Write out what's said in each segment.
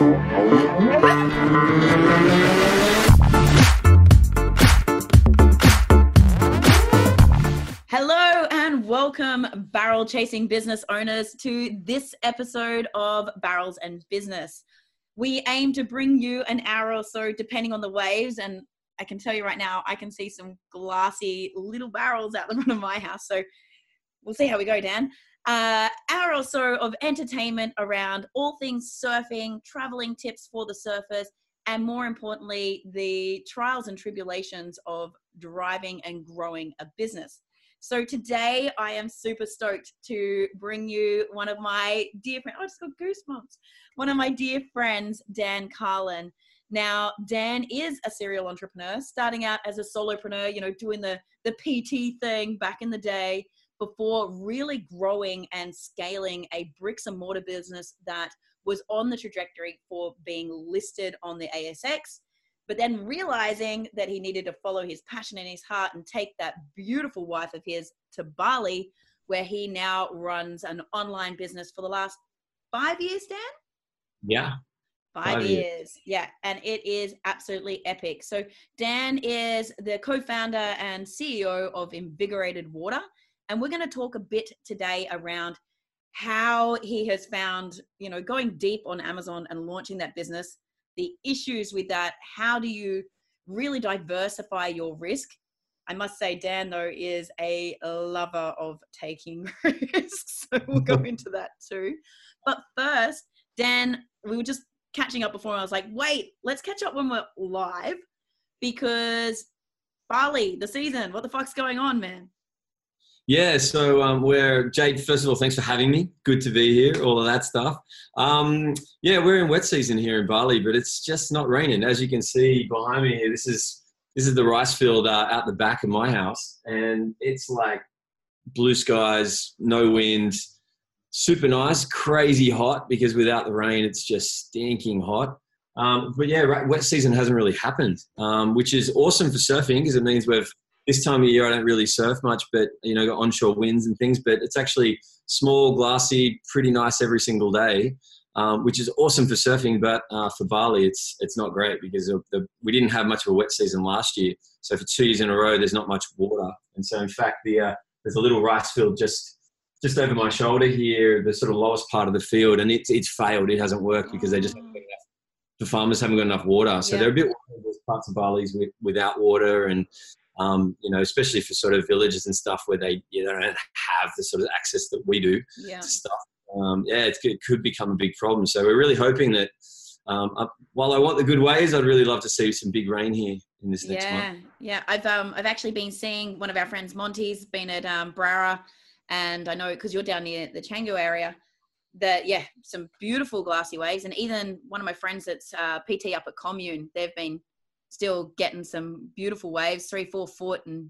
Hello and welcome, barrel chasing business owners, to this episode of Barrels and Business. We aim to bring you an hour or so, depending on the waves. And I can tell you right now, I can see some glassy little barrels out the front of my house. So we'll see how we go, Dan. Uh, hour or so of entertainment around all things surfing, traveling tips for the surfers, and more importantly, the trials and tribulations of driving and growing a business. So today I am super stoked to bring you one of my dear friends. Oh, I just got goosebumps. One of my dear friends, Dan Carlin. Now, Dan is a serial entrepreneur, starting out as a solopreneur, you know, doing the the PT thing back in the day before really growing and scaling a bricks and mortar business that was on the trajectory for being listed on the ASX but then realizing that he needed to follow his passion in his heart and take that beautiful wife of his to Bali, where he now runs an online business for the last five years, Dan? Yeah. Five, five years. years. Yeah. And it is absolutely epic. So, Dan is the co founder and CEO of Invigorated Water. And we're going to talk a bit today around how he has found, you know, going deep on Amazon and launching that business the issues with that. How do you really diversify your risk? I must say, Dan, though, is a lover of taking risks. So we'll go into that too. But first, Dan, we were just catching up before. I was like, wait, let's catch up when we're live because Bali, the season, what the fuck's going on, man? Yeah, so um, we're Jade. First of all, thanks for having me. Good to be here. All of that stuff. Um, yeah, we're in wet season here in Bali, but it's just not raining. As you can see behind me here, this is this is the rice field uh, out the back of my house, and it's like blue skies, no wind, super nice, crazy hot because without the rain, it's just stinking hot. Um, but yeah, wet season hasn't really happened, um, which is awesome for surfing because it means we've this time of year I don't really surf much, but you know, got onshore winds and things. But it's actually small, glassy, pretty nice every single day, um, which is awesome for surfing. But uh, for Bali, it's it's not great because the, we didn't have much of a wet season last year. So for two years in a row, there's not much water. And so in fact, the uh, there's a little rice field just just over my shoulder here, the sort of lowest part of the field, and it's it's failed. It hasn't worked because they just haven't got enough. The farmers haven't got enough water, so yeah. they're a bit there's parts of Bali's with, without water, and um, you know, especially for sort of villages and stuff where they you know, don't have the sort of access that we do yeah. to stuff. Um, yeah, it could become a big problem. So we're really hoping that um, while I want the good ways, I'd really love to see some big rain here in this next yeah, month. Yeah, I've um, I've actually been seeing one of our friends, Monty's, been at um, Berawa, and I know because you're down near the Canggu area, that yeah, some beautiful glassy waves, and even one of my friends that's uh, PT up at Komune, they've been still getting some beautiful waves, three, four foot, and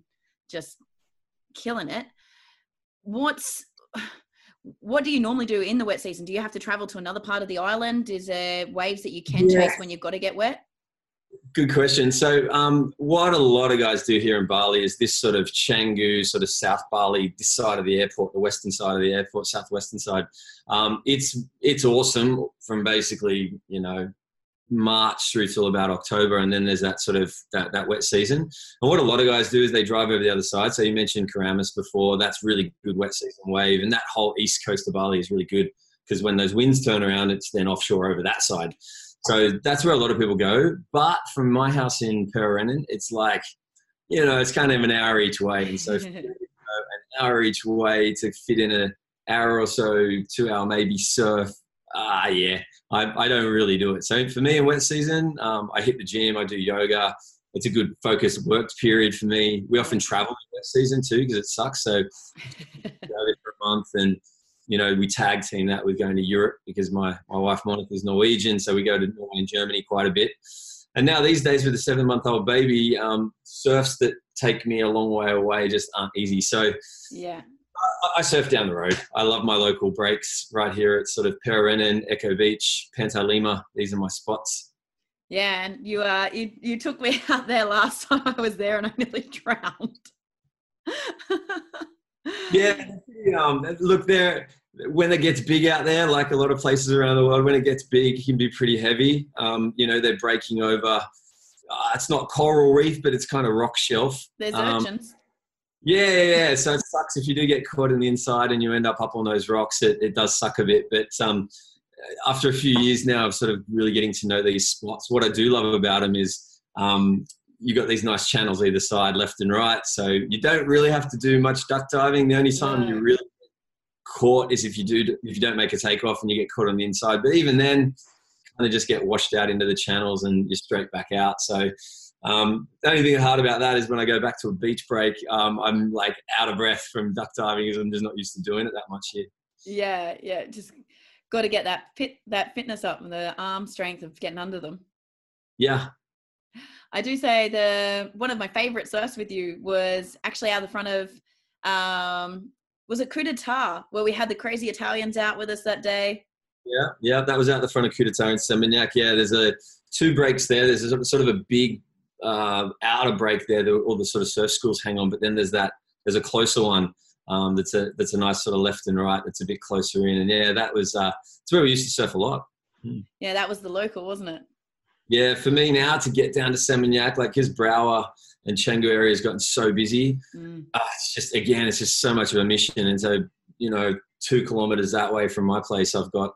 just killing it. What's what do you normally do in the wet season? Do you have to travel to another part of the island? Is there waves that you can yeah. chase when you've got to get wet? Good question. So, um, what a lot of guys do here in Bali is this sort of Canggu, sort of South Bali, this side of the airport, the western side of the airport, southwestern side. Um, it's it's awesome from basically you know March through till about October, and then there's that sort of that, that wet season. And what a lot of guys do is they drive over the other side. So you mentioned Keramas before. That's really good wet season wave, and that whole east coast of Bali is really good because when those winds turn around, it's then offshore over that side. So that's where a lot of people go. But from my house in Pererenan, it's like you know it's kind of an hour each way, and so an hour each way to fit in a hour or so, two hour maybe surf ah, yeah, I, I don't really do it. So for me in wet season, um, I hit the gym, I do yoga. It's a good focused work period for me. We often travel in wet season too because it sucks. So go there for a month and you know, we tag team that with going to Europe because my, my wife Monica is Norwegian, so we go to Norway and Germany quite a bit. And now these days with a seven month old baby, um, surfs that take me a long way away just aren't easy. So yeah, I surf down the road. I love my local breaks right here at sort of Pererenan, Echo Beach, Pantalima. These are my spots. Yeah, and you uh you you took me out there last time I was there, and I nearly drowned. yeah, um, look there. when it gets big out there, like a lot of places around the world, when it gets big, it can be pretty heavy. Um, you know, they're breaking over. Uh, it's not coral reef, but it's kind of rock shelf. There's Um, urchins. Yeah, yeah. So it sucks if you do get caught in the inside and you end up up on those rocks. It, it does suck a bit. But um, after a few years now of sort of really getting to know these spots, what I do love about them is um, you got these nice channels either side, left and right. So you don't really have to do much duck diving. The only time you really get caught is if you do if you don't make a takeoff and you get caught on the inside. But even then, kind of just get washed out into the channels and you're straight back out. So um, the only thing hard about that is when I go back to a beach break, um, I'm like out of breath from duck diving because I'm just not used to doing it that much here. Yeah, yeah. Just got to get that fit, that fitness up and the arm strength of getting under them. Yeah, I do say the one of my favorite surfs with you was actually out the front of um was it Ku De Ta where we had the crazy Italians out with us that day. yeah, yeah. That was out the front of Ku De Ta and Seminyak. Yeah, there's a two breaks there. There's a, sort of a big uh, outer break there that all the sort of surf schools hang on, but then there's that there's a closer one um, that's a that's a nice sort of left and right that's a bit closer in. And yeah, that was uh, it's where we used to surf a lot. Yeah, that was the local, wasn't it? Yeah, for me now to get down to Seminyak, like his Berawa and Canggu area has gotten so busy. Mm. uh, it's just again, it's just so much of a mission. And so, you know, two kilometers that way from my place, I've got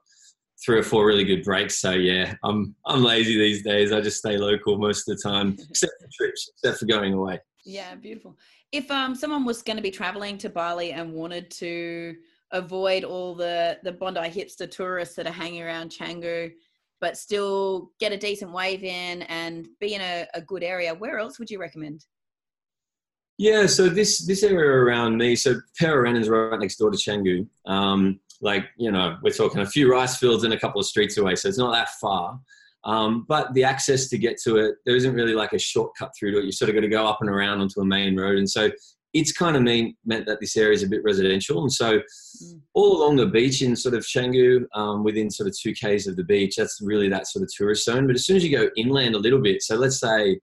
three or four really good breaks. So yeah, I'm I'm lazy these days. I just stay local most of the time, except for trips, except for going away. Yeah, beautiful. If um someone was going to be traveling to Bali and wanted to avoid all the the Bondi hipster tourists that are hanging around Canggu, but still get a decent wave in and be in a, a good area, where else would you recommend? Yeah, so this this area around me, so Pereira is right next door to Canggu. Um, like you know, we're talking a few rice fields and a couple of streets away, so it's not that far. Um, but the access to get to it, there isn't really like a shortcut through to it. You sort of got to go up and around onto a main road, and so it's kind of mean, meant that this area is a bit residential. And so Mm. all along the beach in sort of Canggu, um, within sort of two k's of the beach, that's really that sort of tourist zone. But as soon as you go inland a little bit, so let's say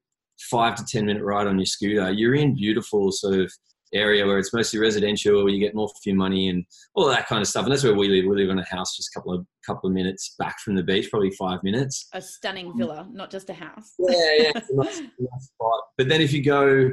five to ten minute ride on your scooter, you're in beautiful sort of area where it's mostly residential, where you get more for your money and all that kind of stuff. And that's where we live. We live in a house just a couple of couple of minutes back from the beach, probably five minutes. A stunning villa, not just a house. Yeah, yeah, it's a nice, nice spot. But then if you go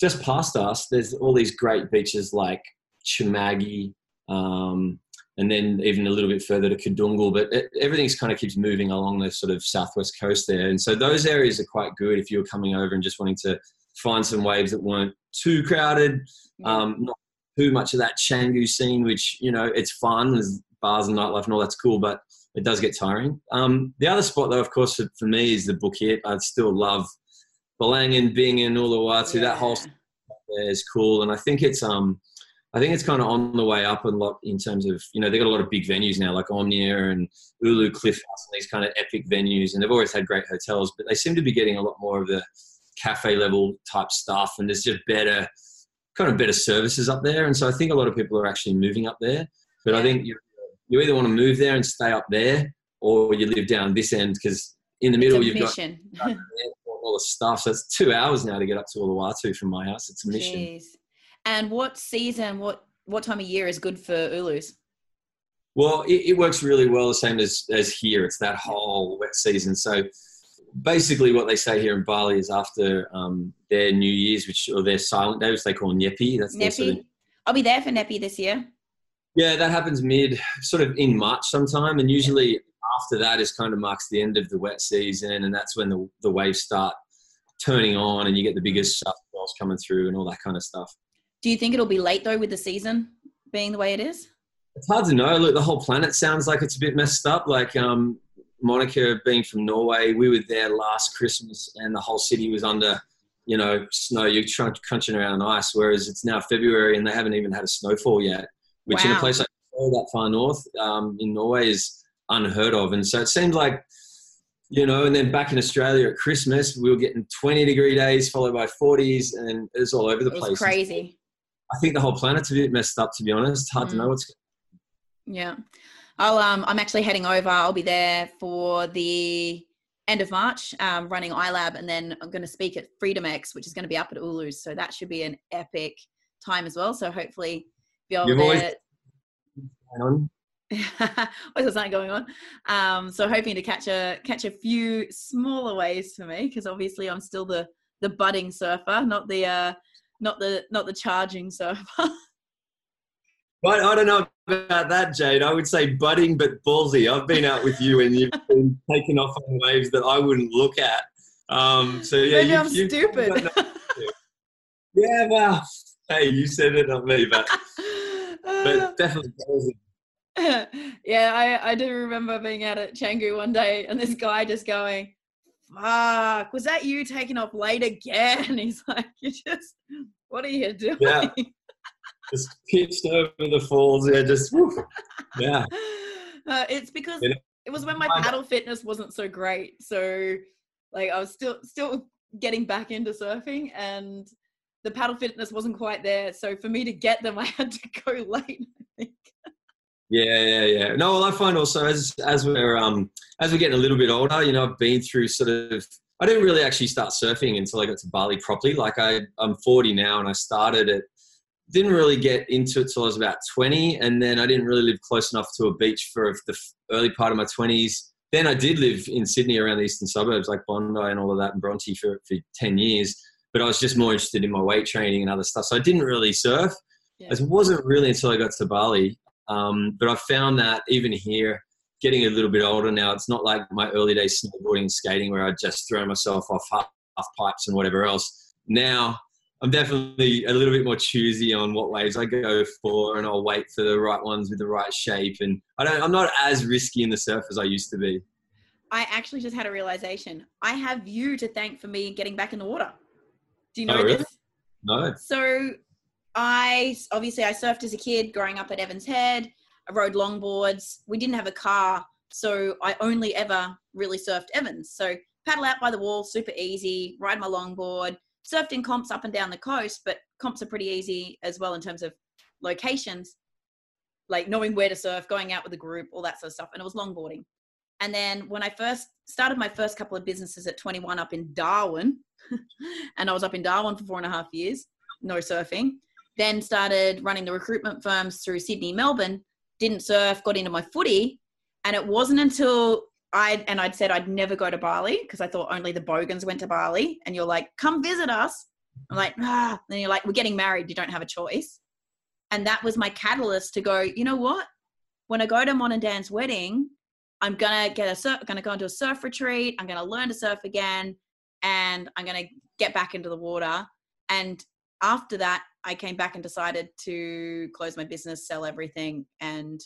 just past us, there's all these great beaches like Cemagi, um, and then even a little bit further to Kedungu. But it, everything's kind of keeps moving along the sort of southwest coast there, and so those areas are quite good if you're coming over and just wanting to find some waves that weren't too crowded, um, not too much of that Canggu scene, which you know it's fun. There's bars and nightlife and all that's cool, but it does get tiring. Um, the other spot, though, of course, for, for me is the book Bukit. I still love Balangan, Bingin, Uluwatu. That whole Yeah. there is cool, and I think it's um, I think it's kind of on the way up a lot in terms of you know they've got a lot of big venues now like Omnia and Ulu Cliff House and these kind of epic venues, and they've always had great hotels, but they seem to be getting a lot more of the cafe level type stuff, and there's just better kind of better services up there, and so I think a lot of people are actually moving up there. But I think you you either want to move there and stay up there, or you live down this end because in the middle you've got mission. airport, all the stuff. So it's two hours now to get up to Uluwatu from my house. It's a mission. Jeez. And what season, what what time of year is good for Ulus? Well, it, it works really well, the same as, as here. It's that whole wet season. So basically, what they say here in Bali is after um, their New Year's, which or their silent day, which they call Nyepi. That's their sort of- I'll be there for Nyepi this year. yeah, that happens mid, sort of in March sometime, and usually after that is kind of marks the end of the wet season, and that's when the the waves start turning on, and you get the biggest balls coming through, and all that kind of stuff. Do you think it'll be late though with the season being the way it is? It's hard to know. Look, the whole planet sounds like it's a bit messed up. Like um, Monica being from Norway, we were there last Christmas, and the whole city was under, you know, snow. You're tr- crunching around ice. Whereas it's now February, and they haven't even had a snowfall yet, which in a place like that far north um, in Norway is unheard of. And so it seemed like, you know, and then back in Australia at Christmas, we were getting 20 degree days followed by 40s, and it was all over the It place. crazy. I think the whole planet's a bit messed up, to be honest. Hard to Mm. know what's Yeah. I'll um I'm actually heading over. I'll be there for the end of March, um, running iLab, and then I'm going to speak at Freedom X, which is going to be up at Ulus. So that should be an epic time as well. So hopefully, be able You've always- going on. What's something going on? Um, so hoping to catch a catch a few smaller waves for me because obviously I'm still the the budding surfer, not the uh, not the not the charging surfer. But I don't know about that, Jade. I would say budding but ballsy. I've been out with you and you've been taking off on waves that I wouldn't look at. Um, so yeah, Maybe you, I'm you- stupid. yeah, well, hey, you said it, not me, but but definitely ballsy. yeah, I, I do remember being out at Canggu one day and this guy just going, Fuck, was that you taking off late again? He's like, You just, what are you doing? Yeah. Just pitched over the falls. Yeah, just woof. yeah. Uh, it's because it was when my paddle fitness wasn't so great. So, like, I was still still getting back into surfing and the paddle fitness wasn't quite there. So, for me to get them, I had to go late. I think. Yeah, yeah, yeah. No, well, I find also as as we're um as we're getting a little bit older, you know, I've been through sort of. I didn't really actually start surfing until I got to Bali properly. Like I, I'm 40 now, and I started it. Didn't really get into it till I was about 20, and then I didn't really live close enough to a beach for the early part of my 20s. Then I did live in Sydney around the eastern suburbs, like Bondi and all of that, and Bronte for for 10 years. But I was just more interested in my weight training and other stuff, so I didn't really surf. Yeah. It wasn't really until I got to Bali um, but I found that even here, getting a little bit older now, it's not like my early days snowboarding and skating where I'd just throw myself off half, half pipes and whatever else. Now I'm definitely a little bit more choosy on what waves I go for, and I'll wait for the right ones with the right shape. And I don't, I'm not as risky in the surf as I used to be. I actually just had a realization. I have you to thank for me getting back in the water. Do you Oh, know really? this? No, So I obviously I surfed as a kid growing up at Evans Head. I rode longboards. We didn't have a car, so I only ever really surfed Evans. So paddle out by the wall, super easy. Ride my longboard. Surfed in comps up and down the coast, but comps are pretty easy as well in terms of locations, like knowing where to surf, going out with a group, all that sort of stuff. And it was longboarding. And then when I first started my first couple of businesses at 21 up in Darwin, and I was up in Darwin for four and a half years, no surfing. Then started running the recruitment firms through Sydney, Melbourne. Didn't surf, got into my footy, and it wasn't until I and I'd said I'd never go to Bali because I thought only the Bogans went to Bali. And you're like, come visit us. I'm like, ah. Then you're like, we're getting married. You don't have a choice. And that was my catalyst to go. You know what? When I go to Mon and Dan's wedding, I'm gonna get a surf. Gonna go into a surf retreat. I'm gonna learn to surf again, and I'm gonna get back into the water. And after that, I came back and decided to close my business, sell everything, and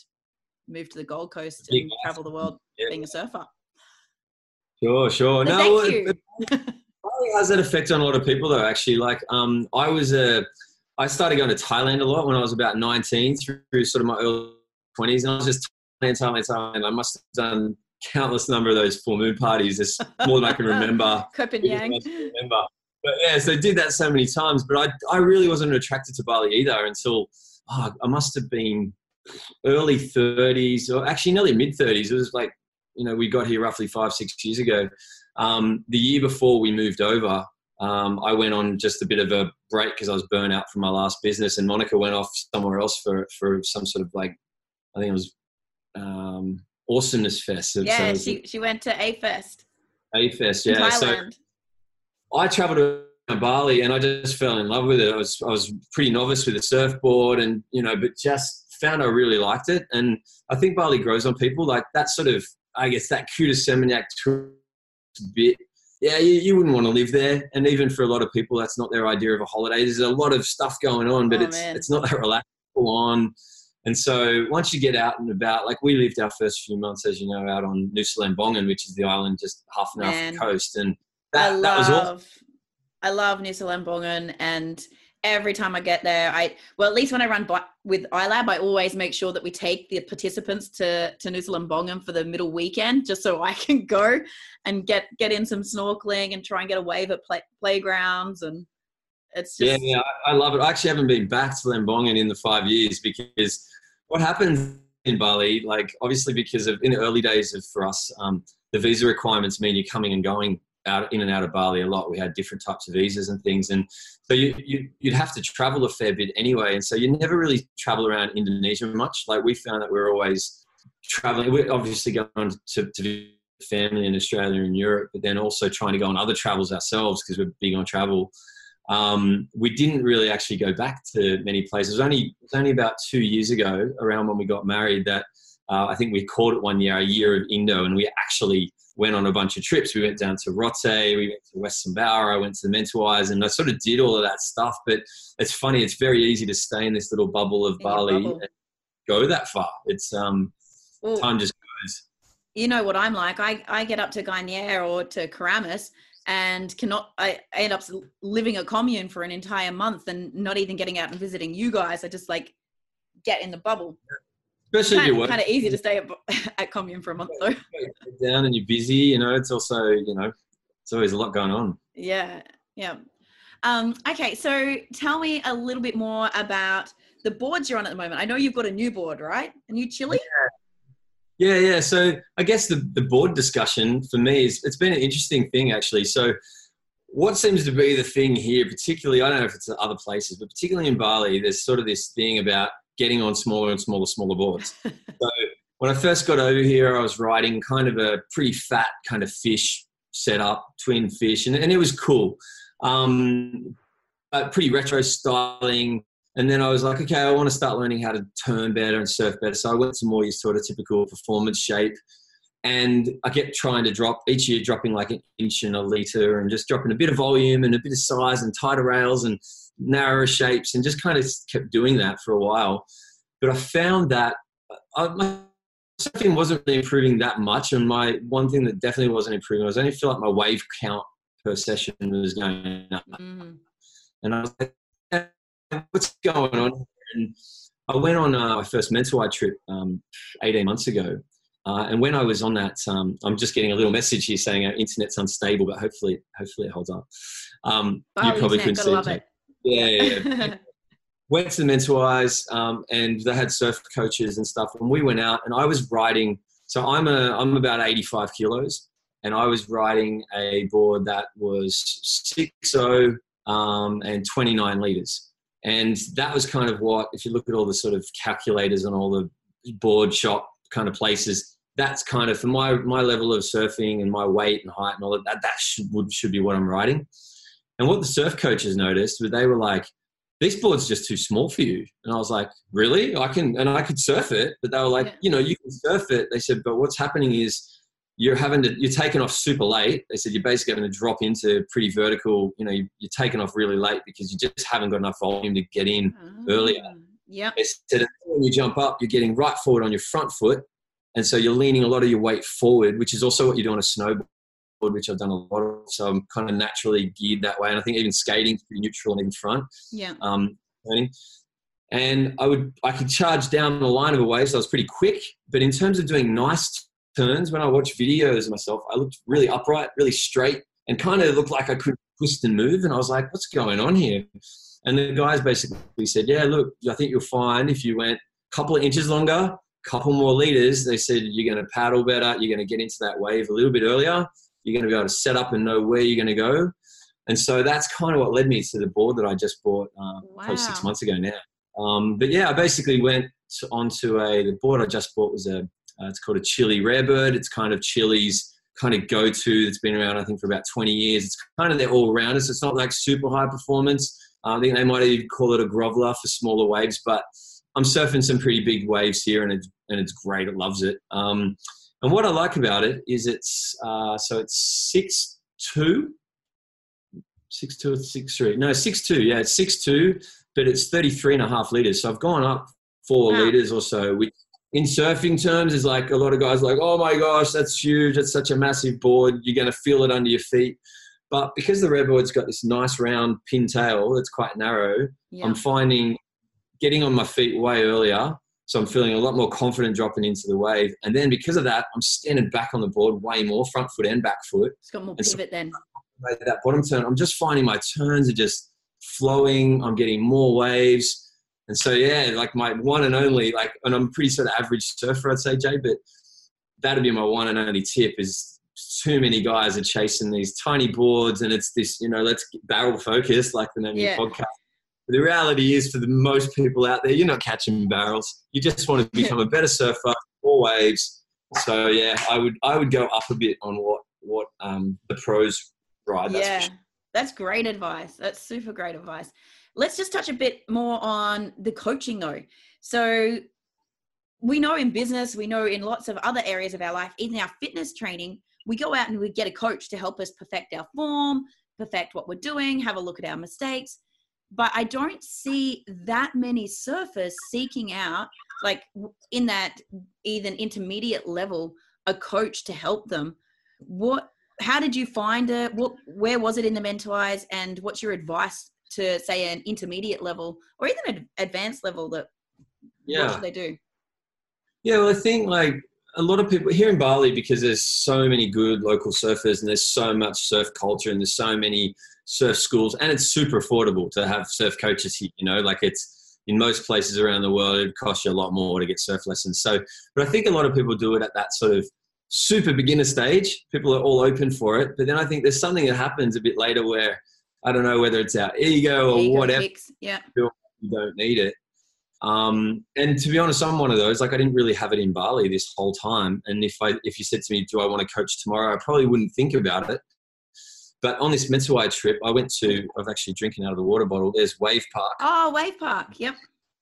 move to the Gold Coast and travel the world Yeah. being a surfer. sure, sure. So no, thank well, you. it- Bali has that effect on a lot of people though actually like um i was a i started going to thailand a lot when i was about 19 through sort of my early 20s and i was just thailand thailand thailand i must have done countless number of those full moon parties there's more than i can remember Copenhagen. remember but yeah so I did that so many times but i i really wasn't attracted to bali either until oh, i must have been early 30s or actually nearly mid 30s it was like you know we got here roughly five six years ago um, the year before we moved over, um, I went on just a bit of a break because I was burnt out from my last business, and Monica went off somewhere else for for some sort of like, I think it was um, Awesomeness Fest. Yeah, so she, she went to A Fest A Fest, yeah. So I travelled to Bali, and I just fell in love with it. I was I was pretty novice with the surfboard, and you know, but just found I really liked it. And I think Bali grows on people like that sort of. I guess that Kuta Seminyak tourist bit. Yeah, you, you wouldn't want to live there, and even for a lot of people, that's not their idea of a holiday. There's a lot of stuff going on, but Oh, it's man. it's not that relaxed on. And so once you get out and about, like we lived our first few months, as you know, out on Nusa Lembongan, which is the island just half an hour off the coast, and I that, love, that was awesome. I love Nusa Lembongan, and every time I get there, I well at least when I run by, with iLab, I always make sure that we take the participants to to Lembongan for the middle weekend, just so I can go and get get in some snorkeling and try and get a wave at play, playgrounds, and it's Yeah, just yeah, I I love it. I actually haven't been back to Lembongan in the five years because what happens in Bali, like obviously because of in the early days of for us, um, the visa requirements mean you're coming and going out in and out of Bali a lot. We had different types of visas and things, and so you, you you'd have to travel a fair bit anyway. And so you never really travel around Indonesia much. Like we found that we're always traveling. We're obviously going to, to family in Australia and Europe, but then also trying to go on other travels ourselves because we're big on travel. Um, we didn't really actually go back to many places. It was only, it was only about two years ago, around when we got married, that uh, I think we called it one year a year of Indo, and we actually went on a bunch of trips. We went down to Rote, we went to West Sumbawa, I went to the Mentawais, and I sort of did all of that stuff. But it's funny, it's very easy to stay in this little bubble of In Bali bubble. and go that far. It's um, Well, time just goes. you know what I'm like. I, I get up to Gianyar or to Keramas and cannot, I, I end up living a Komune for an entire month and not even getting out and visiting you guys. I just like get in the bubble. Especially if Kind, you're working kind of easy to stay at, at Komune for a month though. down and you're busy, you know, it's also, you know, it's always a lot going on. Yeah, yeah. Um, okay, so tell me a little bit more about the boards you're on at the moment. I know you've got a new board, right? A new Chilli? Yeah, yeah. So I guess the, the board discussion for me is it's been an interesting thing actually. So what seems to be the thing here, particularly, I don't know if it's other places, but particularly in Bali, there's sort of this thing about getting on smaller and smaller, smaller boards. so when I first got over here, I was riding kind of a pretty fat kind of fish setup, twin fish, and, and it was cool. Um, but pretty retro styling. And then I was like, okay, I want to start learning how to turn better and surf better. So I went to more your sort of typical performance shape. And I kept trying to drop each year, dropping like an inch and a liter and just dropping a bit of volume and a bit of size and tighter rails and narrower shapes and just kind of kept doing that for a while. But I found that I, my surfing wasn't really improving that much. And my one thing that definitely wasn't improving was I only feel like my wave count per session was going up. Mhm. And I was like, what's going on? And I went on uh, my first Mentawai trip um, 18 months ago. Uh, and when I was on that, um, I'm just getting a little message here saying our internet's unstable, but hopefully, hopefully it holds up. Um, you probably internet, couldn't see love it. Yeah, yeah, went to the Mentawais, um, and they had surf coaches and stuff. And we went out, and I was riding. So I'm a I'm about 85 kilos, and I was riding a board that was 6.0 um, and 29 liters. And that was kind of what, if you look at all the sort of calculators and all the board shop kind of places, that's kind of for my my level of surfing and my weight and height and all of that. That should would, should be what I'm riding. And what the surf coaches noticed, but they were like, "This board's just too small for you." And I was like, "Really? I can and I could surf it." But they were like, Yeah. "You know, you can surf it." They said, "But what's happening is." You're having to, you're taking off super late. They said you're basically having to drop into pretty vertical. You know, you, you're taking off really late because you just haven't got enough volume to get in oh, earlier. Yeah. They said when you jump up, you're getting right forward on your front foot. And so you're leaning a lot of your weight forward, which is also what you do on a snowboard, which I've done a lot of. So I'm kind of naturally geared that way. And I think even skating's pretty neutral and even front. Yeah. Um, turning. And I would I could charge down the line of a wave, so I was pretty quick. But in terms of doing nice turns, when I watch videos of myself, I looked really upright, really straight, and kind of looked like I could twist and move. And I was like, what's going on here? And the guys basically said, yeah, look, I think you'll find if you went a couple of inches longer, a couple more liters, they said you're going to paddle better, you're going to get into that wave a little bit earlier, you're going to be able to set up and know where you're going to go. And so that's kind of what led me to the board that I just bought uh, probably six months ago now. Um, but yeah, I basically went to, onto a the board I just bought was a uh, it's called a Chilli Rarebird. It's kind of Chilli's kind of go to. that's been around I think for about 20 years. It's kind of their all rounders. It's not like super high performance. Uh, I think they might even call it a groveler for smaller waves, but I'm surfing some pretty big waves here, and it's and it's great. It loves it. Um, and what I like about it is it's uh, so it's six two, six two or six three. No, six two. Yeah, it's six two, but it's 33 and a half liters. So I've gone up four Wow. liters or so, which in surfing terms is like a lot of guys are like, oh my gosh, that's huge. That's such a massive board. You're going to feel it under your feet. But because the Rarebird's got this nice round pin tail that's quite narrow, Yeah. I'm finding getting on my feet way earlier. So I'm feeling a lot more confident dropping into the wave. And then because of that, I'm standing back on the board way more, front foot and back foot. It's got more and so- pivot then. That bottom turn, I'm just finding my turns are just flowing. I'm getting more waves. And so, yeah, like my one and only, like, and I'm pretty sort of average surfer, I'd say, Jay, but that'd be my one and only tip is too many guys are chasing these tiny boards and it's this, you know, let's get barrel focused, like the name Yeah. of your podcast. The reality is, for the most people out there, you're not catching barrels. You just want to become a better surfer. four waves. So yeah, I would I would go up a bit on what what um, the pros ride. That's yeah, sure. that's great advice. That's super great advice. Let's just touch a bit more on the coaching though. So we know in business, we know in lots of other areas of our life, even our fitness training, we go out and we get a coach to help us perfect our form, perfect what we're doing, have a look at our mistakes. But I don't see that many surfers seeking out, like in that even intermediate level, a coach to help them. What? How did you find it? What? Where was it in the Mentawais? And what's your advice to say an intermediate level or even an advanced level that yeah. what should they do? Yeah, well, I think like a lot of people here in Bali because there's so many good local surfers and there's so much surf culture and there's so many surf schools and it's super affordable to have surf coaches here. You know, like it's in most places around the world it costs you a lot more to get surf lessons. So, but I think a lot of people do it at that sort of super beginner stage. People are all open for it, but then I think there's something that happens a bit later where I don't know whether it's our ego or Ego whatever. kicks, Yeah. You don't need it. Um, and to be honest, I'm one of those. Like I didn't really have it in Bali this whole time. And if I if you said to me, "Do I want to coach tomorrow?" I probably wouldn't think about it. But on this Mentawai trip, I went to. I was actually drinking out of the water bottle. There's Wave Park. Oh, Wave Park. Yep.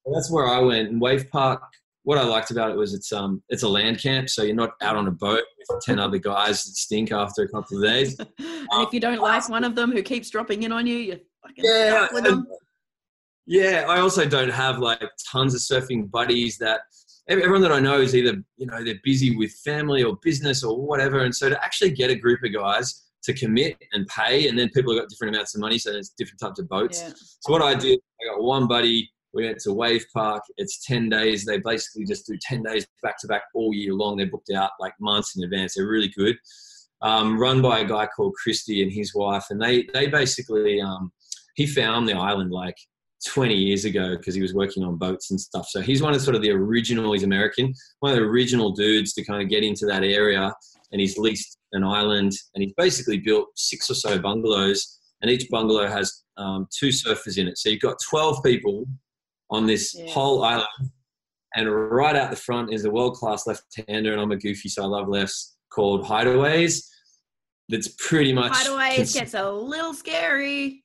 And that's where I went. And Wave Park. What I liked about it was it's um it's a land camp, so you're not out on a boat with ten other guys that stink after a couple of days. and if you don't like one of them who keeps dropping in on you, you're fucking Yeah, stuck with and- them. Yeah, I also don't have like tons of surfing buddies that everyone that I know is either, you know, they're busy with family or business or whatever. And so to actually get a group of guys to commit and pay, and then people have got different amounts of money, so there's different types of boats. Yeah. So what I did, I got one buddy. We went to Wave Park. It's ten days. They basically just do ten days back to back all year long. They're booked out like months in advance. They're really good. Um, run by a guy called Christy and his wife, and they they basically um, he found the island like 20 years ago because he was working on boats and stuff. So he's one of sort of the original. He's American, one of the original dudes to kind of get into that area. And he's leased an island, and he's basically built six or so bungalows, and each bungalow has um, two surfers in it. So you've got 12 people on this Yeah. whole island. And right out the front is a world class left hander, and I'm a goofy, so I love lefts, called Hideaways. That's pretty much. Hideaways cons- gets a little scary.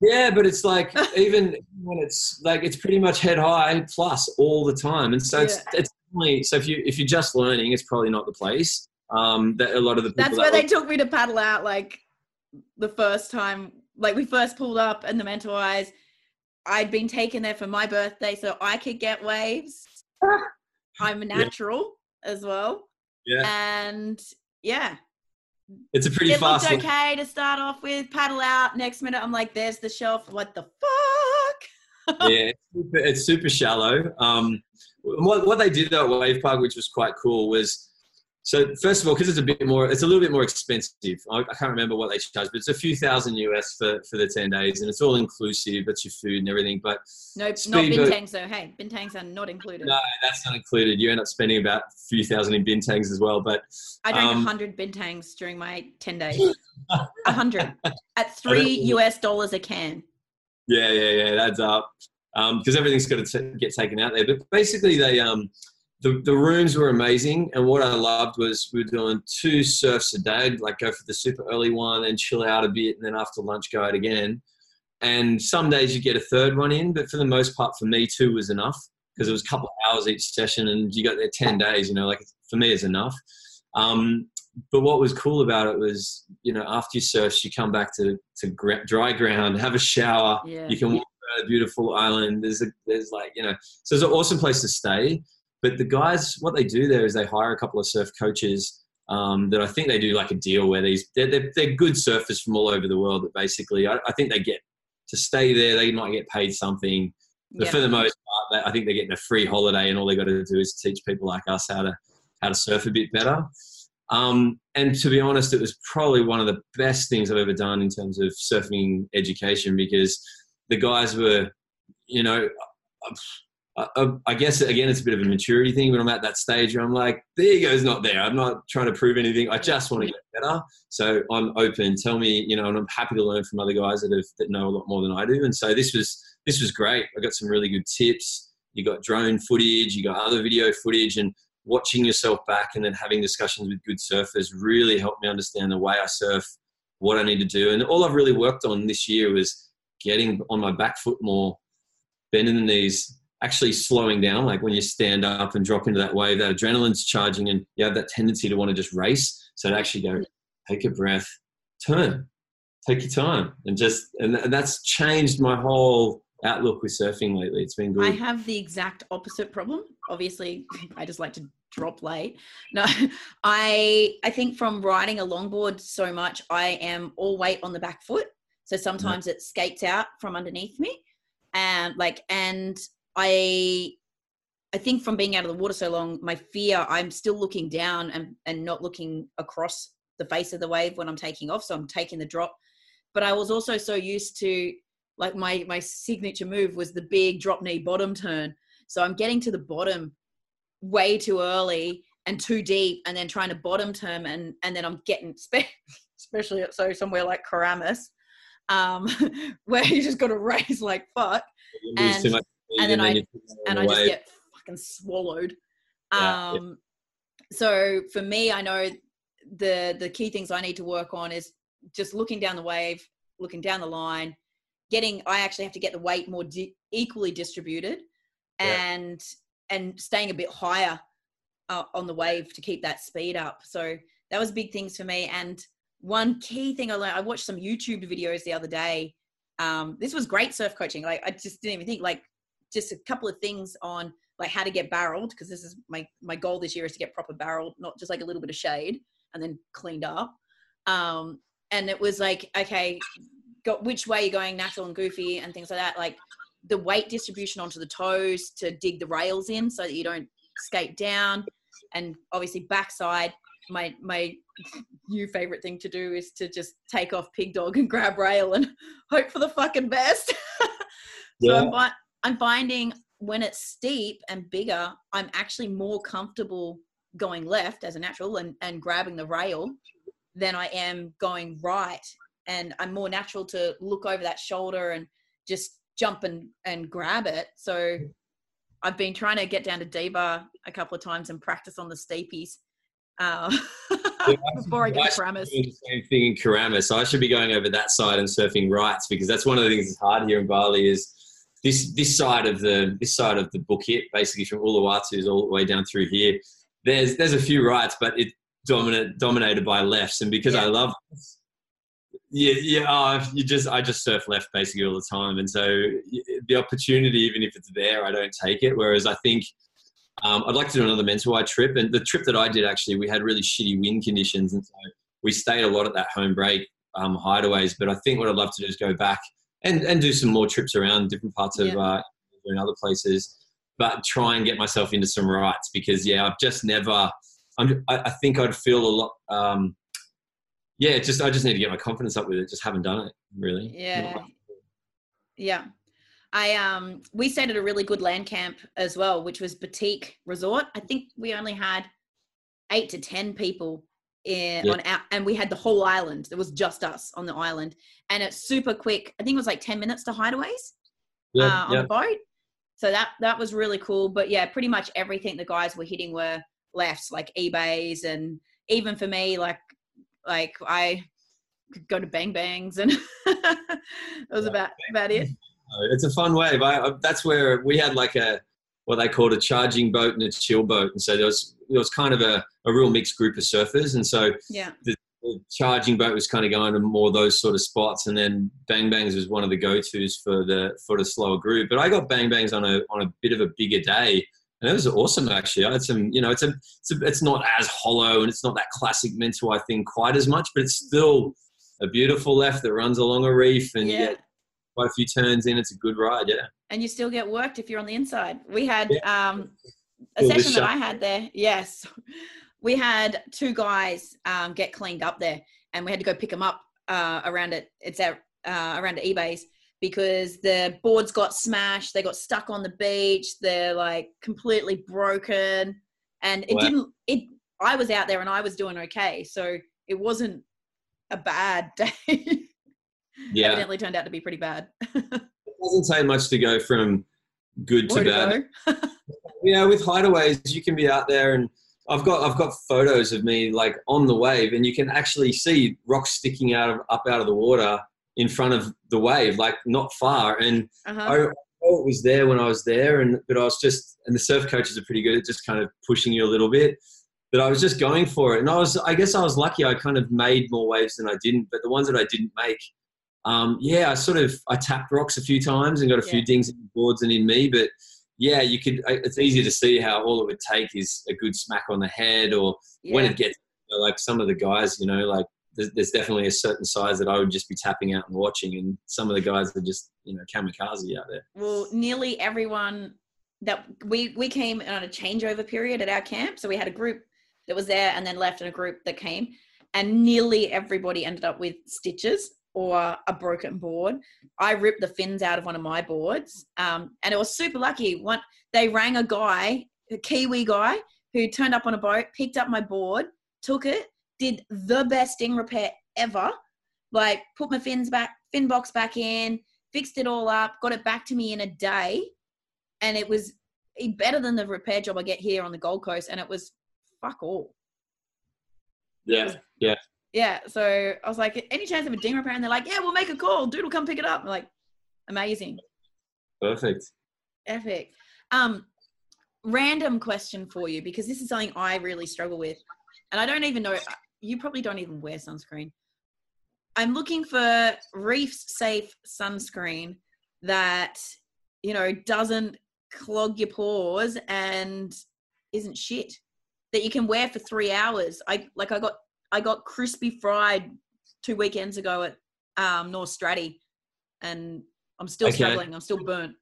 yeah, but it's like even when it's like it's pretty much head high plus all the time, and so it's Yeah. it's only so if you if you're just learning, it's probably not the place. Um, that a lot of the That's that where they were- took me to paddle out like the first time like we first pulled up in the Mentawais. I'd been taken there for my birthday so I could get waves. I'm a natural as well. yeah, And yeah, it's a pretty it looked fast. okay to start off with. Paddle out. Next minute, I'm like, "There's the shelf. What the fuck?" yeah, it's super, it's super shallow. Um, what, what they did though at Wave Park, which was quite cool, was so first of all, because it's a bit more, it's a little bit more expensive. I, I can't remember what they charge, but it's a few thousand US for, for the ten days, and it's all inclusive. It's your food and everything. But No, not bintangs though. Hey, bintangs are not included. no, that's not included. You end up spending about a few thousand in bintangs as well. But I drank a um, hundred bintangs during my ten days. A hundred at three US dollars a can. Yeah, yeah, yeah, adds up because everything's got to t- get taken out there. But basically, they um, the the rooms were amazing, and what I loved was we were doing two surfs a day, I'd, like go for the super early one, and chill out a bit, and then after lunch go out again. And some days you get a third one in, but for the most part, for me, two was enough because it was a couple of hours each session, and you got there ten days. You know, like for me, it's enough. Um, but what was cool about it was, you know, after you surf, you come back to to dry ground, have a shower, Yeah. you can walk around a beautiful island. There's a, there's like you know, so it's an awesome place to stay. But the guys, what they do there is they hire a couple of surf coaches um, that I think they do like a deal where these they're, they're, they're good surfers from all over the world. That basically, I, I think they get to stay there. They might get paid something, but Yeah. for the most part, I think they're getting a free holiday, and all they got to do is teach people like us how to how to surf a bit better. Um, and to be honest, it was probably one of the best things I've ever done in terms of surfing education because the guys were, you know, I, guess again it's a bit of a maturity thing, but I'm at that stage where I'm like, the ego's not there. I'm not trying to prove anything. I just want to get better. So I'm open. Tell me, you know, and I'm happy to learn from other guys that have that know a lot more than I do. And so this was this was great. I got some really good tips. You got drone footage. You got other video footage, and watching yourself back and then having discussions with good surfers really helped me understand the way I surf, what I need to do. And all I've really worked on this year was getting on my back foot more, bending the knees, actually slowing down. Like when you stand up and drop into that wave, that adrenaline's charging and you have that tendency to want to just race. So to actually go, take a breath, turn, take your time and just, and that's changed my whole outlook with surfing lately. It's been good. I have the exact opposite problem. Obviously, I just like to drop late. No, I I think from riding a longboard so much, I am all weight on the back foot. So sometimes it skates out from underneath me, and like and I I think from being out of the water so long, my fear I'm still looking down and and not looking across the face of the wave when I'm taking off. So I'm taking the drop. But I was also so used to like my my signature move was the big drop knee bottom turn. So I'm getting to the bottom way too early and too deep, and then trying to bottom turn, and and then I'm getting especially so somewhere like Keramas um, where you just got to raise like fuck, and, and, and then I and I just get fucking swallowed. Yeah, um, yeah. so for me, I know the the key things I need to work on is just looking down the wave, looking down the line, getting i actually have to get the weight more di- equally distributed and yeah. and staying a bit higher uh, on the wave to keep that speed up so that was big things for me and one key thing i learned i watched some youtube videos the other day um, this was great surf coaching like i just didn't even think like just a couple of things on like how to get barreled because this is my my goal this year is to get proper barreled not just like a little bit of shade and then cleaned up um, and it was like okay got which way you're going, natural and goofy, and things like that. Like the weight distribution onto the toes to dig the rails in so that you don't skate down, and obviously backside. My my new favorite thing to do is to just take off pig dog and grab rail and hope for the fucking best. yeah. I'm, I'm finding when it's steep and bigger, I'm actually more comfortable going left as a natural and, and grabbing the rail than I am going right and I'm more natural to look over that shoulder and just jump and, and grab it. So I've been trying to get down to D-bar a couple of times and practice on the steepies uh, yeah, before I get to. The same thing in Keramas. I should be going over that side and surfing rights because that's one of the things that's hard here in Bali is this this side of the this side of the Bukit, basically from Uluwatu all the way down through here. There's there's a few rights, but it dominate dominated by lefts, and because yeah. I love yeah, yeah. Uh, you just, I just surf left basically all the time, and so the opportunity, even if it's there, I don't take it. Whereas I think um, I'd like to do another Mentawai trip, and the trip that I did actually, we had really shitty wind conditions, and so we stayed a lot at that home break um, hideaways. But I think what I'd love to do is go back and and do some more trips around different parts of yeah. uh, in other places, but try and get myself into some rights because yeah, I've just never. I'm, I, I think I'd feel a lot. Um, yeah, just I just need to get my confidence up with it. Just haven't done it really. Yeah, yeah. I um we stayed at a really good land camp as well, which was Boutique Resort. I think we only had eight to ten people in yeah. on our, and we had the whole island. It was just us on the island, and it's super quick. I think it was like ten minutes to Hideaways yeah, uh, on yeah. the boat. So that that was really cool. But yeah, pretty much everything the guys were hitting were lefts, like eBays, and even for me, like like I could go to bang bangs and that was about about it. It's a fun wave. I, that's where we had like a what they called a charging boat and a chill boat, and so there was there was kind of a, a real mixed group of surfers, and so yeah. The, the charging boat was kind of going to more those sort of spots, and then bang bangs was one of the go tos for the for the slower group. But I got bang bangs on a on a bit of a bigger day, and it was awesome actually. I had some, you know, it's a, it's a, it's not as hollow and it's not that classic Mentawai thing quite as much, but it's still a beautiful left that runs along a reef and yeah. you get quite a few turns in. It's a good ride, yeah. And you still get worked if you're on the inside. We had yeah. um, a session that I had there. Yes, we had two guys um, get cleaned up there, and we had to go pick them up uh, around it. It's at uh, around at eBay's because the boards got smashed, they got stuck on the beach, they're like completely broken. And it wow. didn't it I was out there and I was doing okay. So it wasn't a bad day. yeah. Evidently turned out to be pretty bad. doesn't take much to go from good to bad. Yeah, with hideaways, you can be out there and I've got I've got photos of me like on the wave, and you can actually see rocks sticking out of up out of the water in front of the wave, like not far. And Uh-huh. I, I it was there when I was there, and but I was just and the surf coaches are pretty good at just kind of pushing you a little bit. But I was just going for it, and I was I guess I was lucky. I kind of made more waves than I didn't, but the ones that I didn't make, um, yeah, I sort of I tapped rocks a few times and got a few dings in the boards and in me, but yeah, you could. It's easy to see how all it would take is a good smack on the head, or when it gets you know, like some of the guys, you know, like there's, there's definitely a certain size that I would just be tapping out and watching, and some of the guys are just you know kamikaze out there. well, nearly everyone that we we came on a changeover period at our camp, so we had a group that was there and then left, and a group that came, and nearly everybody ended up with stitches or a broken board. I ripped the fins out of one of my boards, um, and it was super lucky. One they rang a guy, a Kiwi guy, who turned up on a boat, picked up my board, took it, did the best ding repair ever. Like put my fins back, fin box back in, fixed it all up, got it back to me in a day, and it was better than the repair job I get here on the Gold Coast, and it was fuck all. Yeah, yeah. Yeah, so I was like, any chance of a ding repair? And they're like, yeah, we'll make a call. Dude will come pick it up. I'm like, amazing, Perfect. epic. Um, random question for you because this is something I really struggle with, and I don't even know. You probably don't even wear sunscreen. I'm looking for reef safe sunscreen that you know doesn't clog your pores and isn't shit that you can wear for three hours. I like I got I got crispy fried two weekends ago at um, North Straddie, and I'm still Okay. struggling. I'm still burnt.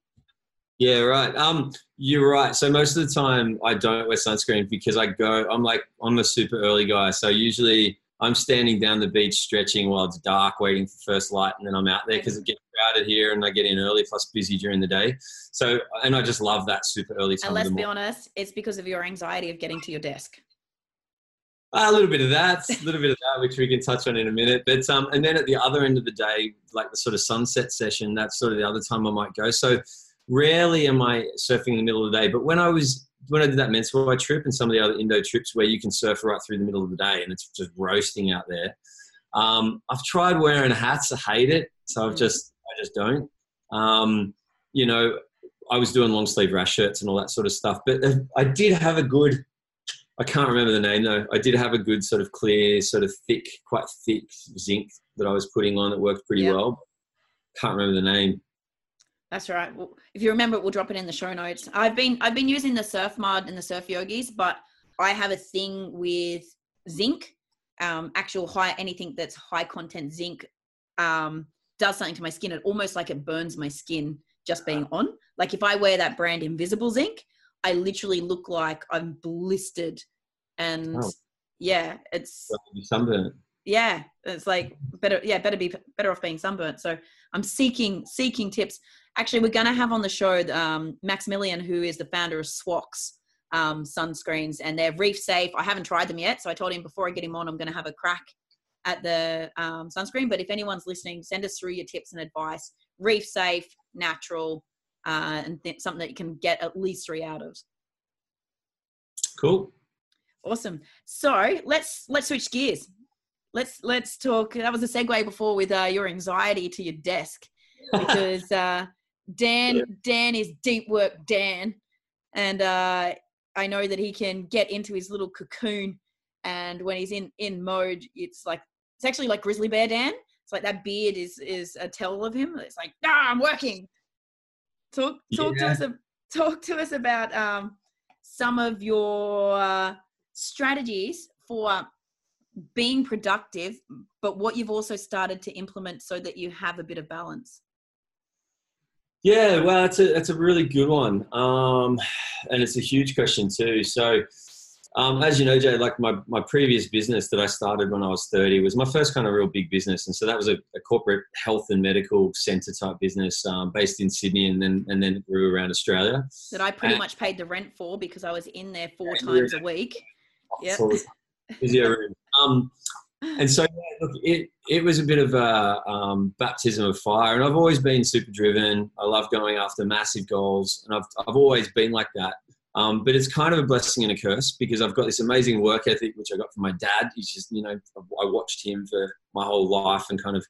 Yeah, right. Um, you're right. So most of the time I don't wear sunscreen because I go. I'm like I'm a super early guy, so usually I'm standing down the beach stretching while it's dark, waiting for first light, and then I'm out there because it gets crowded here, and I get in early, plus busy during the day. So, and I just love that super early time. And let's be honest, it's because of your anxiety of getting to your desk. A little bit of that, a little bit of that, which we can touch on in a minute. But um, and then at the other end of the day, like the sort of sunset session, that's sort of the other time I might go. So rarely am I surfing in the middle of the day. But when I was when I did that Mentawai trip and some of the other Indo trips where you can surf right through the middle of the day and it's just roasting out there, um, I've tried wearing hats. I hate it, so I've just I just don't. Um, you know, I was doing long sleeve rash shirts and all that sort of stuff. But uh, I did have a good. I can't remember the name though. I did have a good sort of clear, sort of thick, quite thick zinc that I was putting on that worked pretty Yep. well. Can't remember the name. That's right. Well, if you remember, we'll drop it in the show notes. I've been I've been using the Surf Mud and the Surf Yogis, but I have a thing with zinc, um, actual high anything that's high content zinc um, does something to my skin. It almost like it burns my skin just being on. Like if I wear that brand Invisible Zinc, I literally look like I'm blistered, and Oh. yeah, it's yeah it's like better yeah better be better off being sunburnt. So i'm seeking seeking tips. Actually we're going to have on the show um, maximilian who is the founder of swax um, sunscreens and they're reef safe. I haven't tried them yet so i told him before i get him on i'm going to have a crack at the um, sunscreen. But if anyone's listening send us through your tips and advice. Reef safe natural uh, and th- something that you can get at least three out of Cool. Awesome. So let's let's switch gears. Let's let's talk. That was a segue before with uh, your anxiety to your desk because uh, Dan Yeah. Dan is deep work Dan, and uh, I know that he can get into his little cocoon, and when he's in in mode, it's like it's actually like grizzly bear Dan. It's like that beard is is a tell of him. It's like ah, I'm working. Talk talk to us. Talk to us about um, some of your uh, strategies for being productive, but what you've also started to implement so that you have a bit of balance. Yeah, well, that's a that's a really good one, um, and it's a huge question too. So, um, as you know, Jay, like my my previous business that I started when I was thirty was my first kind of real big business, and so that was a, a corporate health and medical center type business um, based in Sydney, and then and then grew around Australia. That I pretty Uh, much paid the rent for because I was in there four Yeah, times a week. Yep. So it was physio room. Um, and so yeah, look, it it was a bit of a um, baptism of fire, and I've always been super driven. I love going after massive goals, and I've I've always been like that. Um, but it's kind of a blessing and a curse because I've got this amazing work ethic, which I got from my dad. He's just, you know, I watched him for my whole life and kind of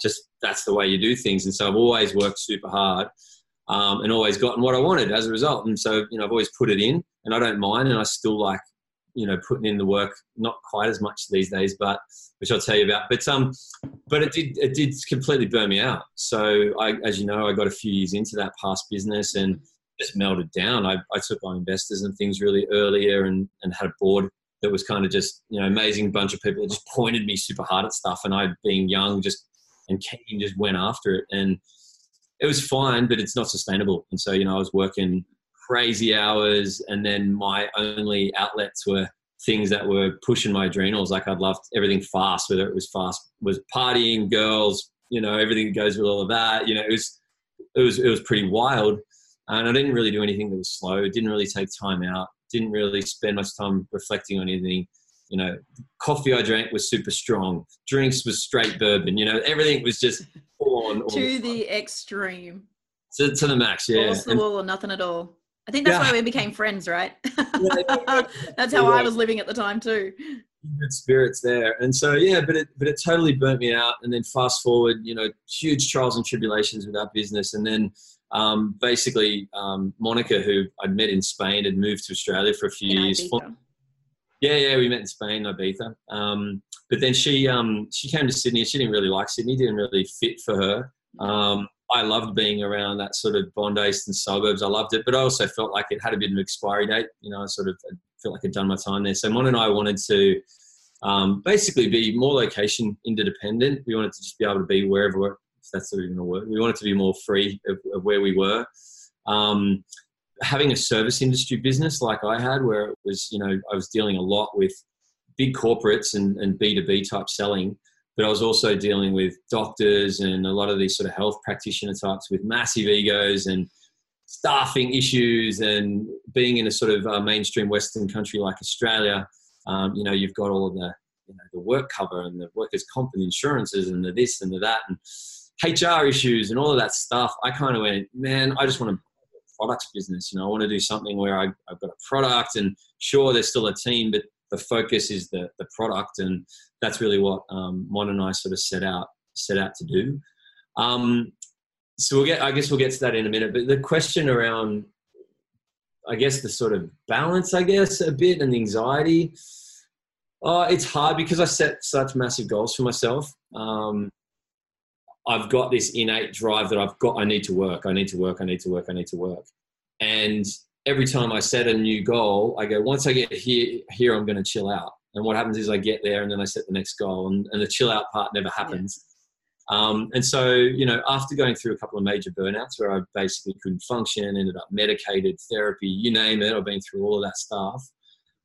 just that's the way you do things. And so I've always worked super hard um, and always gotten what I wanted as a result. And so, you know, I've always put it in and I don't mind. And I still like, you know, putting in the work, not quite as much these days, but which I'll tell you about. But, um, but it did, it did completely burn me out. So I, as you know, I got a few years into that past business and, just melted down. I, I took on investors and things really earlier and, and had a board that was kind of just, you know, amazing bunch of people that just pointed me super hard at stuff. And I, being young, just and keen, just went after it. And it was fine, but it's not sustainable. And so, you know, I was working crazy hours and then my only outlets were things that were pushing my adrenals. Like I'd loved everything fast, whether it was fast, was partying, girls, you know, everything that goes with all of that. You know, it was, it was, it was pretty wild. And I didn't really do anything that was slow. Didn't really take time out. Didn't really spend much time reflecting on anything. You know, coffee I drank was super strong. Drinks was straight bourbon. You know, everything was just on. to the extreme. To, to the max, yeah. Balls the wall or nothing at all. I think that's yeah. why we became friends, right? that's how. I was living at the time too. Good spirits there, and so yeah, but it but it totally burnt me out. And then fast forward, you know, huge trials and tribulations with our business, and then um, basically um, Monica, who I'd met in Spain, had moved to Australia for a few in years. Ibiza. Yeah, yeah, we met in Spain, Ibiza. Um, but then she um, she came to Sydney. She didn't really like Sydney. Didn't really fit for her. Um, I loved being around that sort of Bondi Eastern suburbs. I loved it, but I also felt like it had a bit of an expiry date. You know, I sort of felt like I'd done my time there. So Mon and I wanted to um, basically be more location independent. We wanted to just be able to be wherever if that's even a word. We wanted to be more free of, of where we were. Um, having a service industry business like I had, where it was, you know, I was dealing a lot with big corporates and, and B2B type selling, but I was also dealing with doctors and a lot of these sort of health practitioner types with massive egos and staffing issues and being in a sort of uh, mainstream Western country like Australia, um, you know, you've got all of the, you know, the work cover and the workers' comp and insurances and the this and the that. And HR issues and all of that stuff, I kind of went, man, I just want to products business. You know, I want to do something where I, have got a product and sure, there's still a team, but the focus is the, the product. And that's really what um, Mon and I sort of set out, set out to do. Um, so we'll get, I guess we'll get to that in a minute, but the question around, I guess the sort of balance, I guess a bit and the anxiety, uh, it's hard because I set such massive goals for myself. Um, I've got this innate drive that I've got, I need to work, I need to work, I need to work, I need to work. And every time I set a new goal, I go, once I get here, here I'm going to chill out. And what happens is I get there and then I set the next goal, and, and the chill out part never happens. Yeah. Um, and so, you know, after going through a couple of major burnouts where I basically couldn't function, ended up medicated, therapy, you name it, I've been through all of that stuff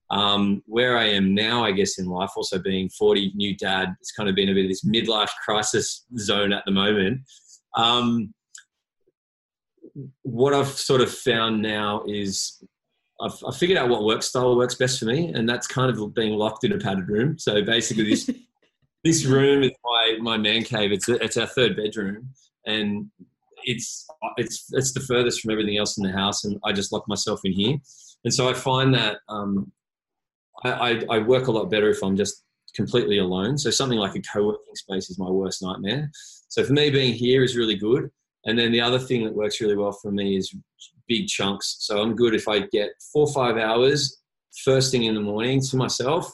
um, where I am now, I guess, in life, also being 40, new dad, it's kind of been a bit of this midlife crisis zone at the moment. Um, what I've sort of found now is I've, I've, figured out what work style works best for me, and that's kind of being locked in a padded room. So basically, this this room is my my man cave. It's it's our third bedroom, and it's it's it's the furthest from everything else in the house, and I just lock myself in here. And so I find that um, I, I, work a lot better if I'm just completely alone. So something like a co-working space is my worst nightmare. So for me, being here is really good. And then the other thing that works really well for me is big chunks. So I'm good if I get four or five hours first thing in the morning to myself,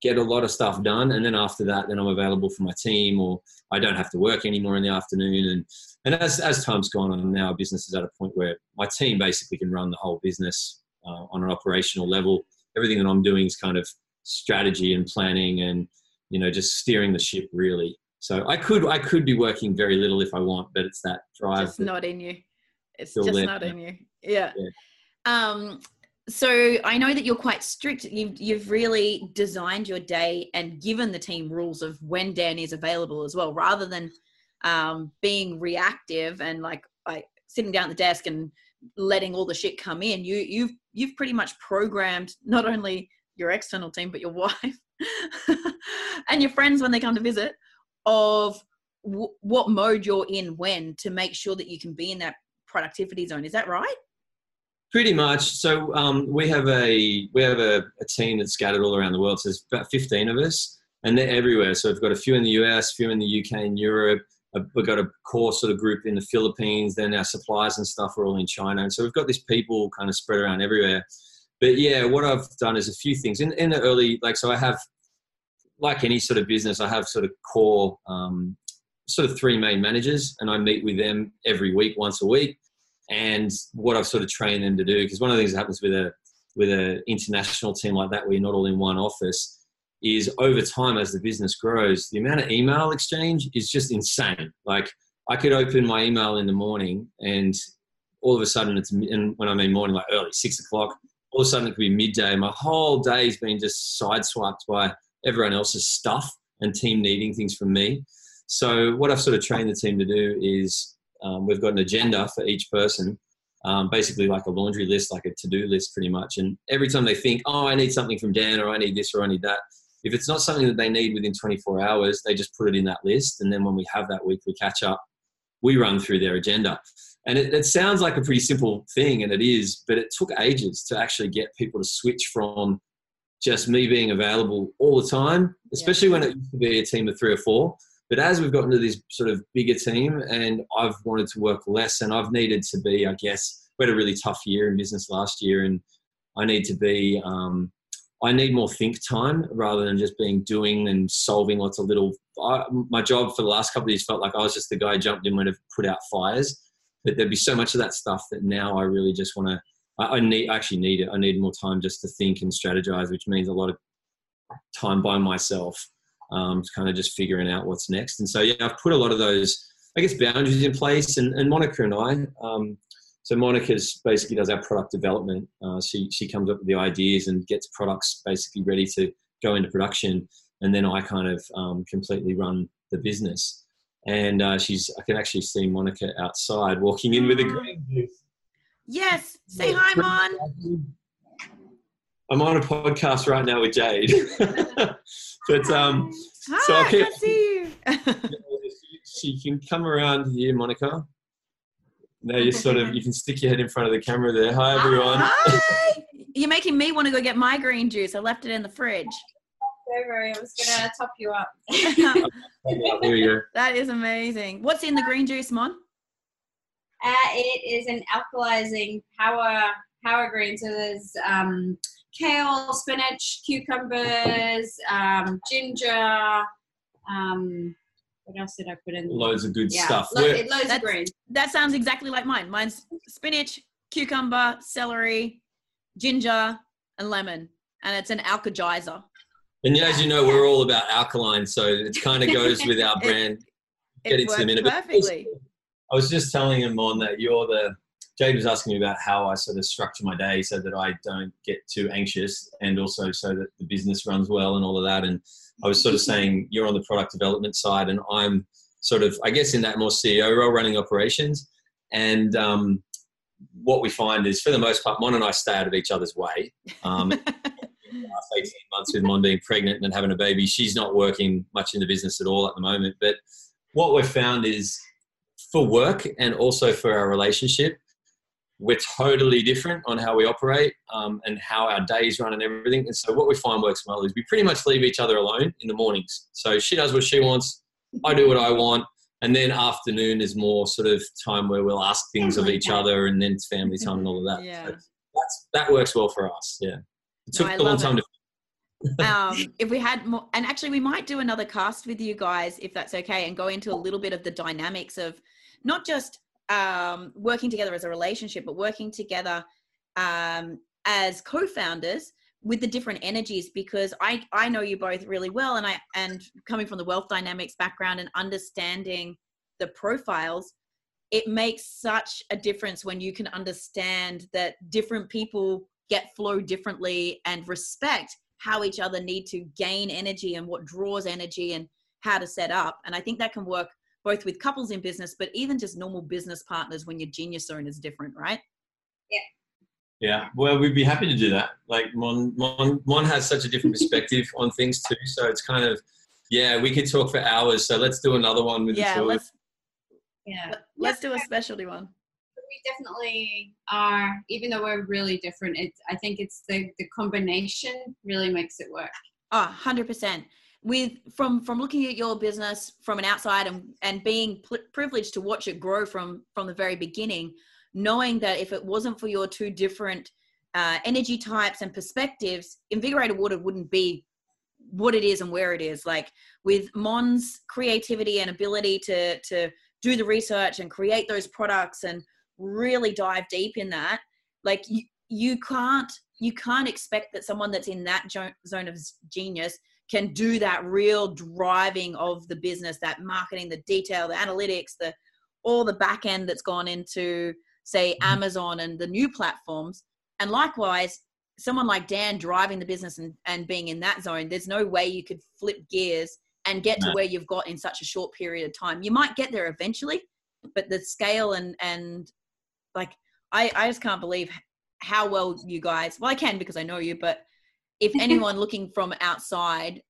get a lot of stuff done, and then after that, then I'm available for my team, or I don't have to work anymore in the afternoon. And and as as time's gone on, now our business is at a point where my team basically can run the whole business uh, on an operational level everything that I'm doing is kind of strategy and planning and you know just steering the ship really. So I could I could be working very little if I want, but it's that drive. Just not in you. It's just there. not in you. Yeah. yeah. Um, so I know that you're quite strict. You've you've really designed your day and given the team rules of when Dan is available as well, rather than um, being reactive and like like sitting down at the desk and letting all the shit come in you you've you've pretty much programmed not only your external team but your wife and your friends when they come to visit of w- what mode you're in when to make sure that you can be in that productivity zone. Is that right? Pretty much. So um, we have a we have a, a, team that's scattered all around the world. So there's about 15 of us, and they're everywhere. So we've got a few in the US, few in the UK and Europe. We've got a core sort of group in the Philippines. Then our suppliers and stuff are all in China, and so we've got these people kind of spread around everywhere. But yeah, what I've done is a few things in in the early like so I have like any sort of business, I have sort of core um, sort of three main managers, and I meet with them every week, once a week and what I've sort of trained them to do. Because one of the things that happens with a with an international team like that, where you're not all in one office, is over time as the business grows, the amount of email exchange is just insane. Like I could open my email in the morning, and all of a sudden it's and when I mean morning, like early six o'clock. All of a sudden it could be midday. My whole day's been just sideswiped by everyone else's stuff and team needing things from me. So what I've sort of trained the team to do is um, we've got an agenda for each person, um, basically like a laundry list, like a to-do list, pretty much. And every time they think, "Oh, I need something from Dan," or "I need this," or "I need that," if it's not something that they need within 24 hours, they just put it in that list. And then when we have that weekly catch up, we run through their agenda. And it, it, sounds like a pretty simple thing, and it is, but it took ages to actually get people to switch from just me being available all the time, especially yeah. when it used to be a team of three or four, but as we've gotten to this sort of bigger team, and I've wanted to work less, and I've needed to be, I guess, we had a really tough year in business last year, and I need to be, um, I need more think time rather than just being doing and solving lots of little. I, my job for the last couple of years felt like I was just the guy who jumped in when to put out fires, but there'd be so much of that stuff that now I really just want to. I, I need, I actually need it. I need more time just to think and strategize, which means a lot of time by myself um, kind of just figuring out what's next. And so, yeah, I've put a lot of those, I guess, boundaries in place. And, and Monica and I, um, so Monica's basically does our product development. Uh, she, she comes up with the ideas and gets products basically ready to go into production. And then I kind of um, completely run the business. And uh, she's, I can actually see Monica outside walking in with a green juice. Yes. Say hi, Mon. I'm on a podcast right now with Jade. but um, Hi, so I can see you. she can come around here, Monica. Now you sort of you can stick your head in front of the camera there. Hi everyone. Hi. You're making me want to go get my green juice. I left it in the fridge. Don't worry, I was gonna top you up. Here we go. That is amazing. What's in the green juice, Mon? Uh, it is an alkalizing power power green. So there's um, kale, spinach, cucumbers, um, ginger. Um, what else did I put in? Loads of good yeah, stuff. Lo- loads of greens. That sounds exactly like mine. Mine's spinach, cucumber, celery, ginger, and lemon, and it's an alkalizer. And as you know, we're all about alkaline, so it kind of goes with our brand. it, Get into the minute. Perfectly. I was just telling him on that you're the Jade was asking me about how I sort of structure my day so that I don't get too anxious and also so that the business runs well and all of that. And I was sort of saying you're on the product development side and I'm sort of, I guess, in that more CEO role running operations. And um, what we find is, for the most part, Mon and I stay out of each other's way. Um, last 18 months with Mon being pregnant and having a baby, she's not working much in the business at all at the moment. But what we've found is for work and also for our relationship, we're totally different on how we operate um, and how our days run and everything. And so what we find works well is we pretty much leave each other alone in the mornings. So she does what she wants, I do what I want, and then afternoon is more sort of time where we'll ask things of each other, and then it's family time and all of that. Yeah. So that's that works well for us. Yeah, it took no, a long time it. to. um, if we had more, and actually, we might do another cast with you guys if that's okay, and go into a little bit of the dynamics of not just um, working together as a relationship, but working together um, as co-founders with the different energies because I I know you both really well and I and coming from the wealth dynamics background and understanding the profiles it makes such a difference when you can understand that different people get flow differently and respect how each other need to gain energy and what draws energy and how to set up. And I think that can work both with couples in business, but even just normal business partners when your genius zone is different, right? Yeah. Yeah, well, we'd be happy to do that. Like Mon, Mon, Mon has such a different perspective on things too. So it's kind of, yeah, we could talk for hours. So let's do another one with yeah, the two. let's Yeah. let's do a specialty one. we definitely are even though we're really different it's i think it's the the combination really makes it work ah, Oh, 100%. With from from looking at your business from an outside and and being privileged to watch it grow from from the very beginning, knowing that if it wasn't for your two different uh, energy types and perspectives, Invigorated Water wouldn't be what it is and where it is. Like with Mon's creativity and ability to to do the research and create those products and really dive deep in that, like you, you can't you can't expect that someone that's in that zone of genius can do that real driving of the business that marketing the detail the analytics the all the back end that's gone into say mm-hmm. amazon and the new platforms. And likewise someone like dan driving the business and, and being in that zone there's no way you could flip gears and get to where you've got in such a short period of time. You might get there eventually but the scale and and like i i just can't believe how well you guys well i can because i know you but if anyone looking from outside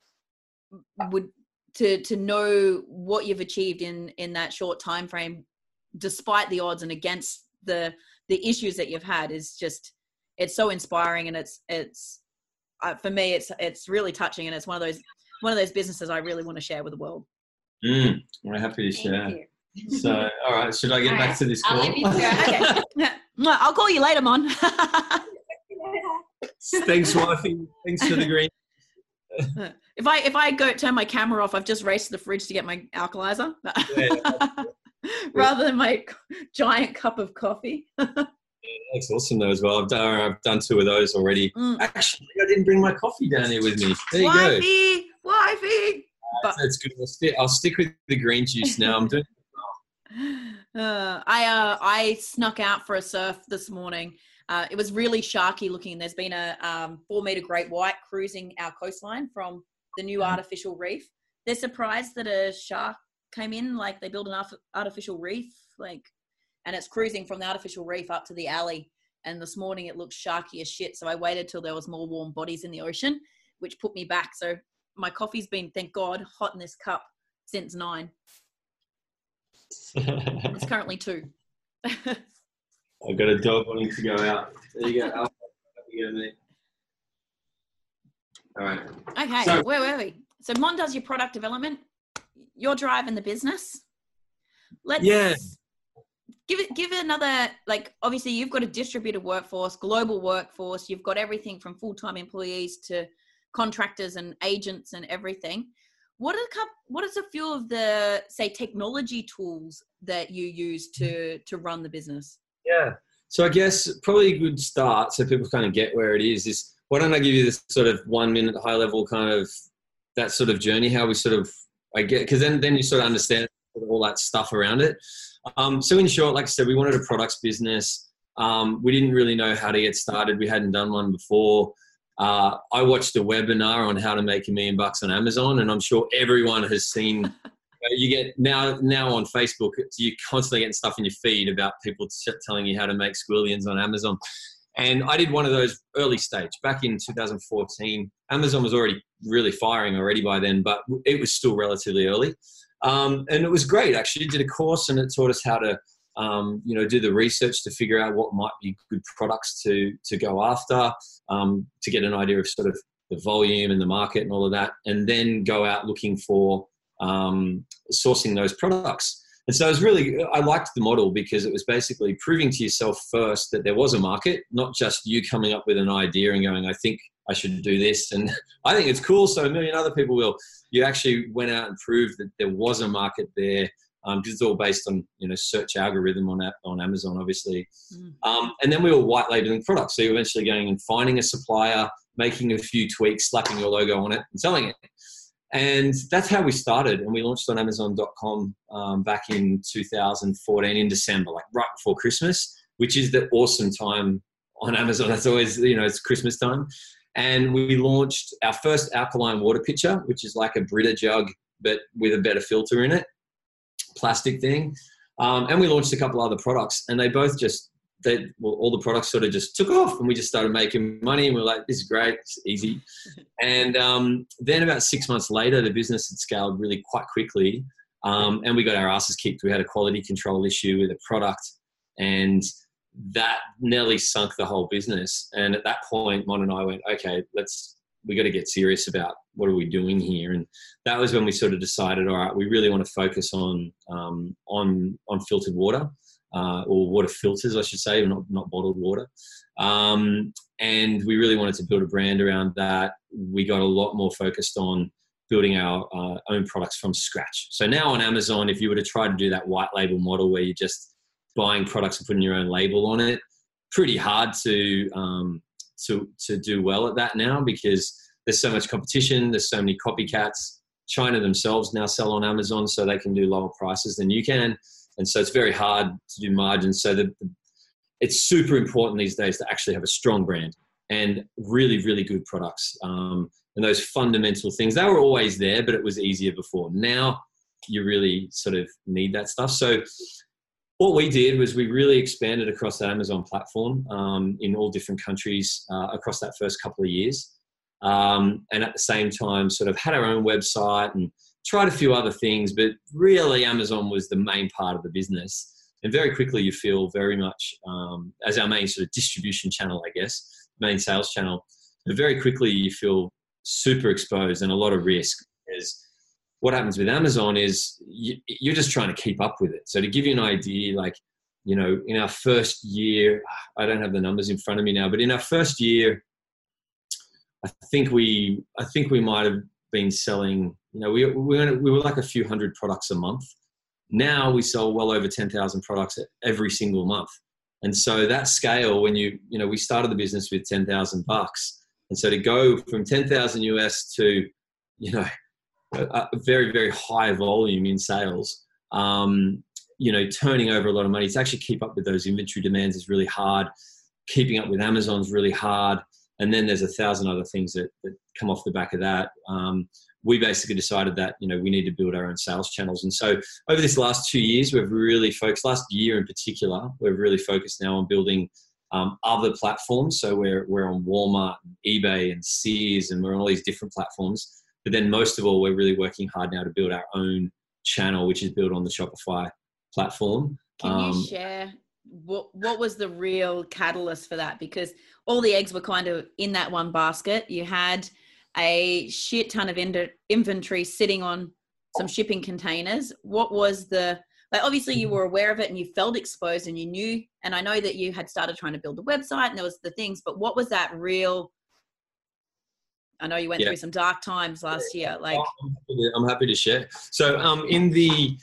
would to to know what you've achieved in in that short time frame despite the odds and against the the issues that you've had is just it's so inspiring and it's it's uh, for me it's it's really touching and it's one of those one of those businesses i really want to share with the world Mm, we're happy to share. So, all right, should I get All back right, to this I'll call? leave you to it. okay Mwah, i'll call you later mon Thanks, wifey. Thanks for the green. if i if i go turn my camera off i've just raced to the fridge to get my alkalizer rather than my giant cup of coffee That's awesome though as well. I've done, I've done two of those already. Mm. Actually, I didn't bring my coffee down here with me. There you go. wifey wifey but- That's good. I'll stick, I'll stick with the green juice now. I'm doing. Uh, I uh, I snuck out for a surf this morning. Uh, it was really sharky looking. There's been a um, four meter great white cruising our coastline from the new Mhm. artificial reef. They're surprised that a shark came in. Like they built an artificial reef, like, and it's cruising from the artificial reef up to the alley. And this morning it looked sharky as shit. So I waited till there was more warm bodies in the ocean, which put me back. So my coffee's been, thank God, hot in this cup since nine. It's currently two. I've got a dog wanting to go out. There you go. Alpha. There you go, mate. All right. Okay, So- where were we? So Mon does your product development. You're driving the business. Let's Yeah. give it give it another like obviously you've got a distributed workforce, global workforce, you've got everything from full-time employees to contractors and agents and everything. What are the coup- what is a few of the say technology tools that you use to to run the business? Yeah. So I guess probably a good start so people kind of get where it is is why don't I give you this sort of one minute high level kind of that sort of journey, how we sort of I get because then then you sort of understand all that stuff around it. Um, so in short, like I said, we wanted a products business. Um, we didn't really know how to get started. We hadn't done one before. Uh, I watched a webinar on how to make a million bucks on Amazon, and I'm sure everyone has seen you get now now on Facebook, you're constantly getting stuff in your feed about people telling you how to make squillions on Amazon. And I did one of those early stage back in 2014. Amazon was already really firing already by then, but it was still relatively early. Um, and it was great actually. Did a course and it taught us how to, um, you know, do the research to figure out what might be good products to to go after, um, to get an idea of sort of the volume and the market and all of that, and then go out looking for um, sourcing those products. And so it was really, I liked the model because it was basically proving to yourself first that there was a market, not just you coming up with an idea and going, I think I should do this. And I think it's cool. So a million other people will. You actually went out and proved that there was a market there because it's all based on, you know, search algorithm on, on Amazon, obviously. Mm. Um, and then we were white labeling products. So you're eventually going and finding a supplier, making a few tweaks, slapping your logo on it and selling it. And that's how we started. And we launched on Amazon.com um, back in 2014 in December, like right before Christmas, which is the awesome time on Amazon. That's always, you know, it's Christmas time. And we launched our first alkaline water pitcher, which is like a Brita jug, but with a better filter in it, plastic thing. Um, and we launched a couple other products, and they both just they, well, all the products sort of just took off and we just started making money and we are like, this is great, it's easy. and um, then about six months later, the business had scaled really quite quickly. Um, and we got our asses kicked. We had a quality control issue with a product and that nearly sunk the whole business. And at that point, Mon and I went, okay, let's, we got to get serious about what are we doing here. And that was when we sort of decided, all right, we really want to focus on, um, on, on filtered water uh, or water filters, I should say, not, not bottled water. Um, and we really wanted to build a brand around that. We got a lot more focused on building our uh, own products from scratch. So now on Amazon, if you were to try to do that white label model where you're just buying products and putting your own label on it, pretty hard to um, to to do well at that now because there's so much competition. There's so many copycats. China themselves now sell on Amazon, so they can do lower prices than you can and so it's very hard to do margins. So the, it's super important these days to actually have a strong brand and really, really good products. Um, and those fundamental things, they were always there, but it was easier before. Now you really sort of need that stuff. So what we did was we really expanded across the Amazon platform um, in all different countries uh, across that first couple of years. Um, and at the same time, sort of had our own website and tried a few other things, but really Amazon was the main part of the business. And very quickly, you feel very much um, as our main sort of distribution channel, I guess, main sales channel. But very quickly, you feel super exposed and a lot of risk. Because what happens with Amazon is you, you're just trying to keep up with it. So to give you an idea, like you know, in our first year, I don't have the numbers in front of me now, but in our first year, I think we I think we might have been selling you know, we, we, were, we were like a few hundred products a month. Now we sell well over 10,000 products every single month. And so that scale, when you, you know, we started the business with 10,000 bucks. And so to go from 10,000 US to, you know, a, a, very, very high volume in sales, um, you know, turning over a lot of money to actually keep up with those inventory demands is really hard. Keeping up with Amazon is really hard. And then there's a thousand other things that, that come off the back of that. Um, we basically decided that you know we need to build our own sales channels. And so over this last two years we've really focused last year in particular we've really focused now on building um, other platforms. So we're, we're on walmart and ebay and sears and we're on all these different platforms. But then most of all we're really working hard now to build our own channel which is built on the shopify platform. Can um, you share what what was the real catalyst for that because all the eggs were kind of in that one basket you had a shit ton of in- inventory sitting on some shipping containers. What was the like obviously you were aware of it and you felt exposed and you knew and I know that you had started trying to build the website and there was the things, but what was that real I know you went yeah. through some dark times last year. Like I'm happy to, I'm happy to share. So um in the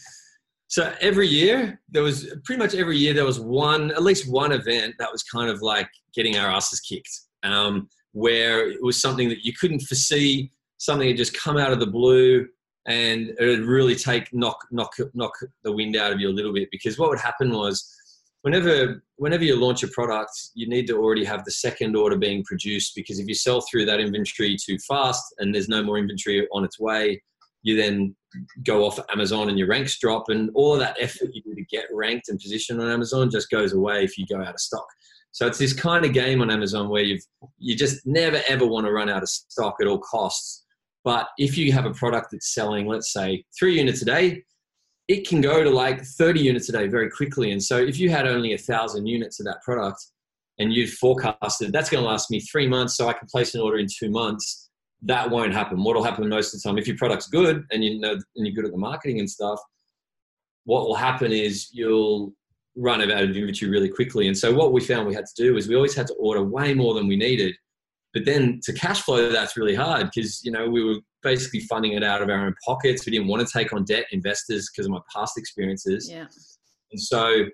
so every year there was pretty much every year there was one at least one event that was kind of like getting our asses kicked. Um, where it was something that you couldn't foresee, something had just come out of the blue, and it would really take knock knock knock the wind out of you a little bit. Because what would happen was, whenever whenever you launch a product, you need to already have the second order being produced. Because if you sell through that inventory too fast and there's no more inventory on its way, you then go off Amazon and your ranks drop, and all of that effort you do to get ranked and positioned on Amazon just goes away if you go out of stock. So it's this kind of game on Amazon where you've you just never ever want to run out of stock at all costs. But if you have a product that's selling, let's say three units a day, it can go to like 30 units a day very quickly. And so if you had only a thousand units of that product and you forecasted that's going to last me three months, so I can place an order in two months, that won't happen. What'll happen most of the time, if your product's good and you know and you're good at the marketing and stuff, what will happen is you'll run out of inventory really quickly. And so what we found we had to do is we always had to order way more than we needed. But then to cash flow, that's really hard because you know we were basically funding it out of our own pockets. We didn't want to take on debt investors because of my past experiences. Yeah. And so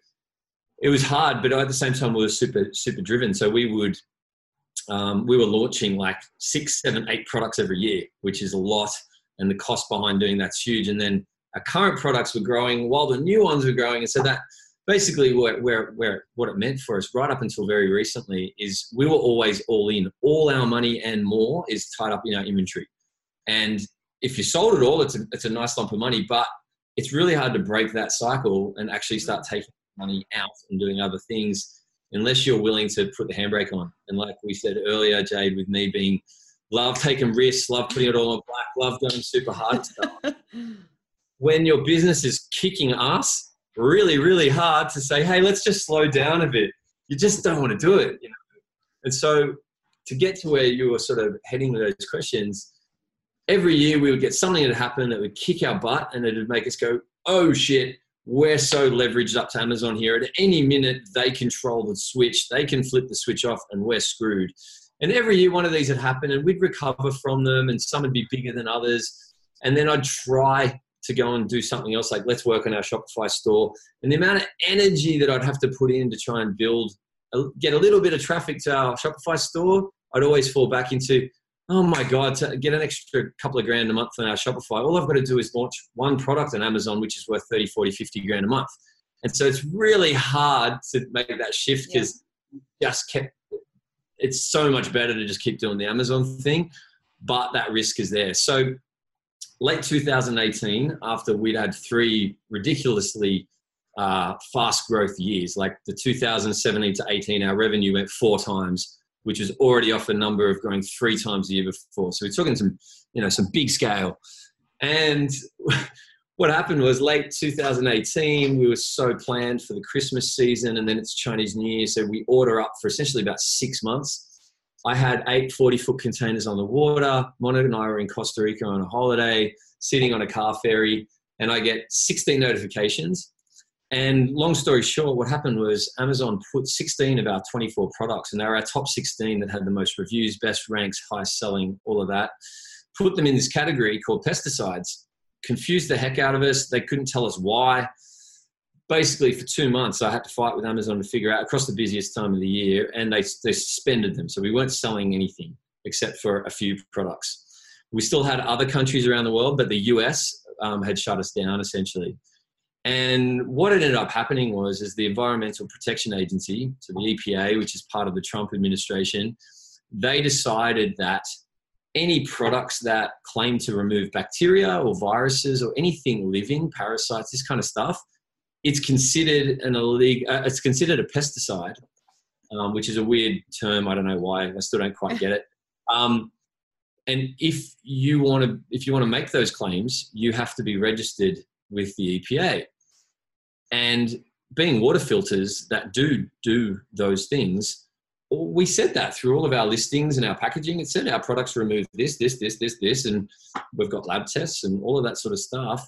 it was hard, but at the same time we were super super driven. So we would um, we were launching like six, seven, eight products every year, which is a lot, and the cost behind doing that's huge. And then our current products were growing while the new ones were growing, and so that basically where, where, where what it meant for us right up until very recently is we were always all in. All our money and more is tied up in our inventory. And if you sold it all it's a, it's a nice lump of money but it's really hard to break that cycle and actually start taking money out and doing other things unless you're willing to put the handbrake on. And like we said earlier, Jade, with me being love taking risks, love putting it all on black, love going super hard stuff. when your business is kicking ass really, really hard to say, hey, let's just slow down a bit. You just don't want to do it, you know. And so to get to where you were sort of heading with those questions, every year we would get something that happened that would kick our butt and it would make us go, oh shit, we're so leveraged up to Amazon here. At any minute, they control the switch, they can flip the switch off, and we're screwed. And every year, one of these would happen, and we'd recover from them, and some would be bigger than others. And then I'd try to go and do something else, like let's work on our Shopify store. And the amount of energy that I'd have to put in to try and build, get a little bit of traffic to our Shopify store, I'd always fall back into, oh my God, to get an extra couple of grand a month on our Shopify, all I've got to do is launch one product on Amazon, which is worth 30, 40, 50 grand a month. And so it's really hard to make that shift because yeah. just kept, it's so much better to just keep doing the Amazon thing, but that risk is there. So late 2018, after we'd had three ridiculously uh, fast growth years, like the 2017 to 18, our revenue went four times which was already off a number of growing three times a year before. So we're talking some, you know, some big scale. And what happened was late 2018, we were so planned for the Christmas season and then it's Chinese New Year. So we order up for essentially about six months. I had eight 40 foot containers on the water. Monica and I were in Costa Rica on a holiday, sitting on a car ferry, and I get 16 notifications and long story short, what happened was Amazon put 16 of our 24 products, and they were our top 16 that had the most reviews, best ranks, highest selling, all of that, put them in this category called pesticides. Confused the heck out of us. They couldn't tell us why. Basically, for two months, I had to fight with Amazon to figure out across the busiest time of the year, and they, they suspended them. So we weren't selling anything except for a few products. We still had other countries around the world, but the US um, had shut us down essentially. And what ended up happening was, is the Environmental Protection Agency, so the EPA, which is part of the Trump administration, they decided that any products that claim to remove bacteria or viruses or anything living, parasites, this kind of stuff, it's considered an illegal. Uh, it's considered a pesticide, um, which is a weird term. I don't know why. I still don't quite get it. Um, and if you want to, if you want to make those claims, you have to be registered with the EPA. And being water filters that do do those things, we said that through all of our listings and our packaging. It said our products remove this, this, this, this, this, and we've got lab tests and all of that sort of stuff.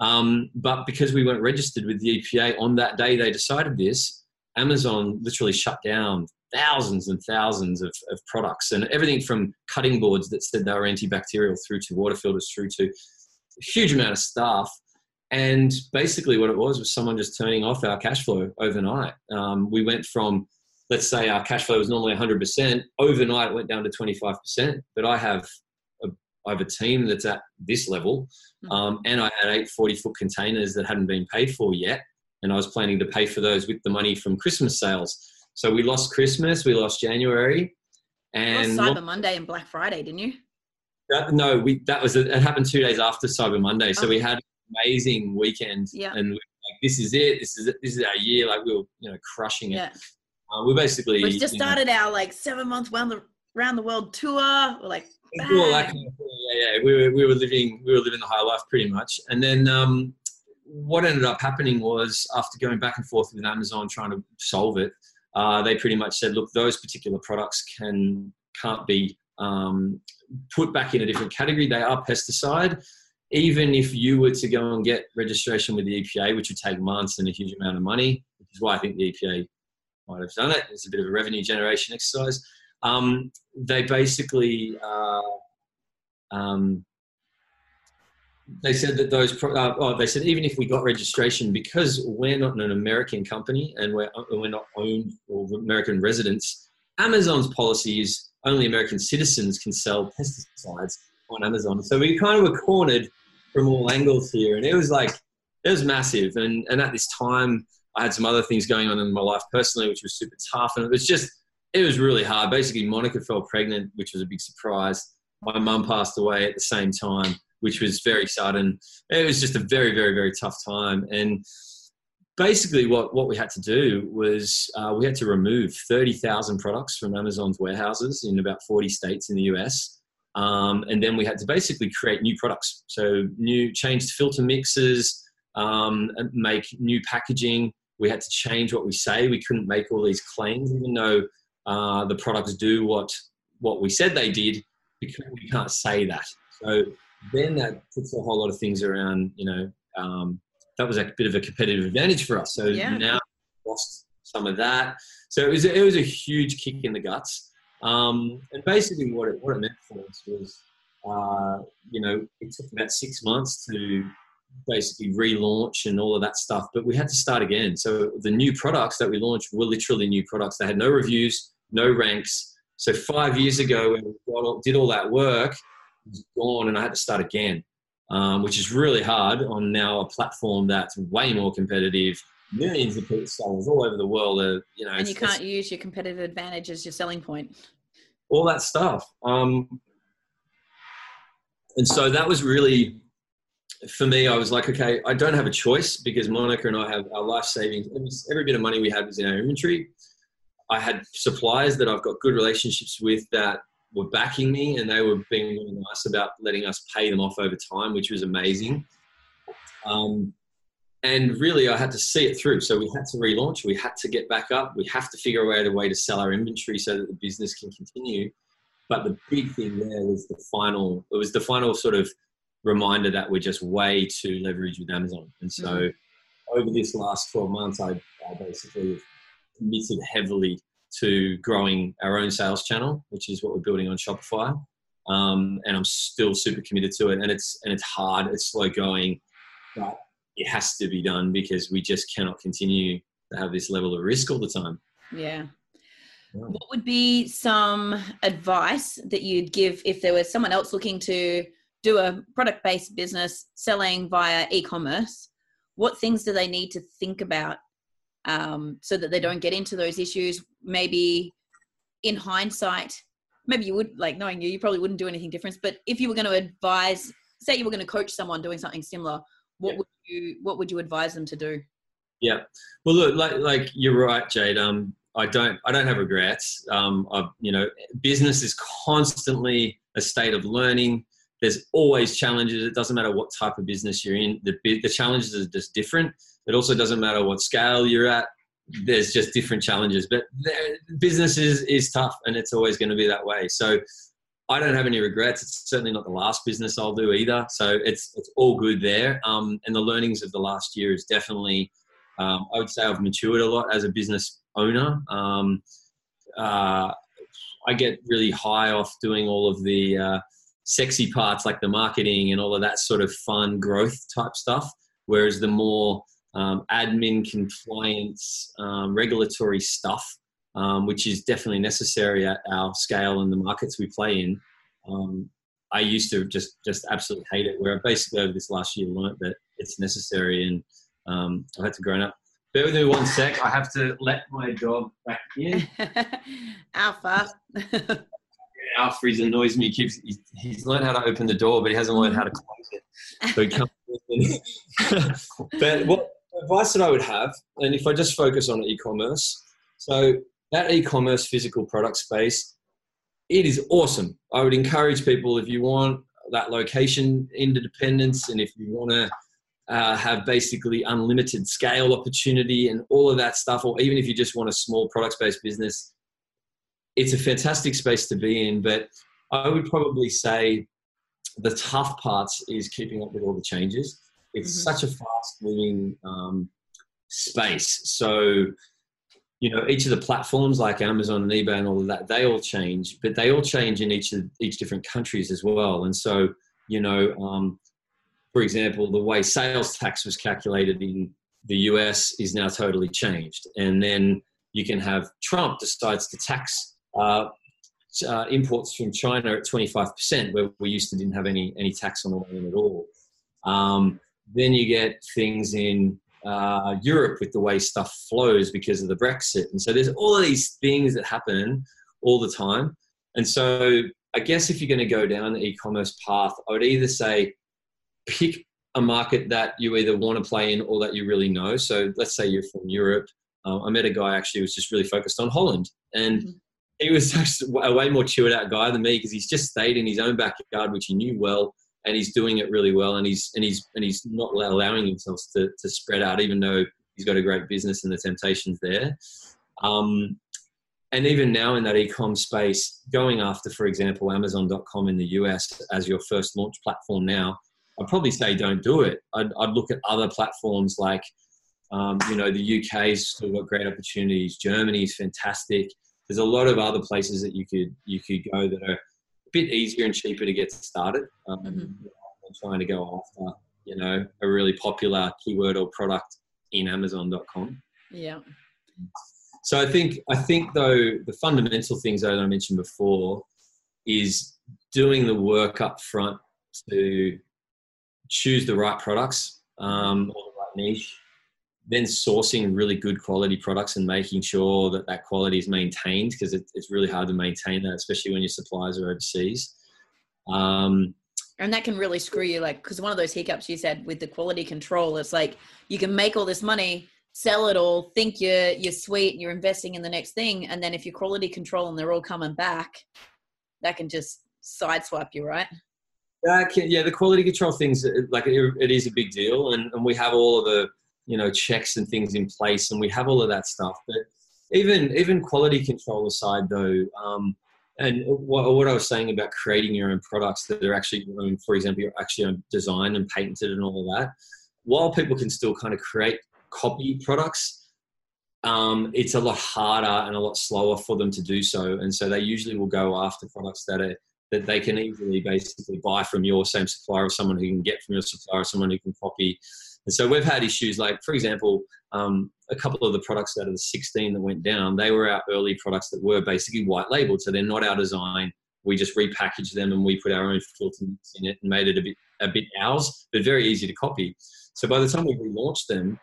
Um, but because we weren't registered with the EPA on that day they decided this, Amazon literally shut down thousands and thousands of, of products and everything from cutting boards that said they were antibacterial through to water filters through to a huge amount of stuff and basically, what it was was someone just turning off our cash flow overnight. Um, we went from, let's say, our cash flow was normally 100%. Overnight, it went down to 25%. But I have a, I have a team that's at this level, hmm. um, and I had eight 40 foot containers that hadn't been paid for yet, and I was planning to pay for those with the money from Christmas sales. So we lost Christmas, we lost January, and Cyber Monday and Black Friday, didn't you? That, no, we that was it happened two days after Cyber Monday. So oh. we had amazing weekend. Yeah. And like, this is it. This is it. This is our year. Like we were, you know, crushing it. Yeah. Uh, we basically we just started know, our like seven months round the round the world tour. We're like, all that kind of yeah, yeah. We were we were living we were living the high life pretty much. And then um, what ended up happening was after going back and forth with Amazon trying to solve it, uh, they pretty much said, look, those particular products can can't be um, put back in a different category. They are pesticide even if you were to go and get registration with the EPA, which would take months and a huge amount of money, which is why I think the EPA might have done it. It's a bit of a revenue generation exercise. Um, they basically uh, um, they said that those pro- uh, oh, they said even if we got registration because we're not an American company and we're we're not owned or American residents. Amazon's policy is only American citizens can sell pesticides on Amazon. So we kind of were cornered from all angles here, and it was like it was massive. And and at this time, I had some other things going on in my life personally, which was super tough, and it was just it was really hard. Basically, Monica fell pregnant, which was a big surprise. My mum passed away at the same time, which was very sudden. It was just a very, very, very tough time. And basically, what, what we had to do was uh, we had to remove 30,000 products from Amazon's warehouses in about 40 states in the US. Um, and then we had to basically create new products. So, new changed filter mixes, um, make new packaging. We had to change what we say. We couldn't make all these claims, even though uh, the products do what what we said they did, because we can't say that. So then that puts a whole lot of things around, you know, um, that was a bit of a competitive advantage for us. So yeah. now lost some of that. So it was a, it was a huge kick in the guts. Um, and basically, what it what it meant for us was, uh, you know, it took about six months to basically relaunch and all of that stuff. But we had to start again. So the new products that we launched were literally new products. They had no reviews, no ranks. So five years ago, when we did all that work, it was gone, and I had to start again um, which is really hard on now a platform that's way more competitive. Millions of people sellers all over the world are, you know, and you can't use your competitive advantage as your selling point. All that stuff. Um, and so that was really, for me, I was like, okay, I don't have a choice because Monica and I have our life savings. Every bit of money we had was in our inventory. I had suppliers that I've got good relationships with that were backing me and they were being really nice about letting us pay them off over time, which was amazing. Um, and really, I had to see it through. So we had to relaunch. We had to get back up. We have to figure out a way to sell our inventory so that the business can continue. But the big thing there was the final. It was the final sort of reminder that we're just way too leveraged with Amazon. And so, mm-hmm. over this last twelve months, I, I basically committed heavily to growing our own sales channel, which is what we're building on Shopify. Um, and I'm still super committed to it. And it's and it's hard, it's slow going, but it has to be done because we just cannot continue to have this level of risk all the time. Yeah. What would be some advice that you'd give if there was someone else looking to do a product based business selling via e commerce? What things do they need to think about um, so that they don't get into those issues. Maybe in hindsight, maybe you would like knowing you, you probably wouldn't do anything different. But if you were going to advise, say you were going to coach someone doing something similar, what yeah. would you what would you advise them to do? Yeah, well, look, like like you're right, Jade. Um, I don't I don't have regrets. Um, I've you know, business is constantly a state of learning. There's always challenges. It doesn't matter what type of business you're in. The the challenges are just different. It also doesn't matter what scale you're at. There's just different challenges, but business is, is tough and it's always going to be that way. So I don't have any regrets. It's certainly not the last business I'll do either. So it's, it's all good there. Um, and the learnings of the last year is definitely, um, I would say I've matured a lot as a business owner. Um, uh, I get really high off doing all of the uh, sexy parts like the marketing and all of that sort of fun growth type stuff. Whereas the more um, admin, compliance, um, regulatory stuff, um, which is definitely necessary at our scale and the markets we play in. Um, I used to just just absolutely hate it. Where I basically over this last year learned that it's necessary, and um, I had to grow up. Bear with me one sec. I have to let my dog back in. Alpha. Alpha, he's annoys me. He keeps he's, he's learned how to open the door, but he hasn't learned how to close it. So he comes. but what advice that I would have, and if I just focus on e-commerce, so that e-commerce physical product space, it is awesome. I would encourage people if you want that location independence, and if you want to uh, have basically unlimited scale opportunity and all of that stuff, or even if you just want a small product-based business, it's a fantastic space to be in. But I would probably say the tough parts is keeping up with all the changes it's mm-hmm. such a fast moving um, space. So, you know, each of the platforms like Amazon and eBay and all of that, they all change, but they all change in each of each different countries as well. And so, you know, um, for example, the way sales tax was calculated in the US is now totally changed. And then you can have Trump decides to tax uh, uh, imports from China at 25%, where we used to didn't have any any tax on the way at all. Um, then you get things in uh, Europe with the way stuff flows because of the Brexit. And so there's all of these things that happen all the time. And so I guess if you're going to go down the e commerce path, I would either say pick a market that you either want to play in or that you really know. So let's say you're from Europe. Uh, I met a guy actually who was just really focused on Holland, and mm-hmm. he was a way more chilled out guy than me because he's just stayed in his own backyard, which he knew well, and he's doing it really well, and he's and he's and he's not allowing himself to to spread out, even though he's got a great business and the temptations there. Um, and even now in that e-com space, going after, for example, Amazon.com in the US as your first launch platform now, I'd probably say don't do it. I'd, I'd look at other platforms like, um, you know, the UK's still got great opportunities. Germany's fantastic. There's a lot of other places that you could you could go that are bit easier and cheaper to get started. Um, mm-hmm. Trying to go after, you know, a really popular keyword or product in Amazon.com. Yeah. So I think I think though the fundamental things that I mentioned before is doing the work up front to choose the right products um, or the right niche, then sourcing really good quality products and making sure that that quality is maintained because it, it's really hard to maintain that, especially when your suppliers are overseas. Um, and that can really screw you, like because one of those hiccups you said with the quality control, it's like you can make all this money sell it all, think you're you're sweet, and you're investing in the next thing, and then if you're quality control and they're all coming back, that can just sideswipe you, right? That can, yeah, the quality control things like it, it is a big deal, and, and we have all of the you know checks and things in place, and we have all of that stuff. But even even quality control aside, though, um, and what, what I was saying about creating your own products that are actually, for example, you're actually designed and patented and all of that. While people can still kind of create copy products, um, it's a lot harder and a lot slower for them to do so. And so they usually will go after products that are that they can easily basically buy from your same supplier or someone who can get from your supplier or someone who can copy. And so we've had issues like, for example, um, a couple of the products out of the 16 that went down, they were our early products that were basically white labeled. So they're not our design. We just repackaged them and we put our own filter in it and made it a bit, a bit ours, but very easy to copy. So by the time we relaunched them,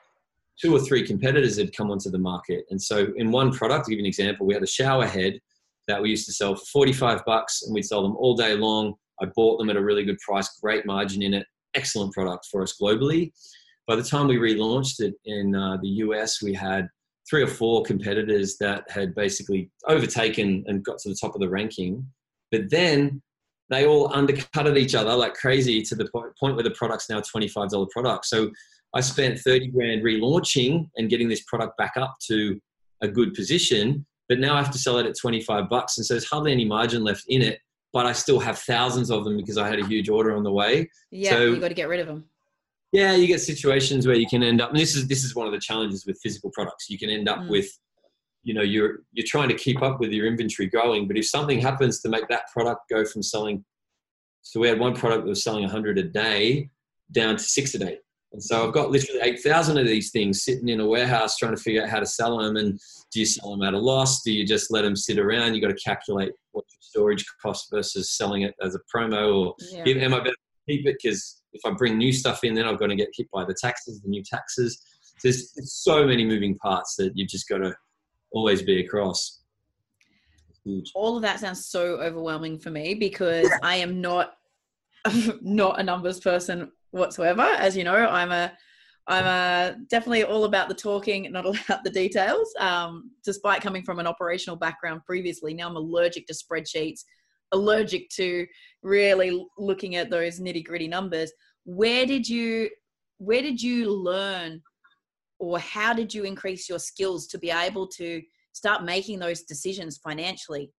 two or three competitors had come onto the market. And so in one product, to give you an example, we had a shower head that we used to sell for 45 bucks and we'd sell them all day long. I bought them at a really good price, great margin in it, excellent product for us globally. By the time we relaunched it in uh, the US, we had three or four competitors that had basically overtaken and got to the top of the ranking. But then they all undercutted each other like crazy to the point where the product's now a $25 product. So I spent 30 grand relaunching and getting this product back up to a good position, but now I have to sell it at 25 bucks. And so there's hardly any margin left in it, but I still have thousands of them because I had a huge order on the way. Yeah, so, you got to get rid of them. Yeah, you get situations where you can end up, and this is this is one of the challenges with physical products. You can end up mm. with, you know, you're you're trying to keep up with your inventory going, but if something happens to make that product go from selling, so we had one product that was selling 100 a day down to six a day and so I've got literally 8,000 of these things sitting in a warehouse trying to figure out how to sell them. And do you sell them at a loss? Do you just let them sit around? You've got to calculate what your storage cost versus selling it as a promo. Or yeah. am I better to keep it? Because if I bring new stuff in, then I'm going to get hit by the taxes, the new taxes. There's, there's so many moving parts that you've just got to always be across. All of that sounds so overwhelming for me because I am not not a numbers person whatsoever. As you know, I'm a I'm a, definitely all about the talking, not about the details. Um, despite coming from an operational background previously, now I'm allergic to spreadsheets, allergic to really looking at those nitty gritty numbers. Where did you where did you learn, or how did you increase your skills to be able to start making those decisions financially?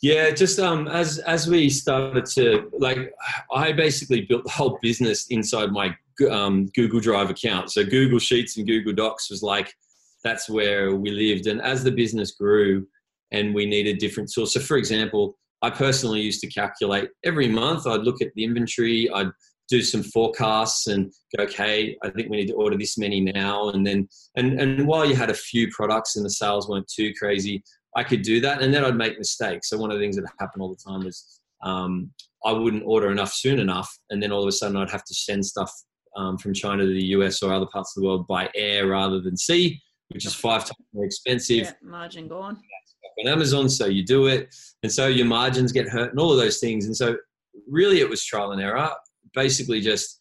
Yeah, just um, as as we started to like, I basically built the whole business inside my um, Google Drive account. So Google Sheets and Google Docs was like that's where we lived. And as the business grew, and we needed different tools. So, for example, I personally used to calculate every month. I'd look at the inventory. I'd do some forecasts and go, okay, I think we need to order this many now. And then, and, and while you had a few products and the sales weren't too crazy, I could do that, and then I'd make mistakes. So one of the things that happened all the time was um, I wouldn't order enough soon enough, and then all of a sudden I'd have to send stuff um, from China to the US or other parts of the world by air rather than sea, which is five times more expensive. Yeah, margin gone. On Amazon, so you do it, and so your margins get hurt, and all of those things. And so, really, it was trial and error. Basically, just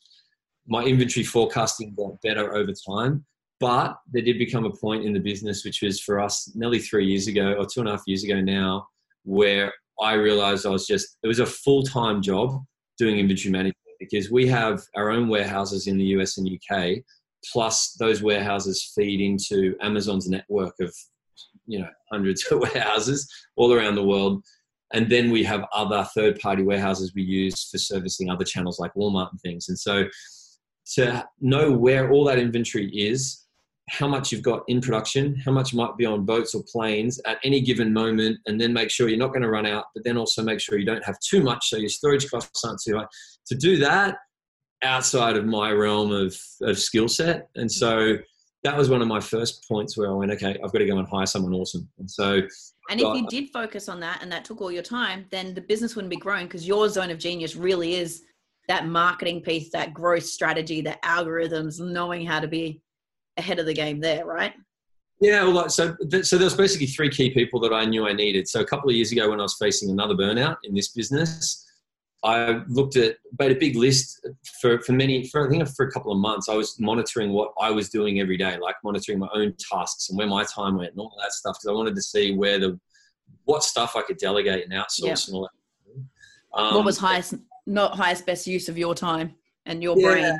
my inventory forecasting got better over time. But there did become a point in the business, which was for us nearly three years ago or two and a half years ago now, where I realized I was just, it was a full time job doing inventory management because we have our own warehouses in the US and UK, plus those warehouses feed into Amazon's network of, you know, hundreds of warehouses all around the world. And then we have other third party warehouses we use for servicing other channels like Walmart and things. And so to know where all that inventory is how much you've got in production, how much might be on boats or planes at any given moment, and then make sure you're not going to run out, but then also make sure you don't have too much so your storage costs aren't too high. To do that outside of my realm of, of skill set. And so that was one of my first points where I went, okay, I've got to go and hire someone awesome. And so and if you did focus on that and that took all your time, then the business wouldn't be growing because your zone of genius really is that marketing piece, that growth strategy, the algorithms, knowing how to be ahead of the game there, right? Yeah, well, so so there's basically three key people that I knew I needed. So a couple of years ago, when I was facing another burnout in this business, I looked at made a big list for for many for I think for a couple of months. I was monitoring what I was doing every day, like monitoring my own tasks and where my time went and all that stuff, because I wanted to see where the what stuff I could delegate and outsource yeah. and all that. Um, what was highest, not highest best use of your time and your yeah. brain?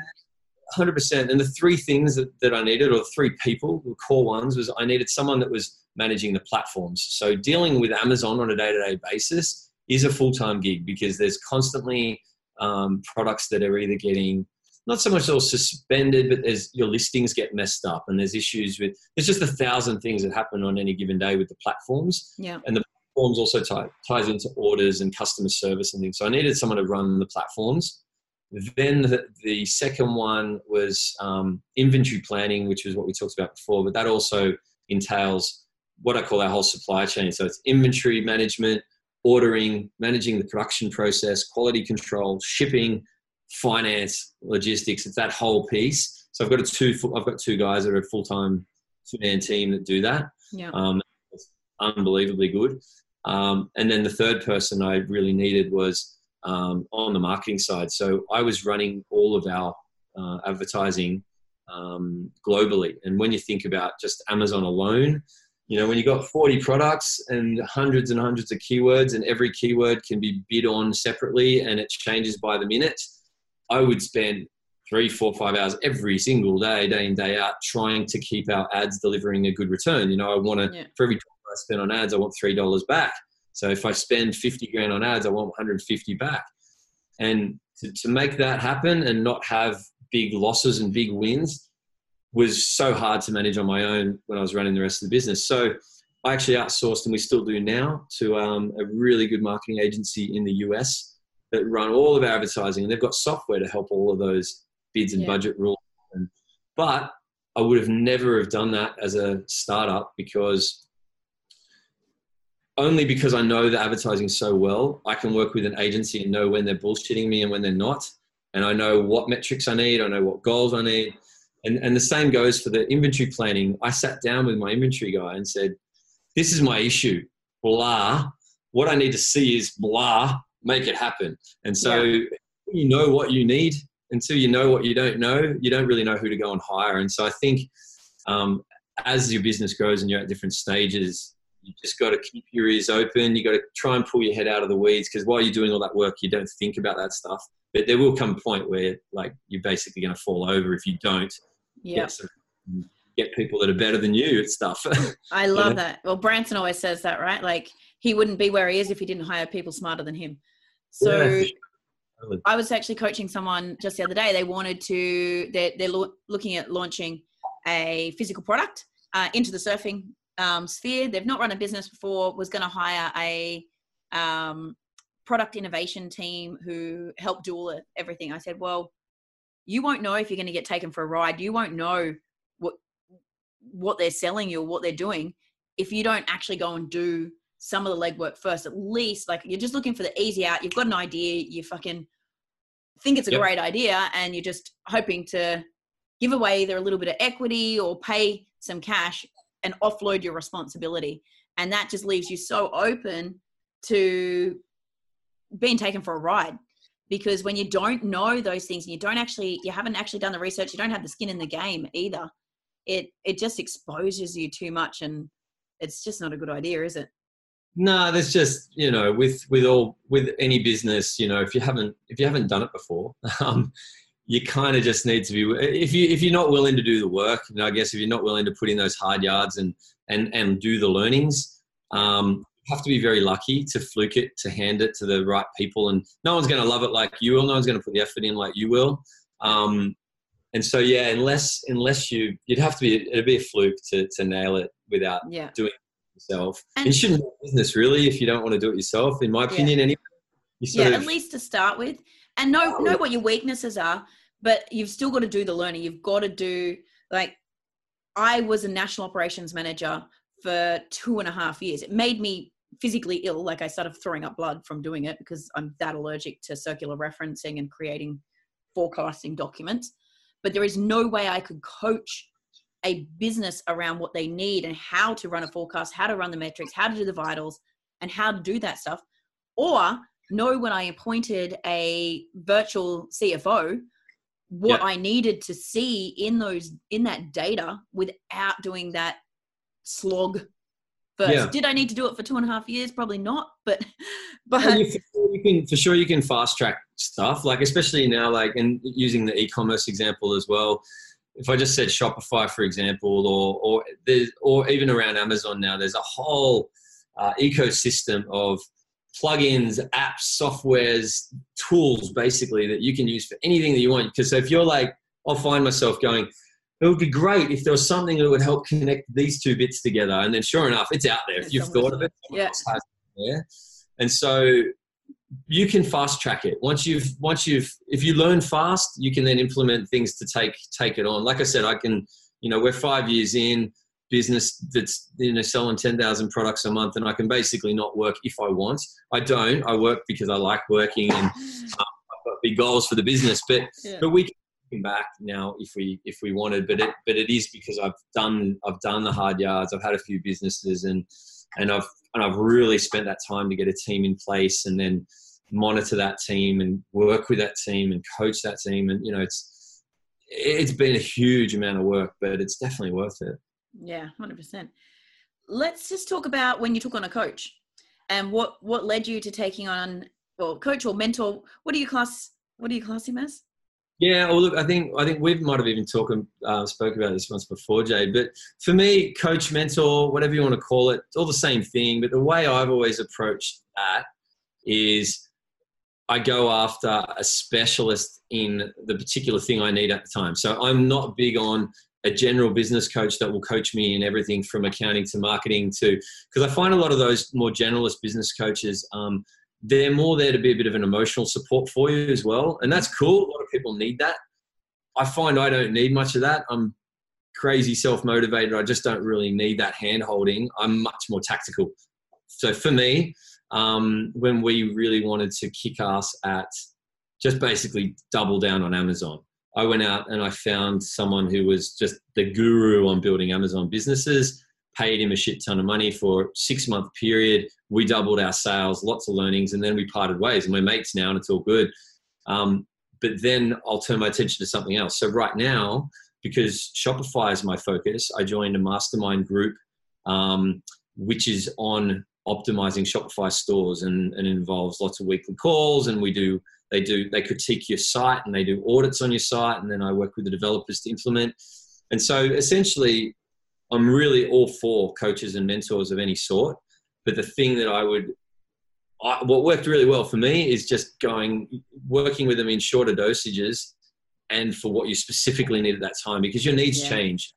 Hundred percent. And the three things that, that I needed, or three people, the core ones, was I needed someone that was managing the platforms. So dealing with Amazon on a day-to-day basis is a full-time gig because there's constantly um, products that are either getting not so much all suspended, but there's your listings get messed up, and there's issues with. There's just a thousand things that happen on any given day with the platforms. Yeah. And the platforms also tie, ties into orders and customer service and things. So I needed someone to run the platforms then the, the second one was um, inventory planning, which was what we talked about before, but that also entails what I call our whole supply chain. So it's inventory management, ordering, managing the production process, quality control, shipping, finance, logistics. It's that whole piece. So I've got a two. I've got two guys that are a full time two man team that do that. Yeah. Um, unbelievably good. Um, and then the third person I really needed was um, on the marketing side. So I was running all of our uh, advertising um, globally. And when you think about just Amazon alone, you know, when you've got 40 products and hundreds and hundreds of keywords, and every keyword can be bid on separately and it changes by the minute, I would spend three, four, five hours every single day, day in, day out, trying to keep our ads delivering a good return. You know, I want to, yeah. for every dollar I spend on ads, I want $3 back. So if I spend 50 grand on ads, I want 150 back. And to, to make that happen and not have big losses and big wins was so hard to manage on my own when I was running the rest of the business. So I actually outsourced, and we still do now, to um, a really good marketing agency in the US that run all of our advertising. And they've got software to help all of those bids and yeah. budget rules. But I would have never have done that as a startup because only because I know the advertising so well, I can work with an agency and know when they're bullshitting me and when they're not. And I know what metrics I need, I know what goals I need. And, and the same goes for the inventory planning. I sat down with my inventory guy and said, This is my issue, blah. What I need to see is blah, make it happen. And so yeah. you know what you need until you know what you don't know, you don't really know who to go and hire. And so I think um, as your business grows and you're at different stages, you just got to keep your ears open. You got to try and pull your head out of the weeds because while you're doing all that work, you don't think about that stuff. But there will come a point where, like, you're basically going to fall over if you don't. Yeah. Get, get people that are better than you at stuff. I love that. Well, Branson always says that, right? Like, he wouldn't be where he is if he didn't hire people smarter than him. So. Yeah. I was actually coaching someone just the other day. They wanted to, they're, they're lo- looking at launching a physical product uh, into the surfing um, sphere. They've not run a business before. Was going to hire a um, product innovation team who helped do all everything. I said, well, you won't know if you're going to get taken for a ride. You won't know what what they're selling you or what they're doing if you don't actually go and do some of the legwork first. At least, like you're just looking for the easy out. You've got an idea. You fucking think it's a yep. great idea, and you're just hoping to give away either a little bit of equity or pay some cash and offload your responsibility. And that just leaves you so open to being taken for a ride because when you don't know those things and you don't actually you haven't actually done the research you don't have the skin in the game either it it just exposes you too much and it's just not a good idea is it? No there's just you know with with all with any business you know if you haven't if you haven't done it before um you kind of just need to be if you if you're not willing to do the work you know, i guess if you're not willing to put in those hard yards and and and do the learnings um have to be very lucky to fluke it to hand it to the right people and no one's going to love it like you will no one's going to put the effort in like you will. Um and so yeah unless unless you you'd have to be it'd be a fluke to to nail it without yeah. doing it yourself. And- you shouldn't do business really if you don't want to do it yourself in my opinion anyway. You yeah sort at least to start with. And know know what your weaknesses are but you've still got to do the learning. You've got to do like i was a national operations manager for two and a half years. It made me physically ill like i started throwing up blood from doing it because i'm that allergic to circular referencing and creating forecasting documents but there is no way i could coach a business around what they need and how to run a forecast how to run the metrics how to do the vitals and how to do that stuff or know when I appointed a virtual CFO what Yeah. I needed to see in those in that data without doing that slog first. Yeah. Did I need to do it for two and a half years? Probably not, but but Well, you, you can, for sure you can fast track stuff like especially now like and using the e-commerce example as well if i just said shopify for example or or there's or even around amazon now there's a whole uh, ecosystem of plugins apps softwares tools basically that you can use for anything that you want because so if you're like i'll find myself going it would be great if there was something that would help connect these two bits together. And then sure enough it's out there. If you've thought of it Yeah. there. And so you can fast track it. Once you've once you've if you learn fast you can then implement things to take take it on. Like i said i can you know we're five years in business that's you know selling 10,000 products a month and i can basically not work if i want. I don't. I work because i like working and um, i've got big goals for the business but Yeah. but we can back now if we if we wanted but it but it is because i've done i've done the hard yards i've had a few businesses and and i've and i've really spent that time to get a team in place and then monitor that team and work with that team and coach that team and you know it's it's been a huge amount of work but it's definitely worth it Yeah, hundred percent. Let's just talk about when you took on a coach, and what what led you to taking on well, coach or mentor. What do you class? What do you class him as? Yeah, well, look, I think I think we might have even talked uh, spoke about this once before, Jay. But for me, coach, mentor, whatever you want to call it, it's all the same thing. But the way I've always approached that is, I go after a specialist in the particular thing I need at the time. So I'm not big on a general business coach that will coach me in everything from accounting to marketing to because I find a lot of those more generalist business coaches. Um, they're more there to be a bit of an emotional support for you as well. And that's cool. A lot of people need that. I find I don't need much of that. I'm crazy self motivated. I just don't really need that hand holding. I'm much more tactical. So for me, um, when we really wanted to kick ass at just basically double down on Amazon, I went out and I found someone who was just the guru on building Amazon businesses paid him a shit ton of money for a six month period. We doubled our sales, lots of learnings, and then we parted ways and we're mates now and it's all good. Um, but then I'll turn my attention to something else. So right now, because Shopify is my focus, I joined a mastermind group, um, which is on optimizing Shopify stores and, and involves lots of weekly calls. And we do, they do, they critique your site and they do audits on your site. And then I work with the developers to implement. And so essentially, I'm really all for coaches and mentors of any sort. But the thing that I would, I, what worked really well for me is just going, working with them in shorter dosages and for what you specifically need at that time because your needs Yeah. change.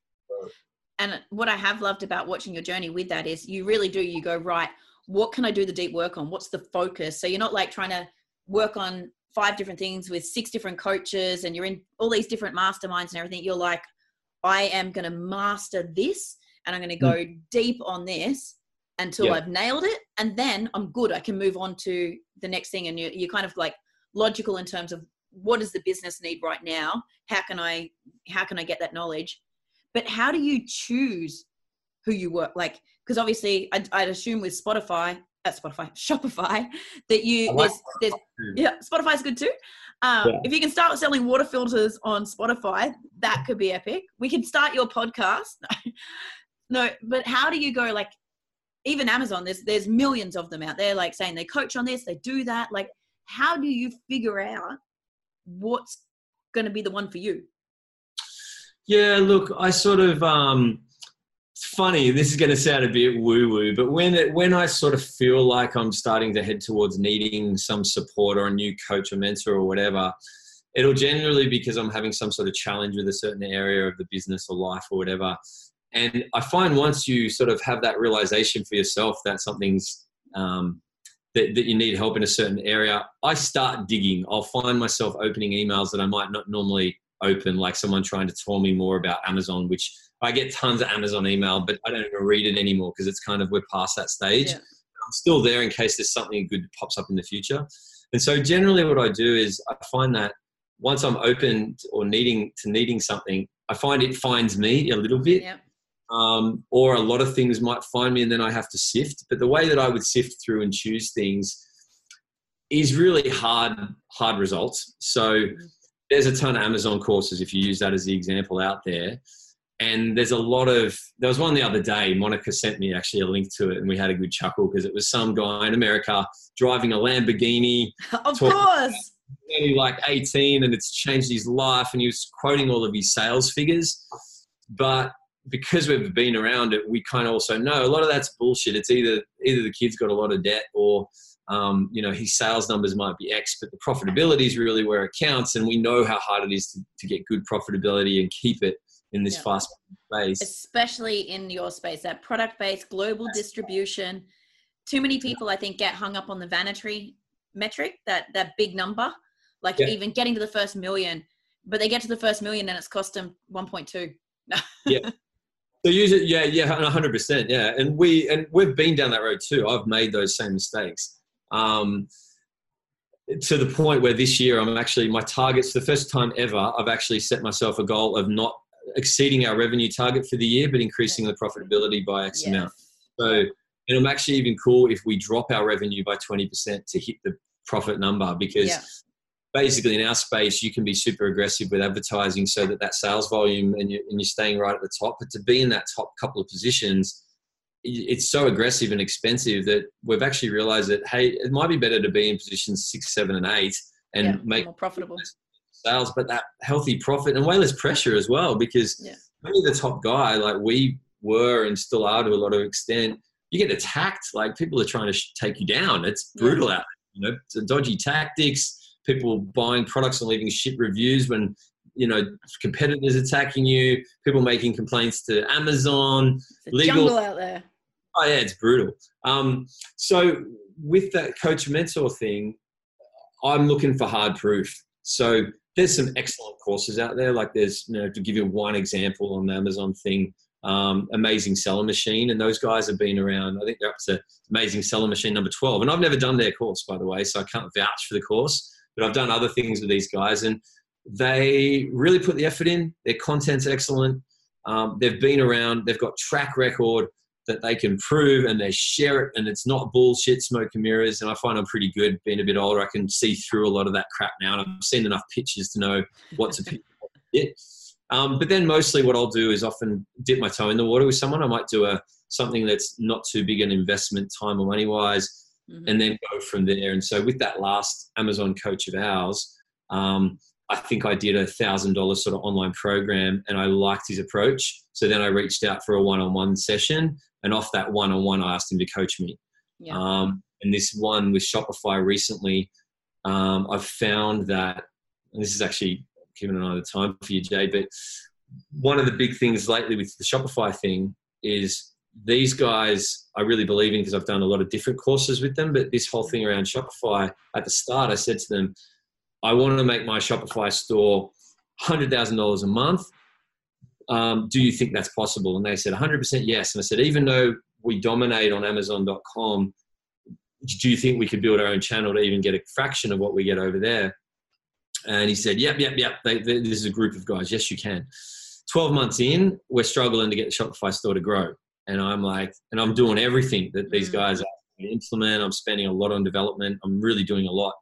and what I have loved about watching your journey with that is you really do. You go right. What can I do the deep work on? What's the focus? So you're not like trying to work on five different things with six different coaches, and you're in all these different masterminds and everything. You're like, I am going to master this, and I'm going to go hmm. deep on this until Yeah. I've nailed it, and then I'm good. I can move on to the next thing, and you you're kind of like logical in terms of what does the business need right now? How can I how can I get that knowledge? but how do you choose who you work like because obviously I'd, I'd assume with spotify uh, Spotify, Shopify, that you like there's there's yeah, Spotify's good too. Um, Yeah. If you can start selling water filters on Spotify, that could be epic. We can start your podcast. no, but how do you go like even Amazon? There's there's millions of them out there, like saying they coach on this, they do that. Like, how do you figure out what's going to be the one for you? Yeah, look, I sort of um it's funny, this is gonna sound a bit woo-woo, but when it when I sort of feel like I'm starting to head towards needing some support or a new coach or mentor or whatever, it'll generally be because I'm having some sort of challenge with a certain area of the business or life or whatever. And I find once you sort of have that realization for yourself that something's um, that, that you need help in a certain area, I start digging. I'll find myself opening emails that I might not normally open, like someone trying to tell me more about Amazon, which I get tons of Amazon email, but I don't even read it anymore because it's kind of we're past that stage. Yeah. I'm still there in case there's something good that pops up in the future. And so generally what I do is I find that once I'm open or needing to needing something, I find it finds me a little bit um, or a lot of things might find me and then I have to sift. But the way that I would sift through and choose things is really hard, hard results. So there's a ton of Amazon courses if you use that as the example out there. And there's a lot of, there was one the other day, Monica sent me actually a link to it and we had a good chuckle because it was some guy in America driving a Lamborghini of course. like 18 and it's changed his life and he was quoting all of his sales figures but because we've been around it we kind of also know a lot of that's bullshit it's either either the kid's got a lot of debt or um, you know his sales numbers might be x but the profitability is really where it counts and we know how hard it is to, to get good profitability and keep it in this Yeah. fast space especially in your space that product based global distribution too many people i think get hung up on the vanity metric that that big number like Yeah. even getting to the first million but they get to the first million and it's cost them 1.2 yeah So use it, yeah, yeah, hundred percent, yeah. And we and we've been down that road too. I've made those same mistakes. Um, to the point where this year I'm actually my targets for the first time ever. I've actually set myself a goal of not exceeding our revenue target for the year, but increasing the profitability by X amount. So, and I'm actually even cool if we drop our revenue by twenty percent to hit the profit number because Yeah. basically in our space you can be super aggressive with advertising so that that sales volume and, you're, and you're staying right at the top but to be in that top couple of positions it's so aggressive and expensive that we've actually realized that hey it might be better to be in positions six seven and eight and yeah, make more profitable sales but that healthy profit and way less pressure as well because Yeah. when you're the top guy like we were and still are to a lot of extent you get attacked like people are trying to sh- take you down it's Yeah. brutal out there you know it's dodgy tactics people buying products and leaving shit reviews when you know competitors attacking you people making complaints to amazon it's legal- jungle out there Oh yeah, it's brutal. Um, so with that coach mentor thing, I'm looking for hard proof. So there's some excellent courses out there. Like there's, you know, to give you one example on the Amazon thing, um, Amazing Selling Machine, and those guys have been around. I think they're up to Amazing Selling Machine number 12, and I've never done their course by the way, so I can't vouch for the course. But I've done other things with these guys, and they really put the effort in. Their content's excellent. Um, they've been around. They've got track record that they can prove and they share it and it's not bullshit smoke and mirrors and i find i'm pretty good being a bit older i can see through a lot of that crap now and i've seen enough pictures to know what to pick it um, but then mostly what i'll do is often dip my toe in the water with someone i might do a something that's not too big an investment time or money wise Mhm. and then go from there. And so with that last Amazon coach of ours, um, I think I did a thousand dollars sort of online program and I liked his approach. So then I reached out for a one-on-one session and off that one-on-one, I asked him to coach me. yeah Um, and this one with Shopify recently, um, I've found that, and this is actually keeping an eye on the time for you, Jay, but one of the big things lately with the Shopify thing is these guys I really believe in because I've done a lot of different courses with them. But this whole thing around Shopify, at the start, I said to them, I want to make my Shopify store $100,000 a month. Um, do you think that's possible? And they said 100% yes. And I said, even though we dominate on Amazon.com, do you think we could build our own channel to even get a fraction of what we get over there? And he said, yep, yep, yep. They, they, this is a group of guys. Yes, you can. 12 months in, we're struggling to get the Shopify store to grow. And I'm like, and I'm doing everything that these Mm. guys ask implement. I'm spending a lot on development. I'm really doing a lot,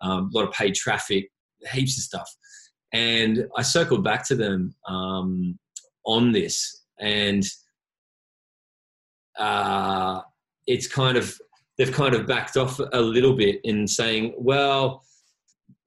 um, a lot of paid traffic, heaps of stuff. And I circled back to them um, on this, and uh, it's kind of they've kind of backed off a little bit in saying, well,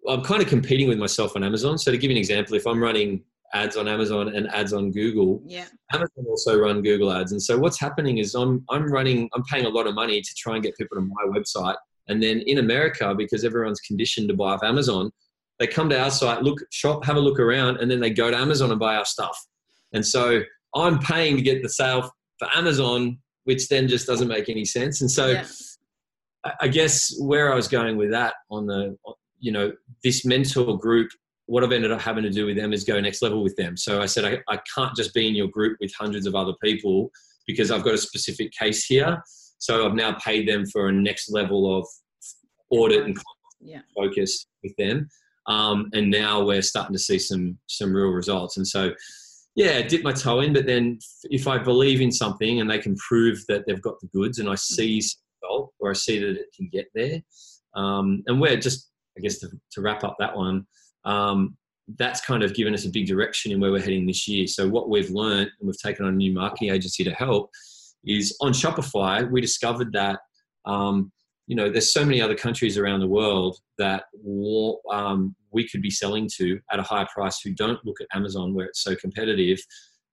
I'm kind of competing with myself on Amazon. So to give you an example, if I'm running ads on Amazon and ads on Google, yeah. Amazon also run Google ads. And so what's happening is I'm I'm running I'm paying a lot of money to try and get people to my website. And then in America, because everyone's conditioned to buy off Amazon, they come to our site, look, shop, have a look around, and then they go to Amazon and buy our stuff. And so I'm paying to get the sale for Amazon, which then just doesn't make any sense. And so yeah. I guess where I was going with that on the, you know, this mentor group, what I've ended up having to do with them is go next level with them. So I said, I, I can't just be in your group with hundreds of other people because I've got a specific case here. So I've now paid them for a next level of audit and yeah. focus with them. Um, and now we're starting to see some some real results. And so, yeah, dip my toe in. But then, if I believe in something and they can prove that they've got the goods, and I see result or I see that it can get there, um, and we're just, I guess, to, to wrap up that one. Um, that's kind of given us a big direction in where we're heading this year. So what we've learned, and we've taken on a new marketing agency to help, is on Shopify. We discovered that um, you know there's so many other countries around the world that um, we could be selling to at a higher price who don't look at Amazon where it's so competitive.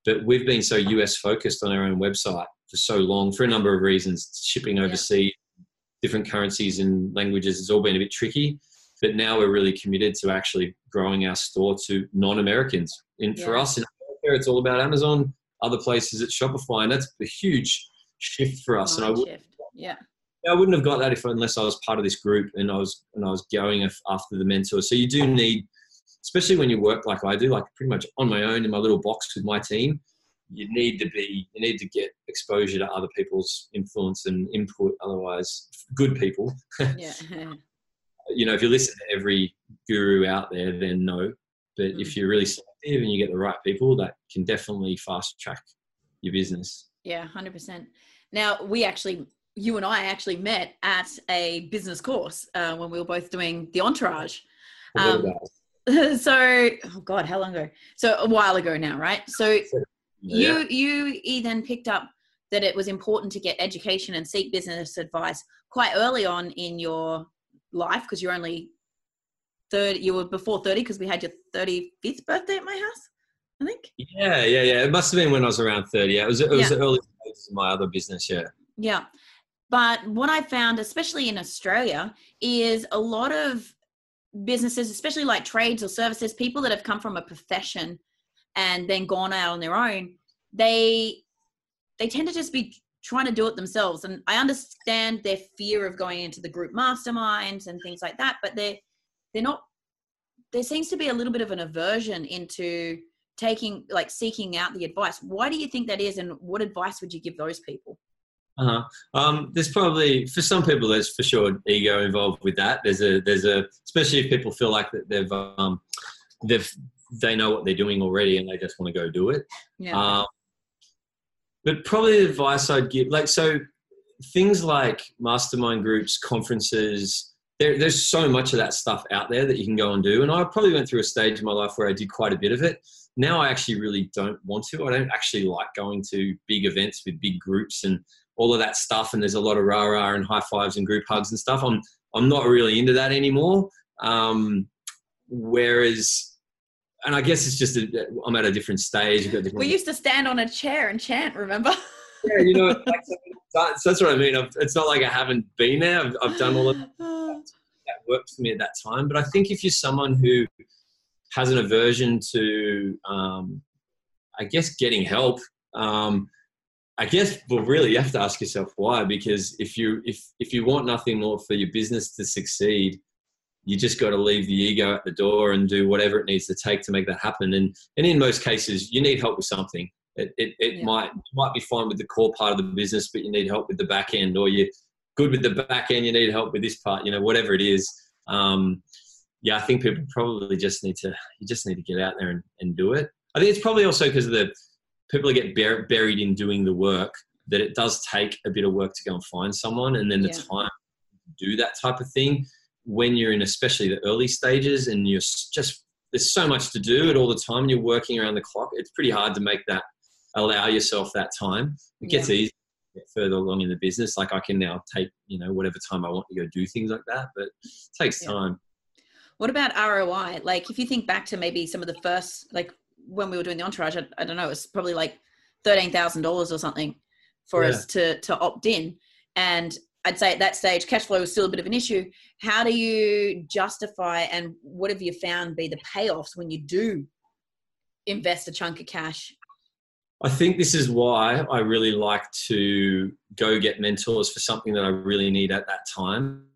But we've been so US focused on our own website for so long for a number of reasons. Shipping overseas, yeah. different currencies and languages has all been a bit tricky. But now we're really committed to actually growing our store to non-Americans. And yeah. for us in America, it's all about Amazon. Other places it's Shopify, and that's a huge shift for us. and I would, yeah. I wouldn't have got that if unless I was part of this group and I was and I was going after the mentor. So you do need, especially when you work like I do, like pretty much on my own in my little box with my team. You need to be, you need to get exposure to other people's influence and input. Otherwise, good people. Yeah. you know, if you listen to every guru out there, then no. But mm. if you're really selective and you get the right people, that can definitely fast track your business. Yeah, hundred percent. Now we actually you and I actually met at a business course uh, when we were both doing the entourage. Um, so, oh God, how long ago? So a while ago now, right? So yeah. you you then picked up that it was important to get education and seek business advice quite early on in your life because you're only 30 you were before 30 because we had your 35th birthday at my house i think yeah yeah yeah it must have been when i was around 30 yeah, it was it was yeah. the early stages of my other business yeah yeah but what I found, especially in Australia, is a lot of businesses, especially like trades or services, people that have come from a profession and then gone out on their own, they they tend to just be trying to do it themselves. And I understand their fear of going into the group masterminds and things like that, but they're they're not there seems to be a little bit of an aversion into taking like seeking out the advice. Why do you think that is and what advice would you give those people? Uh-huh. Um, there's probably for some people there's for sure ego involved with that. There's a there's a especially if people feel like that they've um, they've they know what they're doing already and they just want to go do it. Yeah. Um, but probably the advice I'd give like so things like mastermind groups, conferences. There, there's so much of that stuff out there that you can go and do. And I probably went through a stage in my life where I did quite a bit of it. Now I actually really don't want to. I don't actually like going to big events with big groups and all of that stuff, and there's a lot of rah rah and high fives and group hugs and stuff. I'm I'm not really into that anymore. Um, whereas, and I guess it's just i am at a different stage. Different we used to stand on a chair and chant. Remember? yeah, you know, that's, that's what I mean. I've, it's not like I haven't been there. I've, I've done all of that. that worked for me at that time. But I think if you're someone who has an aversion to, um, I guess, getting help. Um, I guess, well, really, you have to ask yourself why. Because if you if if you want nothing more for your business to succeed, you just got to leave the ego at the door and do whatever it needs to take to make that happen. And and in most cases, you need help with something. It it, it yeah. might might be fine with the core part of the business, but you need help with the back end, or you're good with the back end, you need help with this part. You know, whatever it is. Um, yeah, I think people probably just need to you just need to get out there and, and do it. I think it's probably also because of the people get buried in doing the work that it does take a bit of work to go and find someone, and then the Yeah. time to do that type of thing when you're in especially the early stages and you're just there's so much to do at all the time and you're working around the clock. It's pretty hard to make that allow yourself that time. It gets easier further along in the business. Like I can now take you know whatever time I want to go do things like that, but it takes Yeah. time. What about ROI? Like, if you think back to maybe some of the first, like when we were doing the entourage, I, I don't know, it's probably like thirteen thousand dollars or something for Yeah. us to to opt in, and I'd say at that stage, cash flow was still a bit of an issue. How do you justify, and what have you found be the payoffs when you do invest a chunk of cash? I think this is why I really like to go get mentors for something that I really need at that time.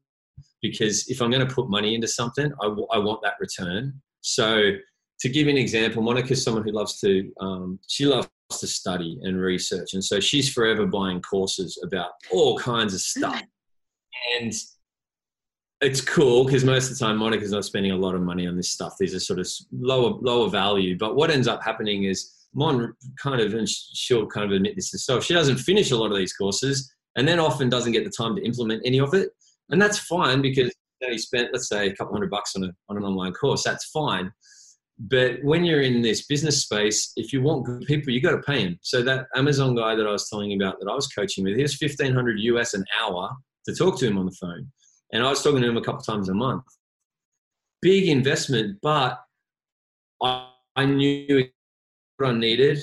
Because if I'm going to put money into something, I, w- I want that return. So, to give you an example, Monica's someone who loves to, um, she loves to study and research. And so she's forever buying courses about all kinds of stuff. And it's cool because most of the time Monica's not spending a lot of money on this stuff. These are sort of lower lower value. But what ends up happening is Mon kind of, and she'll kind of admit this herself, she doesn't finish a lot of these courses and then often doesn't get the time to implement any of it. And that's fine because you, know, you spent, let's say, a couple hundred bucks on, a, on an online course. That's fine. But when you're in this business space, if you want good people, you got to pay them. So that Amazon guy that I was telling you about that I was coaching with, he was 1500 US an hour to talk to him on the phone. And I was talking to him a couple times a month. Big investment, but I, I knew what I needed.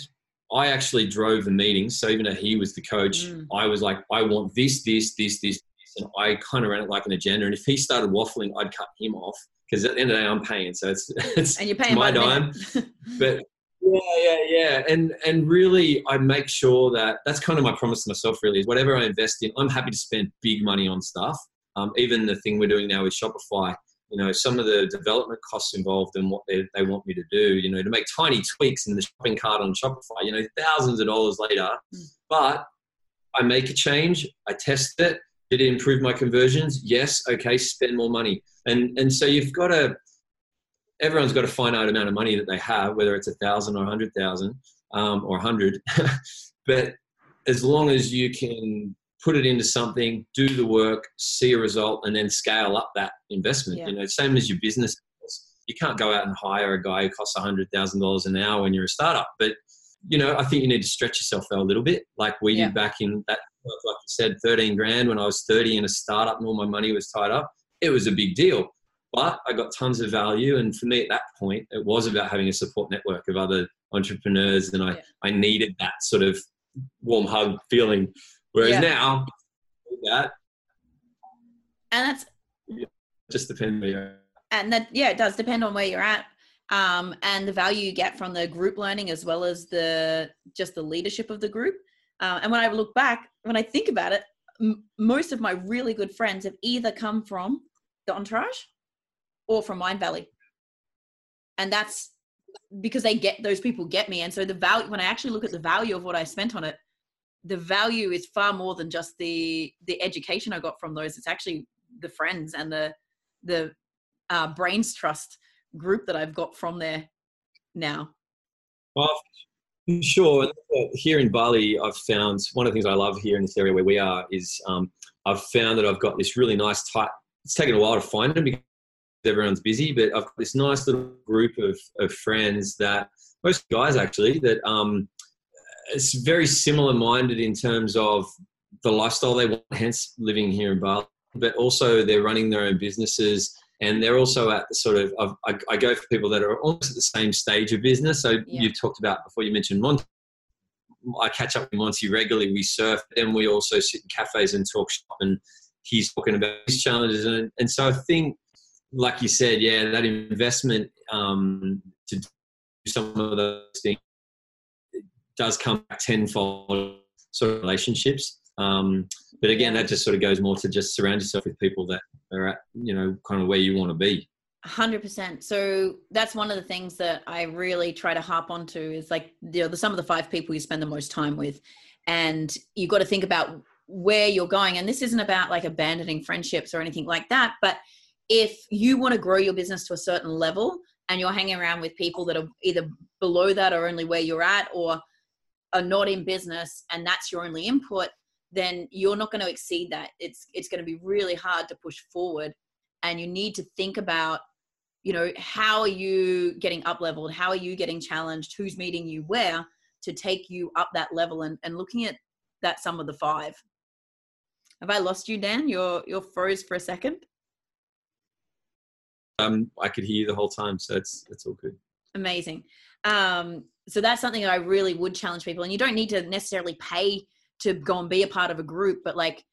I actually drove the meetings. So even though he was the coach, Mm. I was like, I want this, this, this, this, this. And I kind of ran it like an agenda. And if he started waffling, I'd cut him off because at the end of the day, I'm paying. So it's, it's, And you're paying my dime. But yeah, yeah, yeah. And, and really, I make sure that that's kind of my promise to myself, really, is whatever I invest in, I'm happy to spend big money on stuff. Um, even the thing we're doing now with Shopify, you know, some of the development costs involved and what they, they want me to do, you know, to make tiny tweaks in the shopping cart on Shopify, you know, thousands of dollars later. Mm. But I make a change, I test it. Did it improve my conversions? Yes. Okay, spend more money. And and so you've got to everyone's got a finite amount of money that they have, whether it's a thousand or a hundred thousand um, or a hundred. but as long as you can put it into something, do the work, see a result, and then scale up that investment. Yeah. You know, same as your business. You can't go out and hire a guy who costs a hundred thousand dollars an hour when you're a startup. But you know, I think you need to stretch yourself out a little bit, like we Yeah. did back in that. Like you said, thirteen grand when I was thirty in a startup, and all my money was tied up. It was a big deal, but I got tons of value. And for me, at that point, it was about having a support network of other entrepreneurs, and I Yeah. I needed that sort of warm hug feeling. Whereas Yeah. now, that and that's just depends where you're at. and that yeah it does depend on where you're at um, and the value you get from the group learning as well as the just the leadership of the group uh, and when i look back when i think about it m- most of my really good friends have either come from the entourage or from Mindvalley. And that's because they get those people get me. And so the value when i actually look at the value of what i spent on it the value is far more than just the the education i got from those. It's actually the friends and the the uh, brains trust group that i've got from there now. Well, sure. Uh, Here in Bali, I've found one of the things I love here in this area where we are is um, I've found that I've got this really nice tight. It's taken a while to find them because everyone's busy, but I've got this nice little group of, of friends that most guys actually that um, it's very similar minded in terms of the lifestyle they want, hence living here in Bali, but also they're running their own businesses and they're also at the sort of I've, I, I go for people that are almost at the same stage of business. So Yeah. you've talked about before you mentioned Monty. I catch up with Monty regularly. We surf, then we also sit in cafes and talk shop, and he's talking about his challenges. And, and so I think, like you said, yeah, that investment um, to do some of those things does come back tenfold sort of relationships. Um, but again, that just sort of goes more to just surround yourself with people that are at, you know, kind of where you want to be. 100% so that's one of the things that i really try to harp onto is like you know the some of the five people you spend the most time with. And you've got to think about where you're going. And this isn't about like abandoning friendships or anything like that but if you want to grow your business to a certain level and you're hanging around with people that are either below that or only where you're at or are not in business and that's your only input, then you're not going to exceed that. It's it's going to be really hard to push forward, and you need to think about, you know, how are you getting up leveled? How are you getting challenged? Who's meeting you where to take you up that level? And and looking at that sum of the five. Have I lost you, Dan? You're you're froze for a second. Um, I could hear you the whole time, so it's it's all good. Amazing. Um, so that's something that I really would challenge people, and you don't need to necessarily pay to go and be a part of a group, but like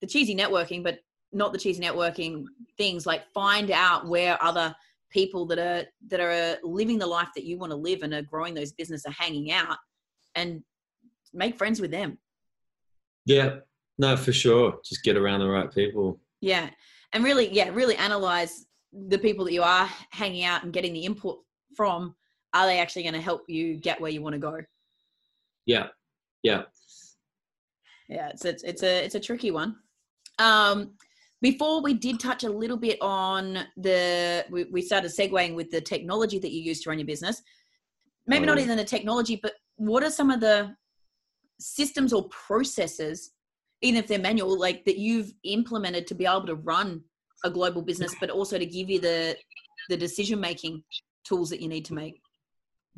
the cheesy networking, but not the cheesy networking things. Like find out where other people that are that are uh, living the life that you want to live and are growing those business are hanging out, and make friends with them. Yeah, no, for sure. Just get around the right people. Yeah, and really, yeah, really analyze the people that you are hanging out and getting the input from. Are they actually going to help you get where you want to go? Yeah, yeah yeah it's it's, it's a it's a tricky one. Um before we did touch a little bit on the we, we started segueing with the technology that you use to run your business. Maybe oh. not even the technology but what are some of the systems or processes even if they're manual like that you've implemented to be able to run a global business but also to give you the the decision making tools that you need to make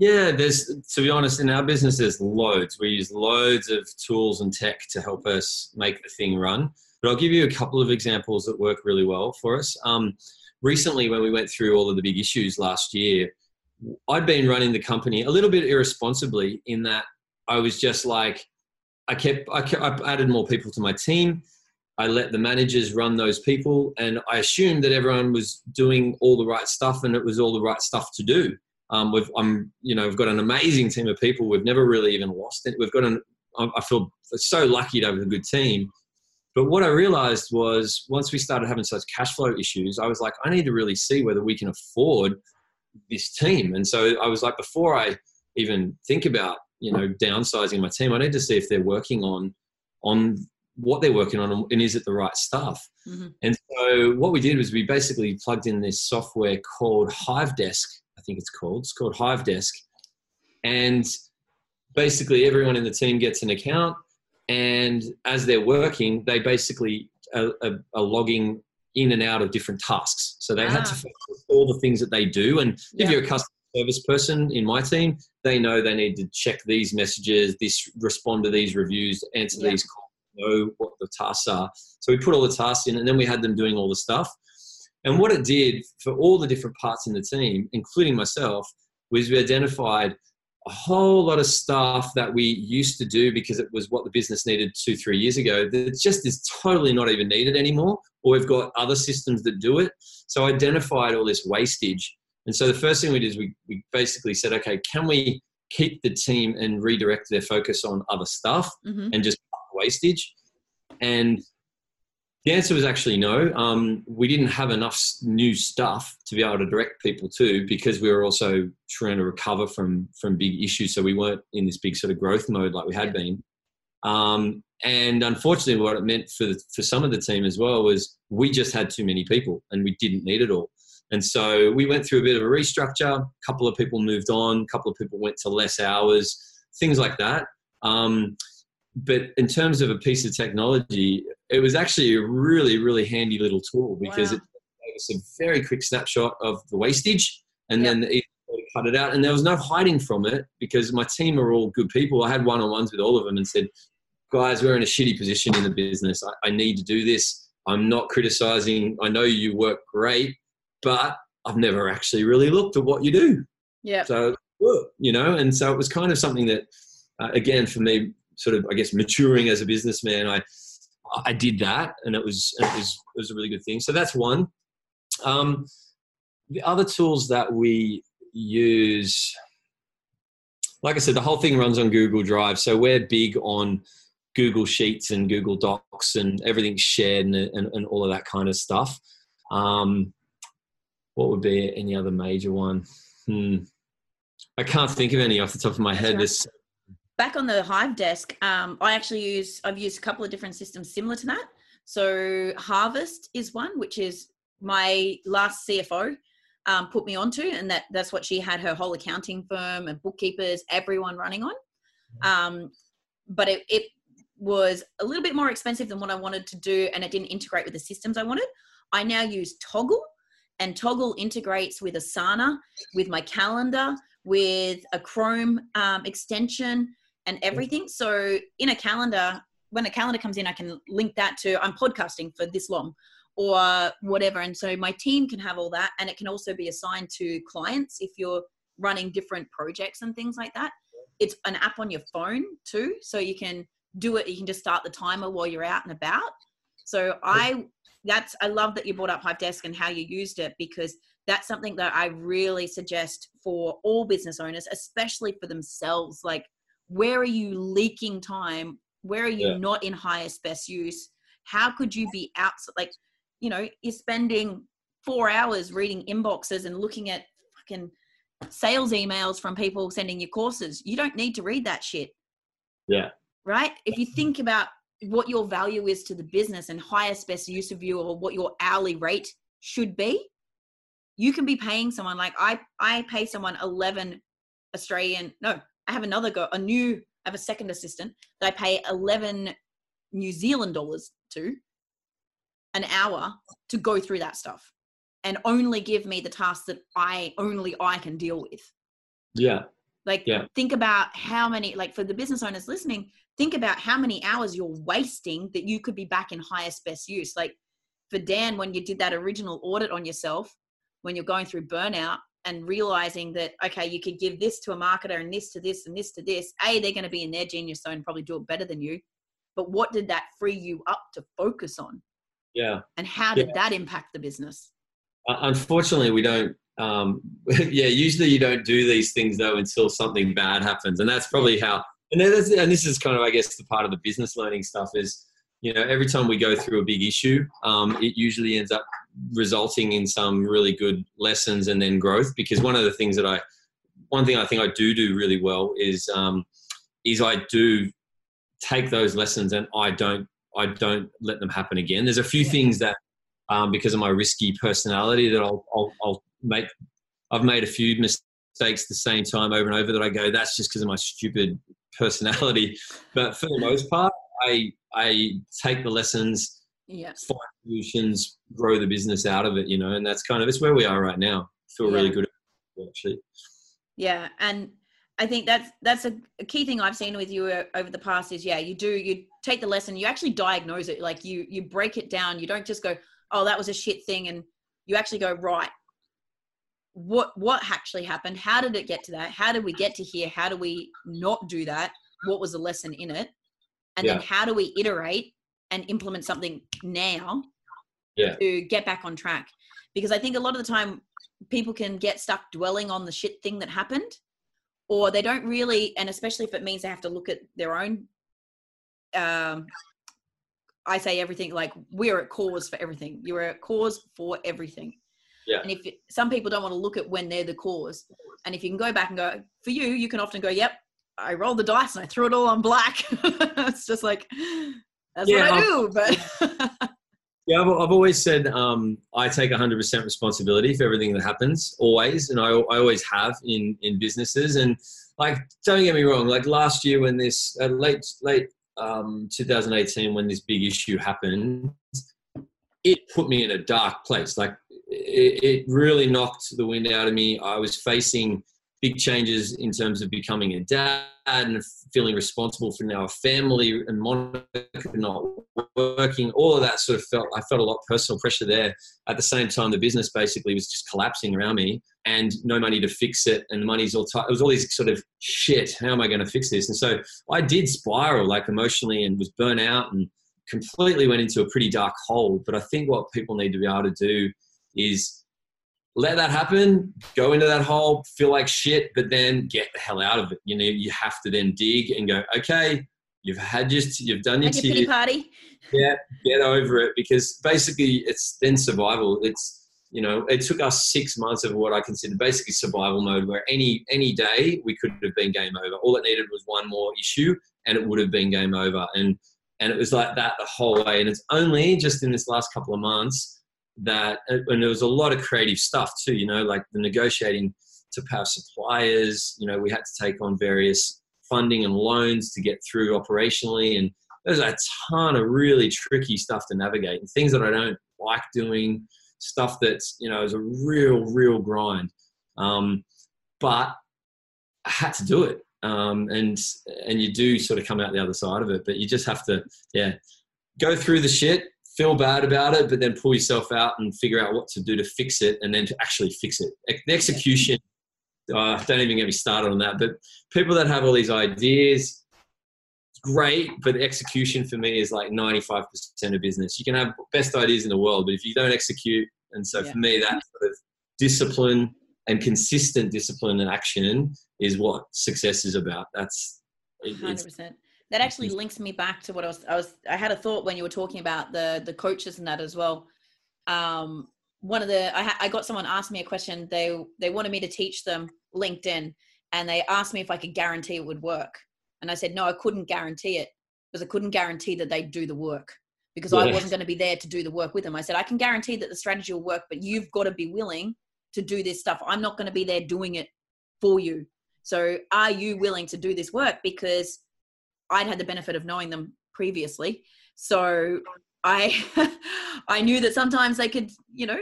yeah, there's to be honest, in our business, there's loads. We use loads of tools and tech to help us make the thing run. But I'll give you a couple of examples that work really well for us. Um, recently, when we went through all of the big issues last year, I'd been running the company a little bit irresponsibly in that I was just like, I kept, I, kept, I added more people to my team. I let the managers run those people, and I assumed that everyone was doing all the right stuff and it was all the right stuff to do. Um, we've, I'm, you know, we've got an amazing team of people. We've never really even lost it. We've got an, I feel so lucky to have a good team. But what I realized was once we started having such cash flow issues, I was like, I need to really see whether we can afford this team. And so I was like, before I even think about, you know, downsizing my team, I need to see if they're working on, on what they're working on and is it the right stuff. Mm-hmm. And so what we did was we basically plugged in this software called Hivedesk I think it's called. It's called Hive Desk, And basically, everyone in the team gets an account. And as they're working, they basically are, are, are logging in and out of different tasks. So they ah. had to all the things that they do. And yeah. if you're a customer service person in my team, they know they need to check these messages, this respond to these reviews, answer yeah. these calls, know what the tasks are. So we put all the tasks in, and then we had them doing all the stuff. And what it did for all the different parts in the team, including myself, was we identified a whole lot of stuff that we used to do because it was what the business needed two, three years ago that just is totally not even needed anymore, or we've got other systems that do it. So I identified all this wastage. And so the first thing we did is we, we basically said, okay, can we keep the team and redirect their focus on other stuff mm-hmm. and just wastage? And the answer was actually no. Um, we didn't have enough new stuff to be able to direct people to because we were also trying to recover from from big issues. So we weren't in this big sort of growth mode like we had been. Um, and unfortunately, what it meant for for some of the team as well was we just had too many people and we didn't need it all. And so we went through a bit of a restructure. A couple of people moved on. A couple of people went to less hours. Things like that. Um, but in terms of a piece of technology, it was actually a really, really handy little tool because wow. it gave us a very quick snapshot of the wastage and yep. then cut it out. And there was no hiding from it because my team are all good people. I had one on ones with all of them and said, guys, we're in a shitty position in the business. I, I need to do this. I'm not criticizing. I know you work great, but I've never actually really looked at what you do. Yeah. So, you know, and so it was kind of something that, uh, again, for me, sort of, I guess, maturing as a businessman, I, I did that, and it was it was it was a really good thing. So that's one. Um, the other tools that we use, like I said, the whole thing runs on Google Drive. So we're big on Google Sheets and Google Docs, and everything's shared and, and, and all of that kind of stuff. Um, what would be any other major one? Hmm. I can't think of any off the top of my head. There's back on the Hivedesk, um, I actually use I've used a couple of different systems similar to that. So Harvest is one, which is my last CFO um, put me onto, and that that's what she had her whole accounting firm and bookkeepers, everyone running on. Um, but it, it was a little bit more expensive than what I wanted to do, and it didn't integrate with the systems I wanted. I now use Toggl, and Toggl integrates with Asana, with my calendar, with a Chrome um, extension, and everything. So in a calendar, when a calendar comes in, I can link that to I'm podcasting for this long or whatever. And so my team can have all that, and it can also be assigned to clients if you're running different projects and things like that. It's an app on your phone too, so you can do it. You can just start the timer while you're out and about. So I that's I love that you brought up Hive Desk and how you used it because that's something that I really suggest for all business owners, especially for themselves. Like, where are you leaking time? Where are you yeah. not in highest best use? How could you be out? Like, you know, you're spending four hours reading inboxes and looking at fucking sales emails from people sending you courses. You don't need to read that shit. Yeah. Right? If you think about what your value is to the business and highest best use of you or what your hourly rate should be, you can be paying someone like I I pay someone 11 Australian no, I have another go a new I have a second assistant that I pay 11 New Zealand dollars to an hour to go through that stuff and only give me the tasks that I only I can deal with. Yeah. Like yeah. think about how many like for the business owners listening, think about how many hours you're wasting that you could be back in highest best use. Like for Dan when you did that original audit on yourself when you're going through burnout and realizing that okay, you could give this to a marketer and this to this and this to this. A, they're going to be in their genius zone, probably do it better than you. But what did that free you up to focus on? Yeah. And how did yeah. that impact the business? Uh, unfortunately, we don't. Um, yeah, usually you don't do these things though until something bad happens, and that's probably how. And, and this is kind of, I guess, the part of the business learning stuff is, you know, every time we go through a big issue, um, it usually ends up resulting in some really good lessons and then growth. Because one of the things that I, one thing I think I do do really well is, um, is I do take those lessons and I don't I don't let them happen again. There's a few things that, um, because of my risky personality, that I'll, I'll, I'll make. I've made a few mistakes the same time over and over that I go, that's just because of my stupid personality. But for the most part, I I take the lessons, yeah. find solutions, grow the business out of it. You know, and that's kind of it's where we are right now. Feel yeah. really good actually. Yeah, and I think that's that's a, a, key thing I've seen with you uh, over the past is yeah, you do you take the lesson, you actually diagnose it, like you you break it down. You don't just go, oh, that was a shit thing, and you actually go right. What what actually happened? How did it get to that? How did we get to here? How do we not do that? What was the lesson in it? And yeah. then how do we iterate and implement something now yeah. to get back on track? Because I think a lot of the time people can get stuck dwelling on the shit thing that happened or they don't really and especially if it means they have to look at their own um i say everything like we're at cause for everything you're at cause for everything yeah. and if some people don't want to look at when they're the cause and if you can go back and go for you you can often go yep i rolled the dice and i threw it all on black it's just like that's yeah, what i do but Yeah, I've, I've always said um, I take 100% responsibility for everything that happens, always, and I, I always have in in businesses. And like, don't get me wrong, like last year when this uh, late late um, 2018 when this big issue happened, it put me in a dark place. Like, it, it really knocked the wind out of me. I was facing big changes in terms of becoming a dad and feeling responsible for now a family and Monica not working. All of that sort of felt I felt a lot of personal pressure there. At the same time, the business basically was just collapsing around me, and no money to fix it, and the money's all tight. It was all these sort of shit. How am I going to fix this? And so I did spiral like emotionally and was burnt out and completely went into a pretty dark hole. But I think what people need to be able to do is let that happen, go into that hole, feel like shit, but then get the hell out of it. You know, you have to then dig and go, okay, you've had just you've done your, your party. Yeah, get over it because basically it's then survival. It's you know, it took us six months of what I consider basically survival mode, where any any day we could have been game over. All it needed was one more issue, and it would have been game over. And and it was like that the whole way. And it's only just in this last couple of months that and there was a lot of creative stuff too you know like the negotiating to power suppliers you know we had to take on various funding and loans to get through operationally. And there's a ton of really tricky stuff to navigate and things that I don't like doing, stuff that's, you know, is a real, real grind. Um, but I had to do it. Um, and and you do sort of come out the other side of it, but you just have to, yeah, go through the shit, feel bad about it, but then pull yourself out and figure out what to do to fix it, and then to actually fix it. The execution, uh, don't even get me started on that. But people that have all these ideas, great, but execution for me is like 95% of business. You can have best ideas in the world, but if you don't execute, and so yeah. for me, that sort of discipline and consistent discipline and action is what success is about. That's hundred percent. That actually links me back to what I was. I was. I had a thought when you were talking about the the coaches and that as well. Um, one of the I, ha- I got someone asked me a question. They they wanted me to teach them LinkedIn, and they asked me if I could guarantee it would work. And I said no, I couldn't guarantee it because I couldn't guarantee that they'd do the work because I wasn't going to be there to do the work with them. I said I can guarantee that the strategy will work, but you've got to be willing to do this stuff. I'm not going to be there doing it for you. So are you willing to do this work? Because I'd had the benefit of knowing them previously. So I I knew that sometimes they could, you know,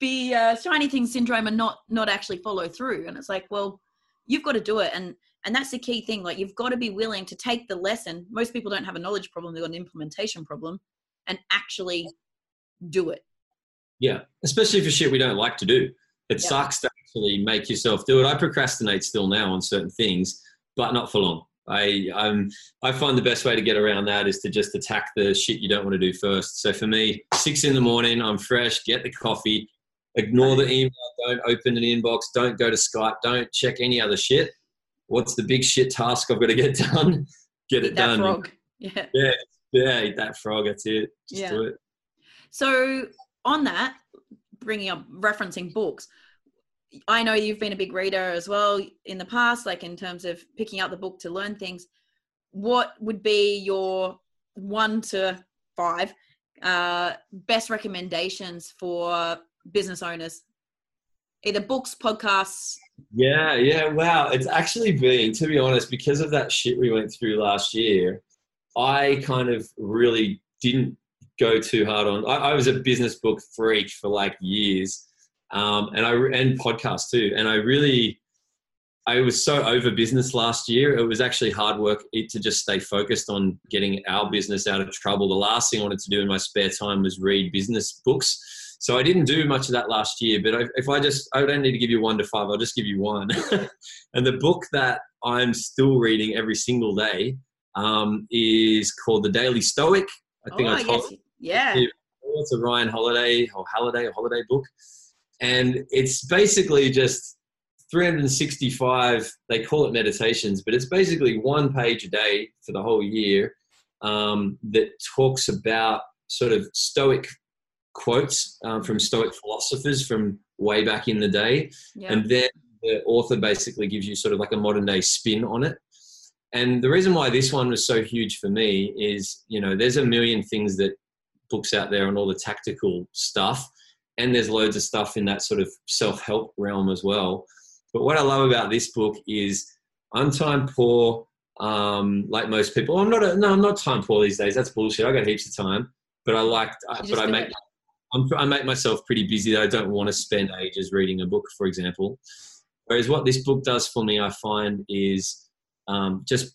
be uh, shiny thing syndrome and not not actually follow through. And it's like, well, you've got to do it. And and that's the key thing. Like you've got to be willing to take the lesson. Most people don't have a knowledge problem; they've got an implementation problem, and actually do it. Yeah, especially for shit we don't like to do. It yeah. sucks to actually make yourself do it. I procrastinate still now on certain things, but not for long. I I'm, I find the best way to get around that is to just attack the shit you don't want to do first. So for me, six in the morning, I'm fresh. Get the coffee. Ignore the email. Don't open an inbox. Don't go to Skype. Don't check any other shit. What's the big shit task I've got to get done? Get it eat done. Frog. Yeah. Yeah. Yeah. Eat that frog. That's it. Just yeah. do it. So on that, bringing up referencing books, I know you've been a big reader as well in the past, like in terms of picking up the book to learn things. What would be your one to five uh, best recommendations for business owners? Either books, podcasts. Yeah, yeah, wow. It's actually been, to be honest, because of that shit we went through last year, I kind of really didn't go too hard on. I, I was a business book freak for like years um, and I and podcasts too. And I really, I was so over business last year. It was actually hard work to just stay focused on getting our business out of trouble. The last thing I wanted to do in my spare time was read business books. So I didn't do much of that last year. But if I just, I don't need to give you one to five. I'll just give you one. and the book that I'm still reading every single day um, is called The Daily Stoic. I think oh, I told. Yes. Yeah. It's a Ryan Holiday or Halliday, a holiday book and it's basically just 365 they call it meditations but it's basically one page a day for the whole year um, that talks about sort of stoic quotes um, from stoic philosophers from way back in the day. Yeah. and then the author basically gives you sort of like a modern day spin on it. And the reason why this one was so huge for me is you know there's a million things that books out there on all the tactical stuff and there's loads of stuff in that sort of self-help realm as well. But what I love about this book is I'm time poor, um, like most people. I'm not. A, no, I'm not time poor these days. That's bullshit. I got heaps of time, but I like. But I make. i make myself pretty busy. That I don't want to spend ages reading a book, for example. Whereas what this book does for me, I find, is um, just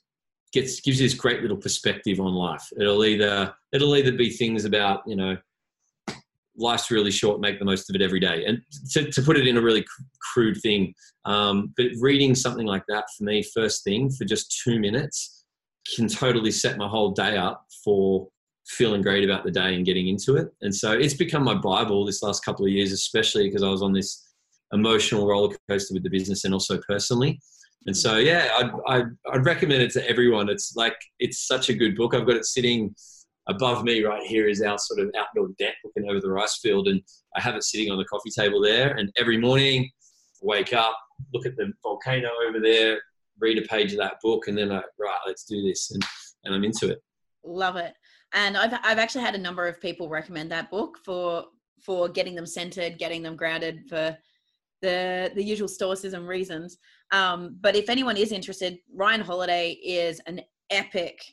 gets gives you this great little perspective on life. It'll either it'll either be things about you know life's really short, make the most of it every day. And to, to put it in a really crude thing, um, but reading something like that for me, first thing for just two minutes, can totally set my whole day up for feeling great about the day and getting into it. And so it's become my Bible this last couple of years, especially because I was on this emotional roller coaster with the business and also personally. And so, yeah, I'd, I'd, I'd recommend it to everyone. It's like, it's such a good book. I've got it sitting above me right here is our sort of outdoor deck looking over the rice field. And i have it sitting on the coffee table there. And every morning wake up look at the volcano over there read a page of that book and then I, right let's do this. And, and i'm into it. Love it. And I've, I've actually had a number of people recommend that book for for getting them centered getting them grounded for the the usual stoicism reasons. Um, but if anyone is interested, Ryan Holiday is an epic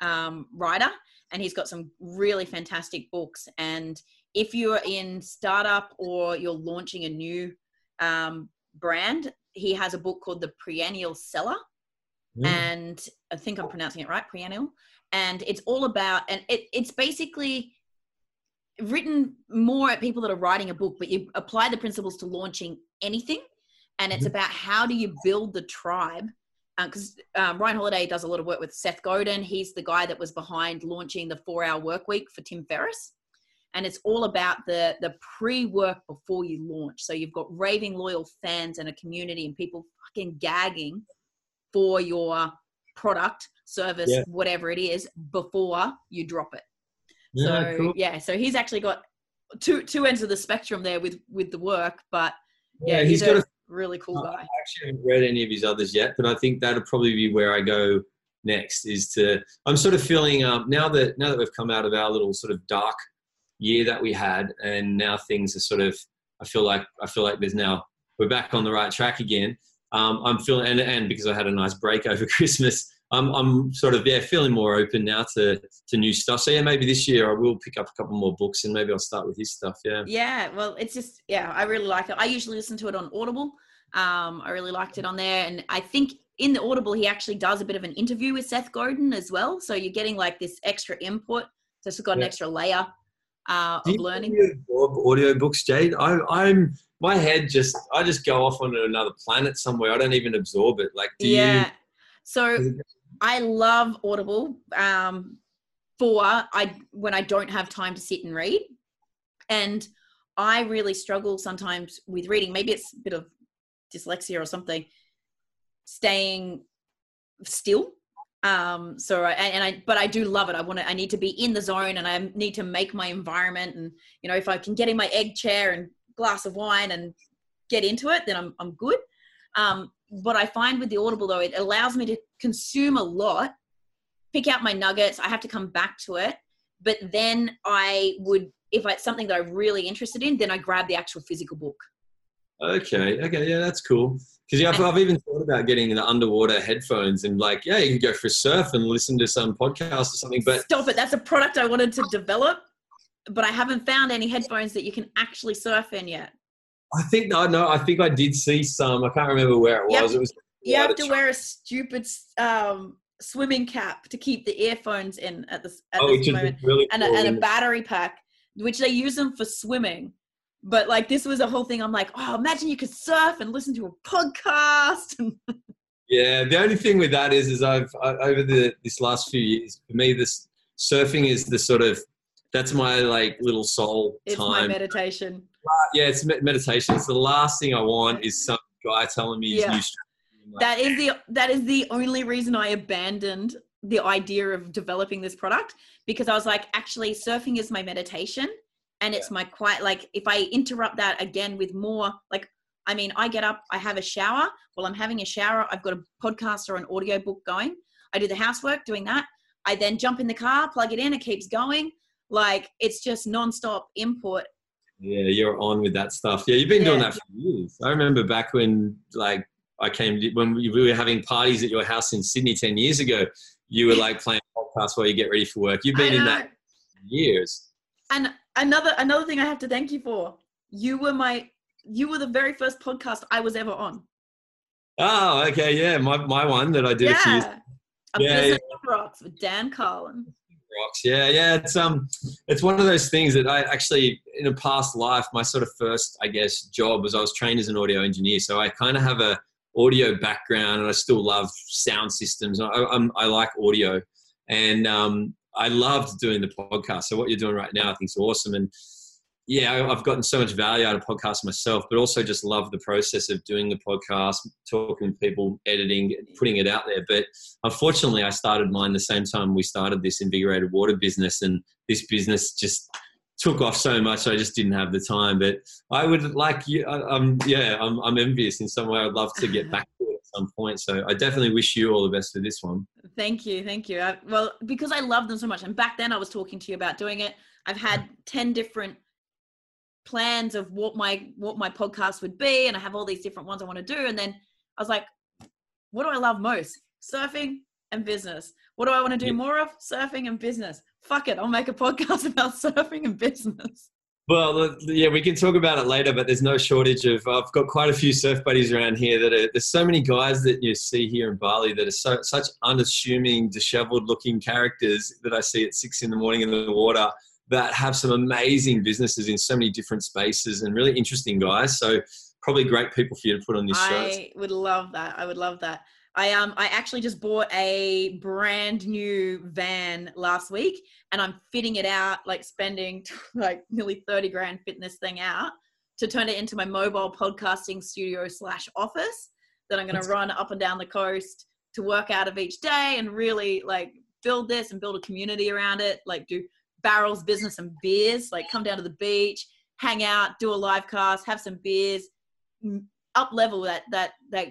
um, writer, and he's got some really fantastic books. And if you're in startup or you're launching a new um, brand, he has a book called The Perennial Seller, mm. and I think I'm pronouncing it right, Perennial. And it's all about, and it, it's basically written more at people that are writing a book, but you apply the principles to launching anything. And it's mm-hmm. about how do you build the tribe because uh, um, Ryan Holiday does a lot of work with Seth Godin. He's the guy that was behind launching the four hour work week for Tim Ferriss. And it's all about the, the pre work before you launch. So you've got raving loyal fans and a community and people fucking gagging for your product, service, yeah. whatever it is, before you drop it. Yeah, so cool. yeah, so he's actually got two two ends of the spectrum there with with the work, but yeah, yeah he's, he's got a, a, really cool guy. I actually haven't read any of his others yet, but I think that'll probably be where I go next. Is to I'm sort of feeling um, now that now that we've come out of our little sort of dark year that we had, and now things are sort of I feel like I feel like there's now we're back on the right track again. Um, I'm feeling and, and because I had a nice break over Christmas, I'm, I'm sort of yeah feeling more open now to to new stuff. So yeah, maybe this year I will pick up a couple more books and maybe I'll start with his stuff. Yeah. Yeah. Well, it's just yeah, I really like it. I usually listen to it on Audible. Um, I really liked it on there, and I think in the Audible he actually does a bit of an interview with Seth Godin as well. So you're getting like this extra input. So it's got an extra layer uh, of learning. Audio books, Jade. I, I'm my head just I just go off on another planet somewhere. I don't even absorb it. Like, yeah. You, so I love Audible um, for I when I don't have time to sit and read, and I really struggle sometimes with reading. Maybe it's a bit of dyslexia or something. Staying still. Um, so I, and I, but I do love it. I want to, I need to be in the zone and I need to make my environment. And, you know, if I can get in my egg chair and glass of wine and get into it, then I'm, I'm good. Um, what I find with the Audible though, it allows me to consume a lot, pick out my nuggets. I have to come back to it, but then I would, if it's something that I'm really interested in, then I grab the actual physical book. Okay. Okay. Yeah, that's cool. Because yeah, I've, I've, even thought about getting the underwater headphones and like, yeah, you can go for a surf and listen to some podcast or something. But stop it. That's a product I wanted to develop, but I haven't found any headphones that you can actually surf in yet. I think no, no. I think I did see some. I can't remember where it was. Yep. It was. You have to wear a stupid um, swimming cap to keep the earphones in at this at oh, this moment, really and, cool. a, and a battery pack, which they use them for swimming. But like this was a whole thing. I'm like, oh, imagine you could surf and listen to a podcast. yeah, the only thing with that is, is I've I, over the this last few years, for me, this surfing is the sort of that's my like little soul it's time. my meditation uh, yeah, it's meditation. It's the last thing I want is some guy telling me yeah. his new that is the that is the only reason I abandoned the idea of developing this product because I was like, actually, surfing is my meditation, and it's yeah. my quiet. Like, if I interrupt that again with more, like, I mean, I get up, I have a shower. While I'm having a shower, I've got a podcast or an audio book going. I do the housework, doing that. I then jump in the car, plug it in, it keeps going. Like, it's just nonstop input yeah, you're on with that stuff. Yeah, you've been yeah. doing that for years. I remember back when, like, I came when we were having parties at your house in Sydney ten years ago. You were like playing podcasts while you get ready for work. You've been in that years. And another another thing I have to thank you for. You were my you were the very first podcast I was ever on. Oh, okay, yeah, my my one that I did yeah. a few. Years. A yeah, yeah. rocks with Dan Carlin rocks. Yeah, yeah. It's um, it's one of those things that I actually in a past life, my sort of first, I guess, job was I was trained as an audio engineer, so I kind of have a audio background, and I still love sound systems. I, I'm, I like audio, and um, I loved doing the podcast. So what you're doing right now, I think is awesome, and yeah, I've gotten so much value out of podcasts myself, but also just love the process of doing the podcast, talking to people, editing, putting it out there. But unfortunately, I started mine the same time we started this invigorated water business, and this business just took off so much. I just didn't have the time. But I would like you. Um, yeah, I'm, I'm envious in some way. I'd love to get back to it at some point. So I definitely wish you all the best for this one. Thank you, thank you. I, well, because I love them so much, and back then I was talking to you about doing it. I've had ten different plans of what my what my podcast would be and i have all these different ones i want to do and then i was like what do I love most? Surfing and business. What do I want to do Yeah. more of? Surfing and business. Fuck it, I'll make a podcast about surfing and business. Well, yeah, we can talk about it later, but there's no shortage of. I've got quite a few surf buddies around here that are. There's so many guys that you see here in Bali that are so such unassuming, dishevelled-looking characters that I see at six in the morning in the water that have some amazing businesses in so many different spaces and really interesting guys. So probably great people for you to put on this show. I would love that. I would love that. I um I actually just bought a brand new van last week and I'm fitting it out, like spending like nearly 30 grand fitting this thing out to turn it into my mobile podcasting studio slash office that I'm gonna That's- run up and down the coast to work out of each day and really like build this and build a community around it, like do barrels, business and beers, like come down to the beach, hang out, do a live cast, have some beers, up level that that that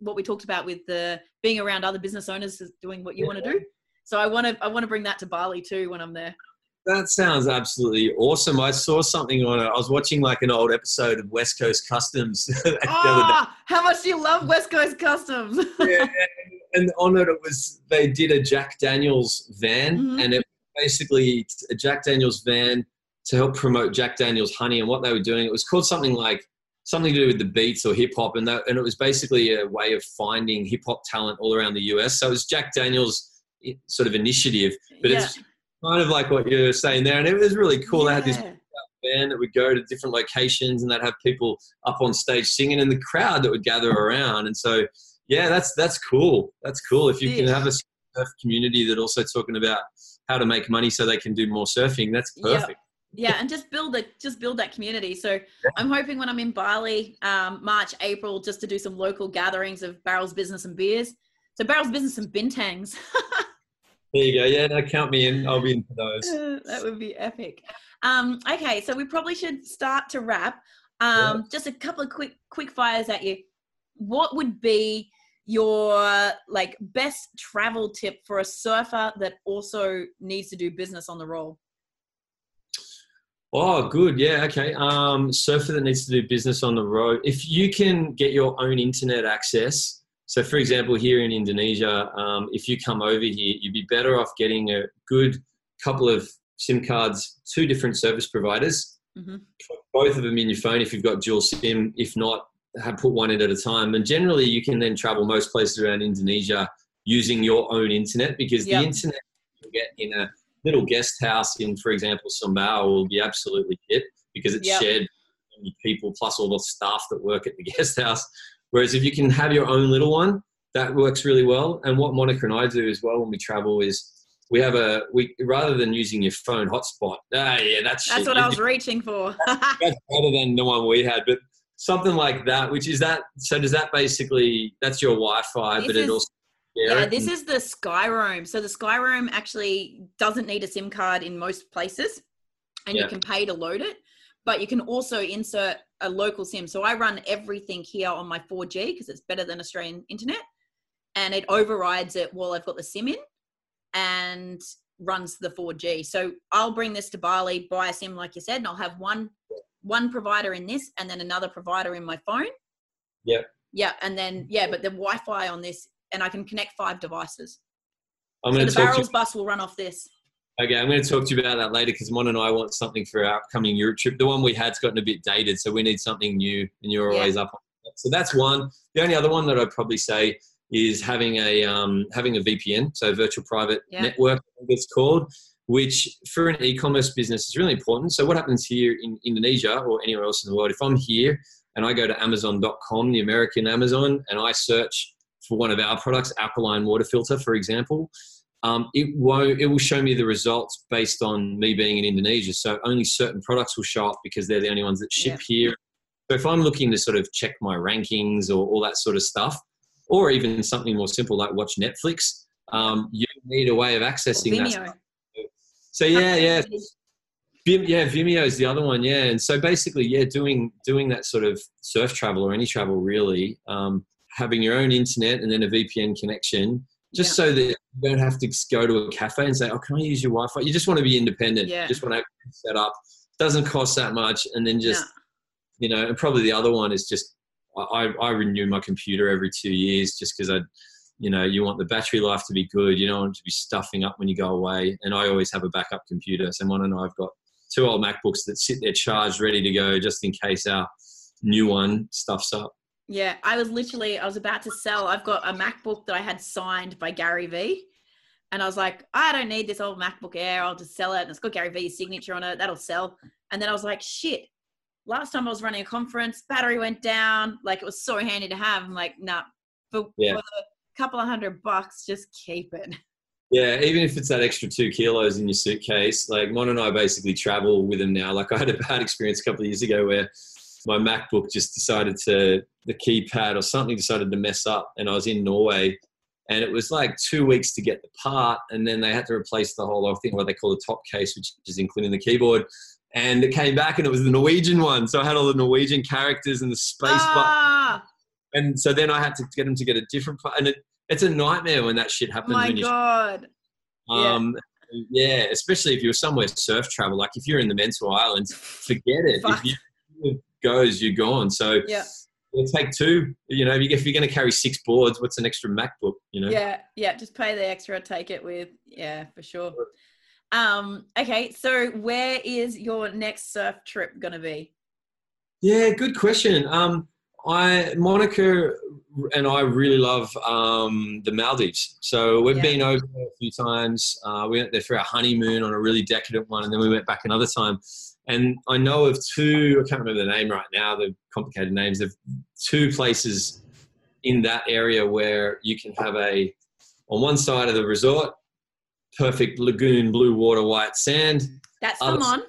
what we talked about with the being around other business owners is doing what you want to do. So I want to I want to bring that to Bali too when I'm there. That sounds absolutely awesome. I saw something on it. I was watching like an old episode of West Coast Customs the other day. Ah, how much do you love West Coast Customs? yeah, and on it, it was they did a Jack Daniels van, Mhm. and it basically a Jack Daniels van to help promote Jack Daniels honey. And what they were doing, it was called something like something to do with the beats or hip hop, and that and it was basically a way of finding hip hop talent all around the US. So it was Jack Daniels eh, sort of initiative, but yeah. it's kind of like what you're saying there, and it was really cool. They had this Yeah. band that would go to different locations and they'd have people up on stage singing and the crowd that would gather around. And so, yeah, that's that's cool. That's cool. If you can have a community that also talking about how to make money so they can do more surfing, that's Yep. perfect. yeah and just build a just build that community so i'm hoping when i'm in bali um, march april just to do some local gatherings of barrels business and beers so barrels business and bintangs There you go. Yeah, no, count me in. I'll be in for those. that would be epic um, okay so we probably should start to wrap um, just a couple of quick quick fires at you what would be your like best travel tip for a surfer that also needs to do business on the roll Oh, good. Yeah. Okay. Um, surfer that needs to do business on the road. If you can get your own internet access, so for example, here in Indonesia, um, if you come over here, you'd be better off getting a good couple of SIM cards, two different service providers, Mhm. both of them in your phone if you've got dual SIM. If not, have put one in at a time. And generally, you can then travel most places around Indonesia using your own internet because Yep. the internet you get in a little guest house in, for example, Sumbawa will be absolutely shit because it's Yep. shared with people plus all the staff that work at the guest house. Whereas if you can have your own little one, that works really well. And what Monica and I do as well when we travel is we have a we rather than using your phone hotspot. Ah, yeah, that's that's shit. what i was reaching for that's better than the one we had, but something like that. Which is that? So does that basically that's your Wi-Fi, This but is- it also Yeah, this is the Skyroam. So the Skyroam actually doesn't need a SIM card in most places, and Yeah. you can pay to load it. But you can also insert a local SIM. So I run everything here on my 4G because it's better than Australian internet, and it overrides it while I've got the SIM in, and runs the 4G. So I'll bring this to Bali, buy a SIM like you said, and I'll have one one provider in this, and then another provider in my phone. Yeah. Yeah, and then yeah, but the Wi-Fi on this, and I can connect five devices. I'm So going the to talk to barrels bus will run off this. Okay, I'm going to talk to you about that later because Mon and I want something for our upcoming Europe trip. The one we had's gotten a bit dated, so we need something new, and you're Yeah. always up on that. So that's one. The only other one that I'd probably say is having a um, having a VPN, so virtual private Yeah. network, I think it's called, which for an e-commerce business is really important. So what happens here in Indonesia or anywhere else in the world? If I'm here and I go to Amazon.com, the American Amazon, and I search for one of our products, alkaline water filter, for example, um, it won't. It will show me the results based on me being in Indonesia. So only certain products will show up because they're the only ones that ship here. So if I'm looking to sort of check my rankings or all that sort of stuff, or even something more simple like watch Netflix, um, you need a way of accessing that. So yeah, yeah, yeah, Vimeo is the other one. Yeah, and so basically, yeah, doing doing that sort of surf travel or any travel really, um, having your own internet and then a VPN connection, just so that you don't have to go to a cafe and say, "Oh, can I use your Wi-Fi?" You just want to be independent. Yeah. You just want to set up. Doesn't cost that much, and then just No. you know, and probably the other one is just I, I renew my computer every two years just because I, you know, you want the battery life to be good. You don't want it to be stuffing up when you go away. And I always have a backup computer. So Mon and I've got two old MacBooks that sit there charged, ready to go, just in case our new one stuffs up. Yeah, I was literally I was about to sell. I've got a MacBook that I had signed by Gary Vee. And I was like, I don't need this old MacBook Air. I'll just sell it. And it's got Gary Vee's signature on it. That'll sell. And then I was like, shit. Last time I was running a conference, battery went down. Like it was so handy to have. I'm like, nah, for, yeah. for a couple of hundred bucks, just keep it. Yeah, even if it's that extra two kilos in your suitcase, like Mon and I basically travel with them now. Like I had a bad experience a couple of years ago where my MacBook just decided to the keypad or something decided to mess up, and I was in Norway, and it was like two weeks to get the part, and then they had to replace the whole I think what they call the top case, which is including the keyboard. And it came back, and it was the Norwegian one, so I had all the Norwegian characters and the space ah. button. And so then I had to get them to get a different part, and it, it's a nightmare when that shit happens. My God. Um, yeah. yeah. especially if you're somewhere surf travel. Like if you're in the Mentawai Islands, forget it. Fuck. If you goes, you're gone. So yeah. take two. You know, if you're going to carry six boards, what's an extra MacBook? You know. Yeah, yeah. Just pay the extra. Take it with. Yeah, for sure. Um. Okay. So, where is your next surf trip going to be? Yeah, good question. Um, I Monica and I really love um, the Maldives. So we've yeah. been over there a few times. Uh, we went there for our honeymoon on a really decadent one, and then we went back another time. And I know of two, I can't remember the name right now, the complicated names of two places in that area where you can have a, on one side of the resort, perfect lagoon, blue water, white sand. That's come on.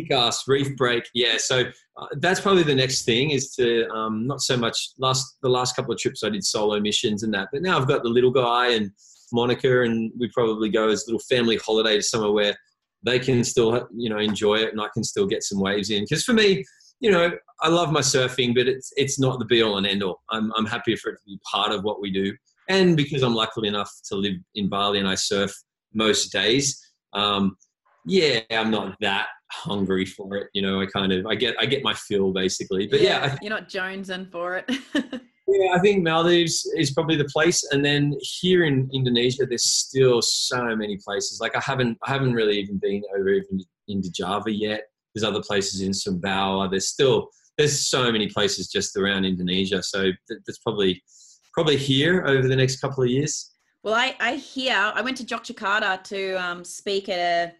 Kick ass reef break. Yeah. So uh, that's probably the next thing is to um, not so much last, the last couple of trips I did solo missions and that, but now I've got the little guy and Monica and we probably go as little family holiday to somewhere where they can still you know enjoy it and I can still get some waves in. Because for me, you know, I love my surfing, but it's it's not the be all and end all. I'm I'm happy for it to be part of what we do, and because I'm lucky enough to live in Bali and I surf most days. Um, yeah, I'm not that hungry for it. You know, I kind of I get I get my fill basically. But yeah, yeah you're not jonesing for it. Yeah, I think Maldives is probably the place, and then here in Indonesia, there's still so many places. Like I haven't, I haven't really even been over even into Java yet. There's other places in Sumbawa. There's still, there's so many places just around Indonesia. So that's probably, probably here over the next couple of years. Well, I, I hear I went to Yogyakarta to um, speak at a,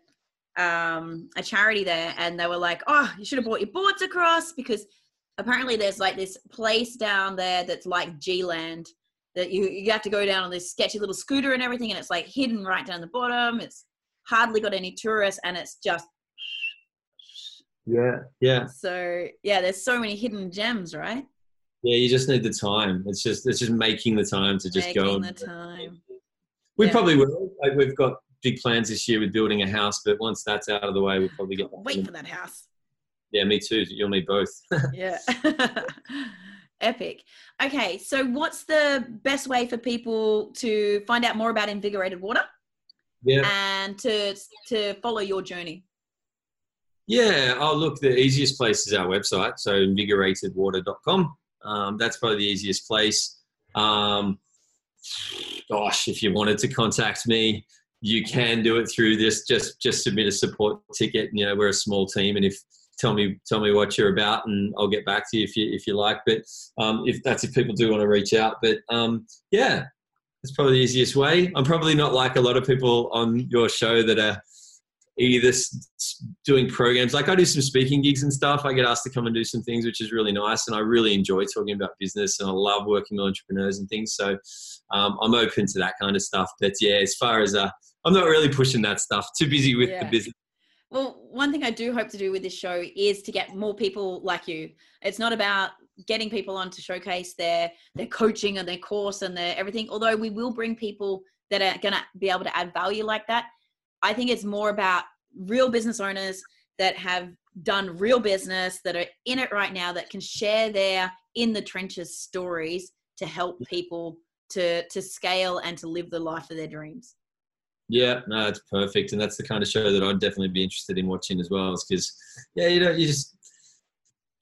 um, a charity there, and they were like, "Oh, you should have brought your boards across because." apparently there's like this place down there that's like G-land that you you have to go down on this sketchy little scooter and everything, and it's like hidden right down the bottom. It's hardly got any tourists, and it's just yeah, yeah. So yeah, there's so many hidden gems, right? Yeah, you just need the time. It's just it's just making the time to just making go. the time. We yeah. probably will. Like we've got big plans this year with building a house, but once that's out of the way, we'll probably get. Wait for that house. Yeah, me too. You'll need both. yeah. Epic. Okay, so what's the best way for people to find out more about invigorated water? Yeah. And to to follow your journey. Yeah. Oh, look, the easiest place is our website, so invigoratedwater.com. Um, that's probably the easiest place. Um, gosh, if you wanted to contact me, you can do it through this. Just just submit a support ticket. You know, we're a small team, and if tell me tell me what you're about and I'll get back to you if you if you like. But um, if that's if people do want to reach out. But um, yeah, it's probably the easiest way. I'm probably not like a lot of people on your show that are either doing programs like I do some speaking gigs and stuff. I get asked to come and do some things, which is really nice, and I really enjoy talking about business and I love working with entrepreneurs and things. So um, I'm open to that kind of stuff. But yeah, as far as uh, I'm not really pushing that stuff. Too busy with yeah. the business well, one thing I do hope to do with this show is to get more people like you. It's not about getting people on to showcase their their coaching and their course and their everything. Although we will bring people that are going to be able to add value like that. I think it's more about real business owners that have done real business that are in it right now that can share their in the trenches stories to help people to to scale and to live the life of their dreams. Yeah, no, it's perfect, and that's the kind of show that I'd definitely be interested in watching as well. Is because, yeah, you know, you just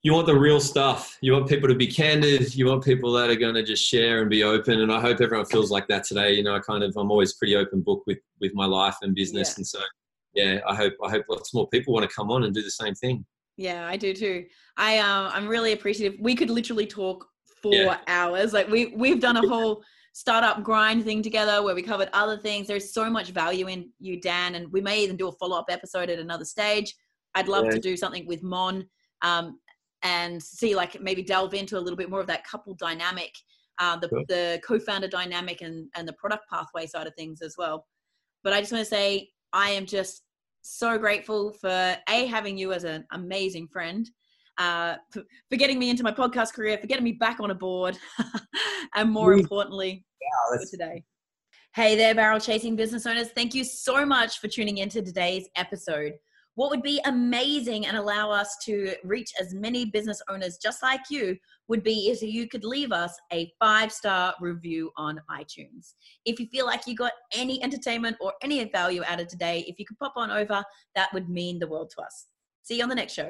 you want the real stuff. You want people to be candid. You want people that are going to just share and be open. And I hope everyone feels like that today. You know, I kind of I'm always pretty open book with with my life and business, yeah. and so yeah, I hope I hope lots more people want to come on and do the same thing. Yeah, I do too. I um I'm really appreciative. We could literally talk for yeah. hours. Like we we've done a whole startup grind thing together where we covered other things. There's so much value in you, Dan, and we may even do a follow up episode at another stage. I'd love yeah. to do something with Mon um, and see like maybe delve into a little bit more of that couple dynamic, uh, the, sure. the co-founder dynamic and, and the product pathway side of things as well. But I just want to say I am just so grateful for a having you as an amazing friend uh, for, for, getting me into my podcast career, for getting me back on a board, and more importantly, yeah, today. Hey there, barrel chasing business owners. Thank you so much for tuning into today's episode. What would be amazing and allow us to reach as many business owners just like you would be if you could leave us a five star review on iTunes. If you feel like you got any entertainment or any value added today, if you could pop on over, that would mean the world to us. See you on the next show.